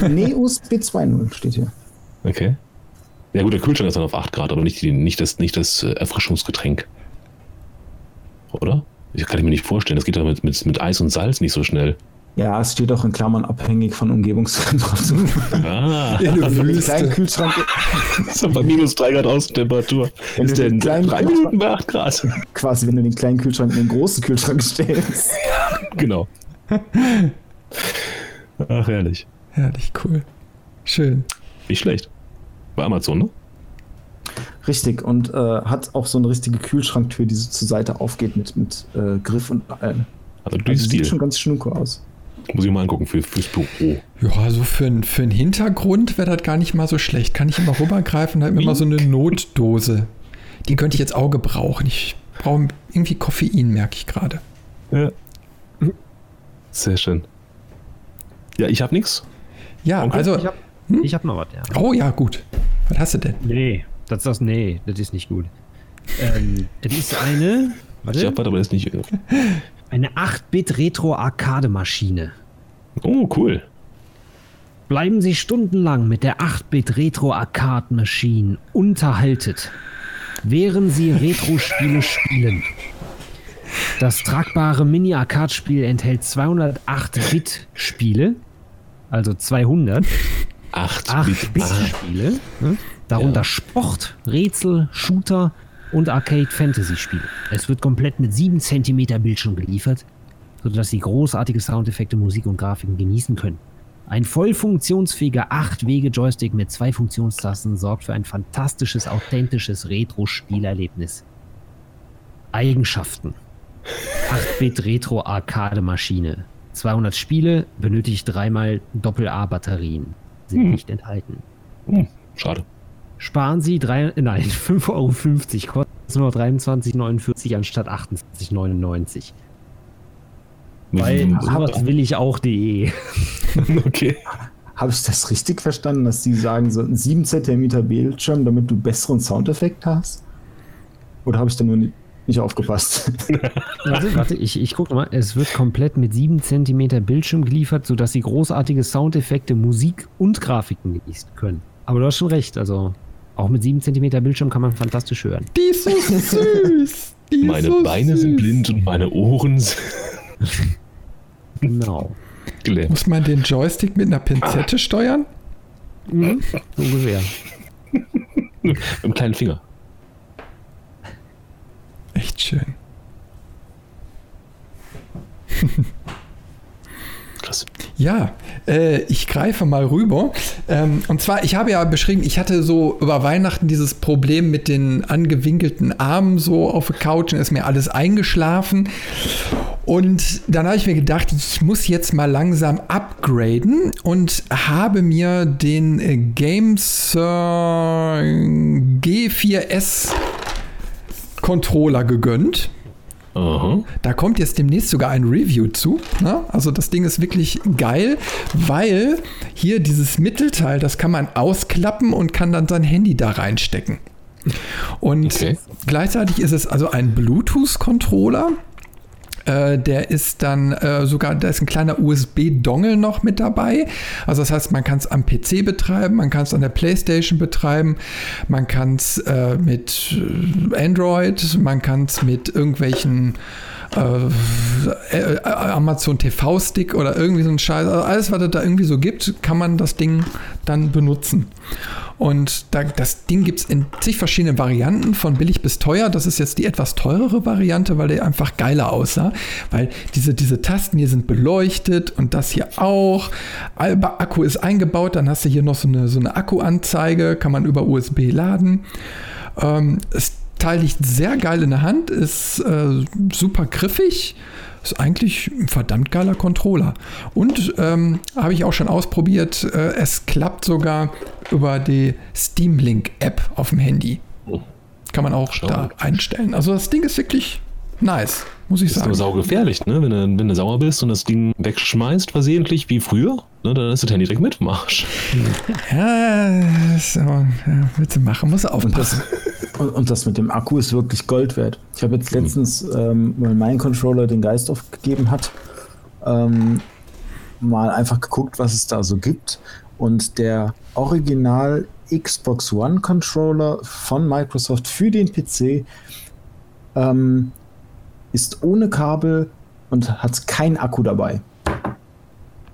S4: Nee, USB 2.0 steht hier.
S2: Okay. Ja gut, der Kühlschrank ist dann auf 8 Grad, aber nicht, die, nicht, das, nicht das äh, Erfrischungsgetränk. Oder? Ich kann ich mir nicht vorstellen. Das geht doch mit, mit, mit Eis und Salz nicht so schnell.
S4: Ja, es steht auch in Klammern abhängig von Umgebungstemperatur.
S2: Ah,
S4: Also wenn du den
S1: Wüste.
S4: kleinen Kühlschrank,
S2: das ist bei minus 3 Grad Außentemperatur.
S4: Wenn
S2: Ist
S4: du
S2: der
S4: den
S2: in
S4: kleinen
S2: 3
S4: Kühlschrank-
S2: Minuten bei 8 Grad?
S4: quasi, wenn du den kleinen Kühlschrank in den großen Kühlschrank stellst.
S2: genau. Ach, herrlich.
S1: Herrlich, cool. Schön.
S2: Nicht schlecht. Bei Amazon, ne?
S4: Richtig, und äh, hat auch so eine richtige Kühlschranktür, die so zur Seite aufgeht mit, mit äh, Griff und allem.
S2: Also
S4: Also sieht
S2: Stil.
S4: schon ganz schnucke aus.
S2: Muss ich mal angucken für, fürs Büro.
S1: Ja, so für, ein- für einen Hintergrund wäre das gar nicht mal so schlecht. Kann ich immer rübergreifen, da hat immer so eine Notdose. Die könnte ich jetzt auch gebrauchen. Ich brauche irgendwie Koffein, merke ich gerade.
S2: Ja. Sehr schön. Ja, ich habe nichts.
S1: Ja,
S2: Okay.
S1: also.
S3: Ich hab, ich hab noch was, ja.
S1: Oh ja, gut. Was hast du denn?
S3: Nee, das ist das, nee, das ist nicht gut. Ähm, das ist eine,
S2: Ich
S3: warte,
S2: habe was, aber das ist nicht.
S3: eine 8-Bit-Retro-Arcade-Maschine.
S2: Oh, cool.
S3: Bleiben Sie stundenlang mit der 8-Bit Retro Arcade Machine unterhaltet, während Sie Retro-Spiele spielen. Das tragbare Mini-Arcade-Spiel enthält 208-Bit-Spiele, also 200
S2: 8 Bit. Ah,
S3: 8-Bit-Spiele, ne? darunter
S2: Ja.
S3: Sport, Rätsel, Shooter und Arcade-Fantasy-Spiele. Es wird komplett mit 7 cm Bildschirm geliefert, sodass Sie großartige Soundeffekte, Musik und Grafiken genießen können. Ein voll funktionsfähiger 8-Wege-Joystick mit zwei Funktionstasten sorgt für ein fantastisches, authentisches Retro-Spielerlebnis. Eigenschaften. 8-Bit-Retro-Arcade-Maschine. 200 Spiele, benötigt dreimal Doppel-A-Batterien. Sind
S2: Hm.
S3: nicht enthalten.
S2: Hm, schade.
S3: Sparen Sie drei, nein, 5,50 Euro, kostet nur 23,49 anstatt 28,99. Weil
S2: Hm,
S3: sowas will ich auch.de.
S2: Okay.
S4: Habe ich das richtig verstanden, dass die sagen, so ein 7 cm Bildschirm, damit du besseren Soundeffekt hast? Oder habe ich da nur nicht aufgepasst?
S3: Warte, warte, ich, ich gucke mal. Es wird komplett mit 7 cm Bildschirm geliefert, sodass Sie großartige Soundeffekte, Musik und Grafiken genießen können. Aber du hast schon recht, also auch mit 7 cm Bildschirm kann man fantastisch hören.
S1: Die ist so süß. Die ist
S2: Meine
S1: so
S2: Beine
S1: süß.
S2: sind blind und meine Ohren sind.
S3: Genau.
S2: Gelähmt.
S1: Muss man den Joystick mit einer Pinzette steuern?
S3: Mhm. Ungefähr.
S2: Mit dem kleinen Finger.
S1: Echt schön.
S2: Krass.
S1: Ja, äh, ich greife mal rüber. Ähm, und zwar, ich habe ja beschrieben, ich hatte so über Weihnachten dieses Problem mit den angewinkelten Armen so auf der Couch und ist mir alles eingeschlafen. Und dann habe ich mir gedacht, ich muss jetzt mal langsam upgraden und habe mir den äh, Games äh, G4S Controller gegönnt.
S2: Aha.
S1: Da kommt jetzt demnächst sogar ein Review zu. Ne? Also das Ding ist wirklich geil, weil hier dieses Mittelteil, das kann man ausklappen und kann dann sein Handy da reinstecken. Und
S2: Okay.
S1: gleichzeitig ist es also ein Bluetooth-Controller. Äh, der ist dann äh, sogar, da ist ein kleiner USB-Dongle noch mit dabei. Also das heißt, man kann es am PC betreiben, man kann es an der PlayStation betreiben, man kann es äh, mit Android, man kann es mit irgendwelchen äh, äh, Amazon TV-Stick oder irgendwie so ein Scheiß. Also alles, was es da irgendwie so gibt, kann man das Ding dann benutzen. Und da, das Ding gibt es in zig verschiedenen Varianten, von billig bis teuer. Das ist jetzt die etwas teurere Variante, weil der einfach geiler aussah. Weil diese, diese Tasten hier sind beleuchtet und das hier auch. Alba Akku ist eingebaut, dann hast du hier noch so eine, so eine Akkuanzeige, kann man über USB laden. Ähm, Teil liegt sehr geil in der Hand, ist äh, super griffig. Ist eigentlich ein verdammt geiler Controller. Und ähm, habe ich auch schon ausprobiert, äh, es klappt sogar über die Steam Link App auf dem Handy.
S2: Oh.
S1: Kann man auch
S2: Schau.
S1: da einstellen. Also das Ding ist wirklich nice, muss ich
S2: Das ist
S1: sagen.
S2: nur saugefährlich, ne? Wenn du, wenn du sauer bist und das Ding wegschmeißt, versehentlich wie früher, ne? dann ist das Handy direkt mit vom Arsch.
S1: Ja, so, ja, willst du machen, muss du
S4: Und das,
S1: aufpassen.
S4: und, und das mit dem Akku ist wirklich Gold wert. Ich habe jetzt letztens, ähm, weil mein Controller den Geist aufgegeben hat, ähm, mal einfach geguckt, was es da so gibt. Und der Original Xbox One Controller von Microsoft für den PC ähm, ist ohne Kabel und hat keinen Akku dabei.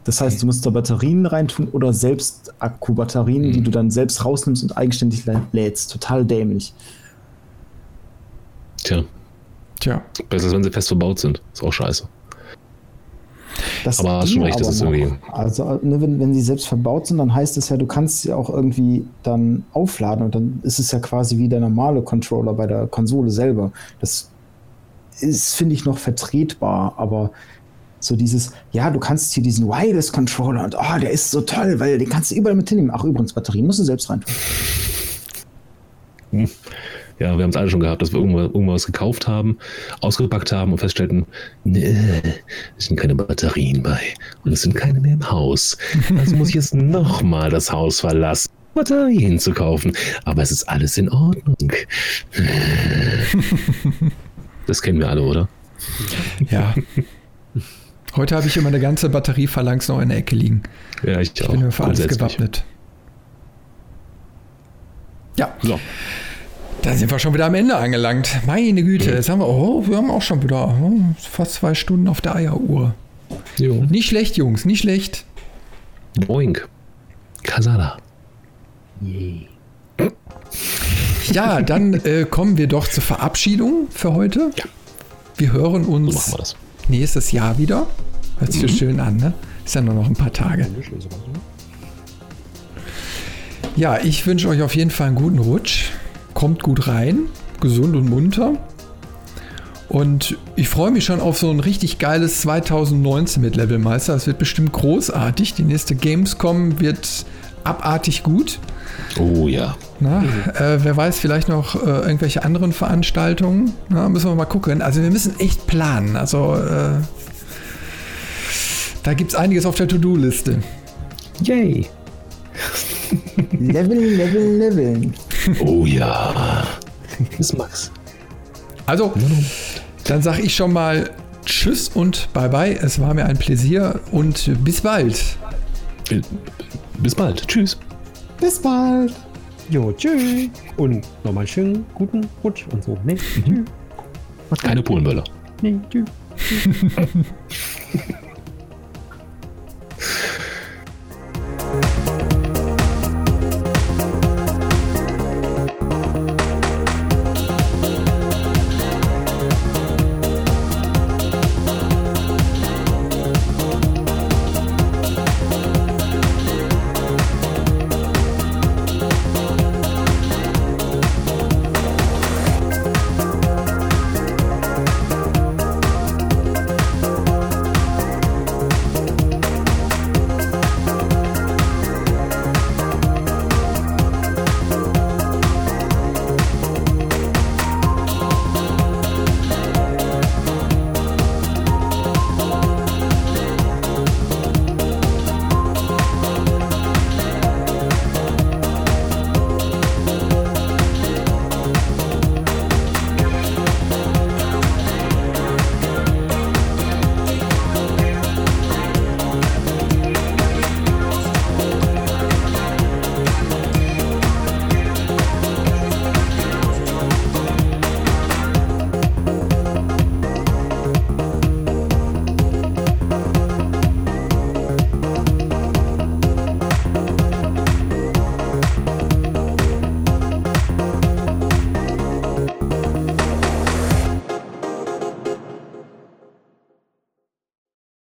S4: Das heißt, du musst da Batterien reintun oder selbst Akkubatterien, die du dann selbst rausnimmst und eigenständig lä- lädst. Total dämlich.
S2: Tja,
S1: Tja,
S2: besser ist, wenn sie fest verbaut sind. Ist auch scheiße.
S4: Das
S2: Aber hast schon recht, das ist
S4: noch.
S2: irgendwie-
S4: Also, ne, wenn, wenn sie selbst verbaut sind, dann heißt es ja, du kannst sie auch irgendwie dann aufladen und dann ist es ja quasi wie der normale Controller bei der Konsole selber. Das ist, finde ich, noch vertretbar, aber so dieses, ja, du kannst hier diesen Wireless-Controller und oh, der ist so toll, weil den kannst du überall mit hinnehmen. Ach, übrigens, Batterien musst du selbst reintun.
S2: Ja, wir haben es alle schon gehabt, dass wir irgendwas, irgendwas gekauft haben, ausgepackt haben und feststellten, nee, es sind keine Batterien bei und es sind keine mehr im Haus. Also muss ich jetzt nochmal das Haus verlassen, Batterien zu kaufen. Aber es ist alles in Ordnung. Das kennen wir alle, oder?
S1: ja. Heute habe ich immer eine ganze Batteriephalanx noch in der Ecke liegen.
S2: Ja, ich,
S1: Ich
S2: auch.
S1: bin mir für alles gewappnet. Ja,
S2: So,
S1: da sind wir schon wieder am Ende angelangt. Meine Güte, jetzt haben wir, oh, wir haben auch schon wieder oh, fast zwei Stunden auf der Eieruhr.
S2: jo.
S1: Nicht schlecht, Jungs, nicht schlecht.
S2: Boink. Kasala.
S3: Yay.
S1: Ja, dann äh, kommen wir doch zur Verabschiedung für heute.
S2: Ja.
S1: Wir hören
S2: So
S1: uns
S2: machen wir
S1: nächstes Jahr wieder. Hört sich so schön an, ne? Ist ja nur noch ein paar Tage. Ja, ich wünsche euch auf jeden Fall einen guten Rutsch. Kommt gut rein, gesund und munter. Und ich freue mich schon auf so ein richtig geiles 2019 mit Levelmeister. Das wird bestimmt großartig. Die nächste Gamescom wird abartig gut.
S2: Oh ja.
S1: Na, äh, wer weiß, vielleicht noch äh, irgendwelche anderen Veranstaltungen. Na, müssen wir mal gucken. Also wir müssen echt planen. Also äh, da gibt es einiges auf der To-Do-Liste.
S3: Yay.
S4: Level, Level, Leveln.
S2: Oh ja. Bis Max.
S1: Also, dann sage ich schon mal Tschüss und Bye-bye. Es war mir ein Pläsier und bis bald.
S2: Äh, Bis bald. Tschüss.
S4: Bis bald.
S3: Jo, tschüss. Und nochmal schönen guten Rutsch und so. Ne? Mhm. Tschüss.
S2: Keine Polenböller.
S3: Nee, tschüss. tschüss.